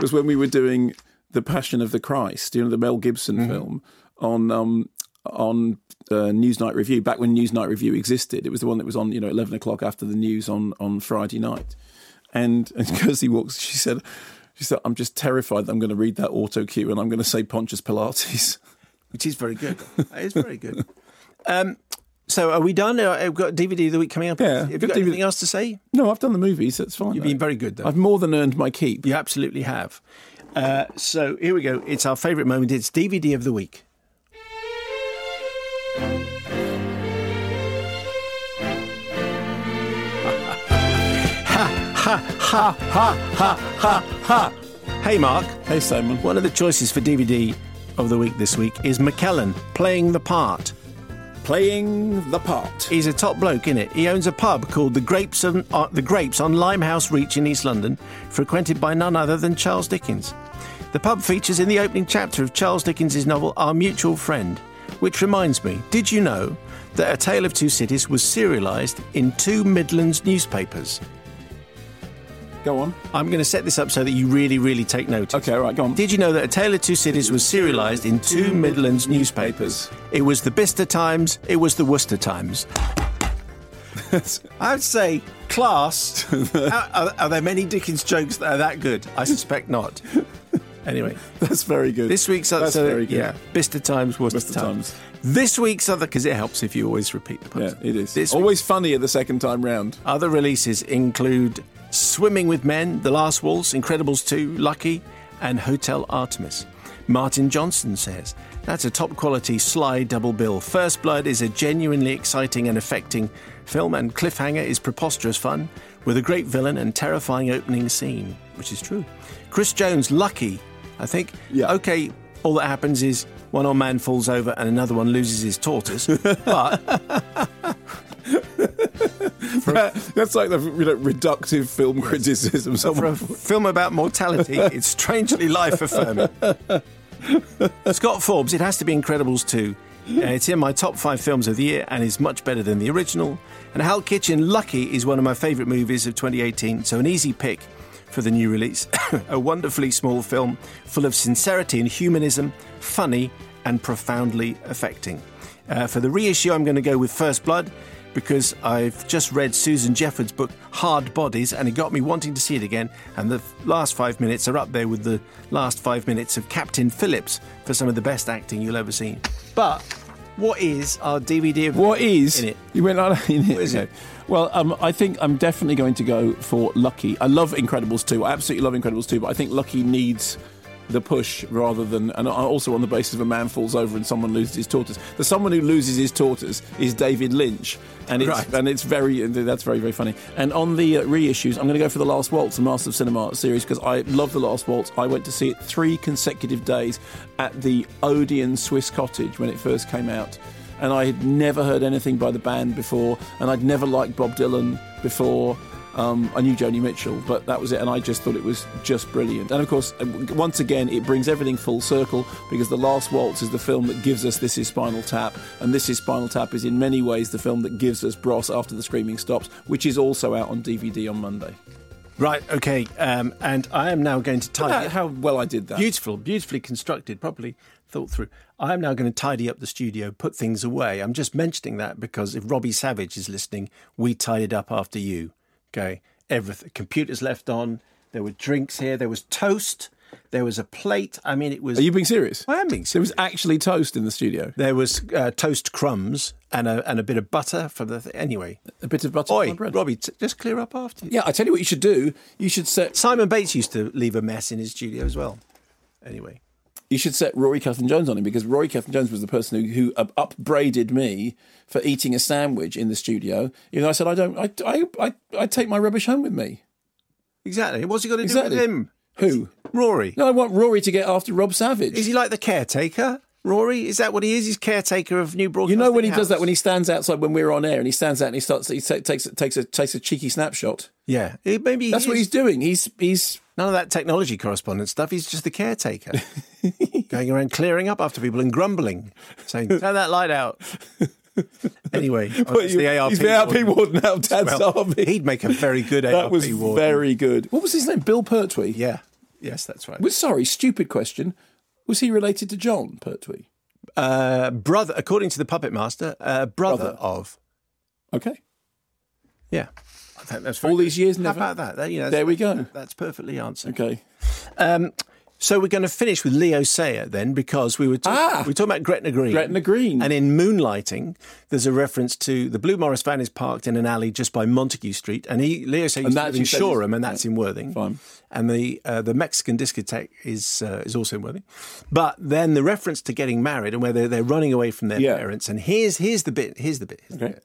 was when we were doing the Passion of the Christ, you know, the Mel Gibson Mm-hmm. film on um, on uh, Newsnight Review. Back when Newsnight Review existed, it was the one that was on, you know, eleven o'clock after the news on on Friday night. And and Kirsty Wark's, she said, she said, I'm just terrified that I'm going to read that auto cue and I'm going to say Pontius Pilates. which is very good. It's very good. Um, so, are we done? Uh, We've got DVD of the week coming up. Yeah, Have you got DVD. anything else to say? No, I've done the movies. That's fine. You've though. been very good, though. I've more than earned my keep. You absolutely have. Uh, so here we go. It's our favourite moment. It's DVD of the week. Ha ha ha ha ha ha ha. Hey Mark. Hey Simon. One of the choices for DVD of the week this week is McKellen playing the part. Playing the part. He's a top bloke, innit? He owns a pub called the Grapes on uh, the Grapes on Limehouse Reach in East London, frequented by none other than Charles Dickens. The pub features in the opening chapter of Charles Dickens' novel Our Mutual Friend, which reminds me, did you know that A Tale of Two Cities was serialised in two Midlands newspapers? Go on. I'm going to set this up so that you really, really take notice. Okay, all right, go on. Did you know that A Tale of Two Cities was serialised in two Midlands newspapers? It was the Bicester Times, it was the Worcester Times. I would say class. are, are, are there many Dickens jokes that are that good? I suspect not. Anyway, That's very good. this week's other That's very good. yeah, Bicester Times, Worcester, Worcester Times. Times. This week's other because it helps if you always repeat the Yeah, post. it is. This Always funny at the second time round. Other releases include Swimming with Men, The Last Waltz, Incredibles 2, Lucky, and Hotel Artemis. Martin Johnson says, That's a top quality sly double bill. First Blood is a genuinely exciting and affecting film, and Cliffhanger is preposterous fun with a great villain and terrifying opening scene, which is true. Chris Jones, Lucky, I think. Yeah. Okay, all that happens is one old man falls over and another one loses his tortoise, but That's like the you know, reductive film criticism. for a film about mortality, it's strangely life affirming. Scott Forbes, it has to be Incredibles 2. Uh, it's in my top five films of the year and is much better than the original. And Hal Kitchen, Lucky, is one of my favourite movies of 2018, so an easy pick for the new release. a wonderfully small film full of sincerity and humanism, funny and profoundly affecting. Uh, for the reissue, I'm going to go with First Blood because I've just read Susan Jeffords' book Hard Bodies and it got me wanting to see it again. And the last five minutes are up there with the last five minutes of Captain Phillips for some of the best acting you'll ever see. But what is our DVD of what is in it? You went on in it. What is it? Well, um, I think I'm definitely going to go for Lucky. I love Incredibles 2. I absolutely love Incredibles 2, but I think Lucky needs the push rather than, and also on the basis of a man falls over and someone loses his tortoise. The someone who loses his tortoise is David Lynch, and it's Right. and it's very that's very very funny. And on the uh, reissues, I'm going to go for the Last Waltz, the Master of Cinema series, because I love the Last Waltz. I went to see it three consecutive days at the Odeon Swiss Cottage when it first came out and I had never heard anything by the band before, and I'd never liked Bob Dylan before. Um, I knew Joni Mitchell, but that was it, and I just thought it was just brilliant. And of course, uh, once again, it brings everything full circle because The Last Waltz is the film that gives us This Is Spinal Tap, and This Is Spinal Tap is in many ways the film that gives us Bros After the Screaming Stops, which is also out on DVD on Monday. Right, okay. Um, and I am now going to tidy how well I did that. Beautiful, beautifully constructed, properly thought through. I'm now going to tidy up the studio, put things away. I'm just mentioning that because if Robbie Savage is listening, we tidied up after you. Okay, everything. Computers left on. There were drinks here. There was toast. There was a plate. I mean, it was. Are you being serious? I am being There was actually toast in the studio. There was uh, toast crumbs and a and a bit of butter from the. Th- anyway, A bit of butter oi, on bread. Robbie, t- just clear up after. Yeah, I tell you what you should do. You should set Simon Bates used to leave a mess in his studio as well. Anyway, you should set Rory Cellan-Jones on him because Rory Cellan-Jones was the person who, who upbraided me for eating a sandwich in the studio. Even though I said I don't, I, I, I, I take my rubbish home with me. exactly. What's he got to Exactly. do with him? Who? Rory. No, I want Rory to get after Rob Savage. Is he like the caretaker? Rory, is that what he is? He's caretaker of New you know when he does that when he stands outside when we're on air and he stands out and he starts he ta- takes takes a takes a cheeky snapshot. Yeah, He- maybe That's what he's doing. He's he's None of that technology correspondent stuff. He's just the caretaker, going around clearing up after people and grumbling, saying, "Turn that light out." Anyway, it's the ARP. he's the ARP warden out of Dad's Well, army. He'd make a very good ARP that was warden. very good. What was his name? Bill Pertwee. Yeah. Yes, that's right. Was sorry, stupid question. Was he related to Jon Pertwee? Uh, brother, according to the puppet master, uh, brother, Brother. of. Okay. Yeah. I think that's All these years, How never. about that? That- you know, There we go. That's perfectly answered. Okay. Um, so we're going to finish with Leo Sayer then, because we were talk- Ah! we were talking about Gretna Green. Gretna Green. And in Moonlighting, there's a reference to the Blue Morris van is parked in an alley just by Montague Street, and he Leo Sayer And used to that live in you is- Shoreham, and that's in Worthing. Fine. And the uh, the Mexican discotheque is uh, is also in Worthing. But then the reference to getting married and where they're, they're running away from their Yeah. parents. And here's here's the bit. Here's the bit. Here's the Okay. bit.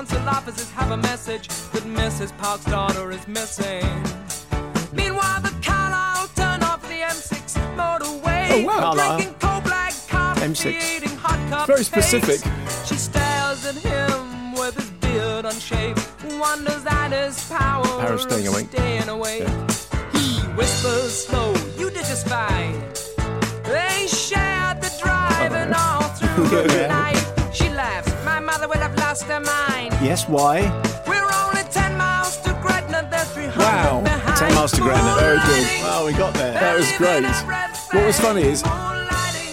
Council offices have a message that Mrs. Park's daughter is missing. Meanwhile, the Carlisle turn off the M6 motorway, Oh, wow. Drinking cold black coffee, M6. eating hot cup Very specific. steaks. She stares at him with his beard unshaved, wonders at his power of staying awake. Staying awake. He whispers slow, you did just fine. They shared the oh, drive and all through the night. Yes, why? We're only 10 miles to Gretna. There's 300 Wow. behind 10 miles to Gretna. Very good. Well, we got there. That was great. What was funny is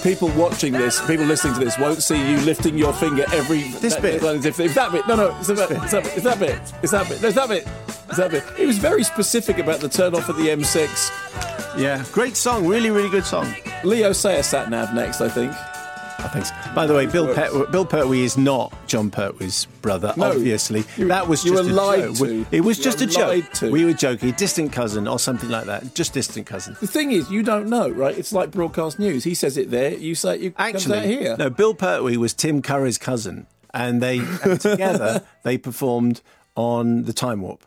people watching this, people listening to this, won't see you lifting your finger every. This that, bit. If, if that bit. No, no, it's that bit. It's that bit. It's that bit. It's that bit. There's that bit. It's that bit. He was very specific about the turn off at the M6. Yeah, great song. Really, really good song. Leo say a sat nav next, I think. Ah, I think so. By the way, Bill, Pert- Bill Pertwee is not Jon Pertwee's brother, No. obviously. You- that was just a joke. to. It was You just a joke. to. We were joking. Distant cousin or something like that. Just distant cousin. The thing is, you don't know, right? It's like broadcast news. He says it there. You say it. You Actually, here. no, Bill Pertwee was Tim Curry's cousin, and they and together they performed on the Time Warp.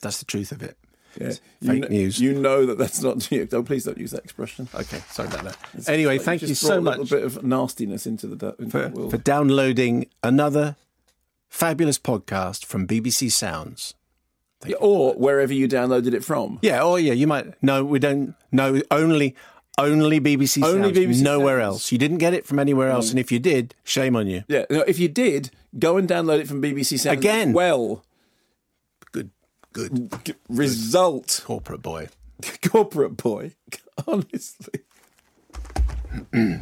That's the truth of it. Yeah. It's You Fake news. You know that that's not you. Oh, please don't use that expression. Okay, sorry about that. It's Anyway, like thank you just so a much little bit of nastiness into the, into for, the world. for downloading another fabulous podcast from BBC Sounds. Yeah, or wherever you downloaded it from. Yeah, oh yeah, you might. No, we don't. No, only only BBC Only Sounds, BBC nowhere Sounds. else. You didn't get it from anywhere else, hmm. and if you did, shame on you. Yeah. No, if you did, go and download it from BBC Sounds Again. Well, Good, good G- result, corporate boy. corporate boy. Honestly.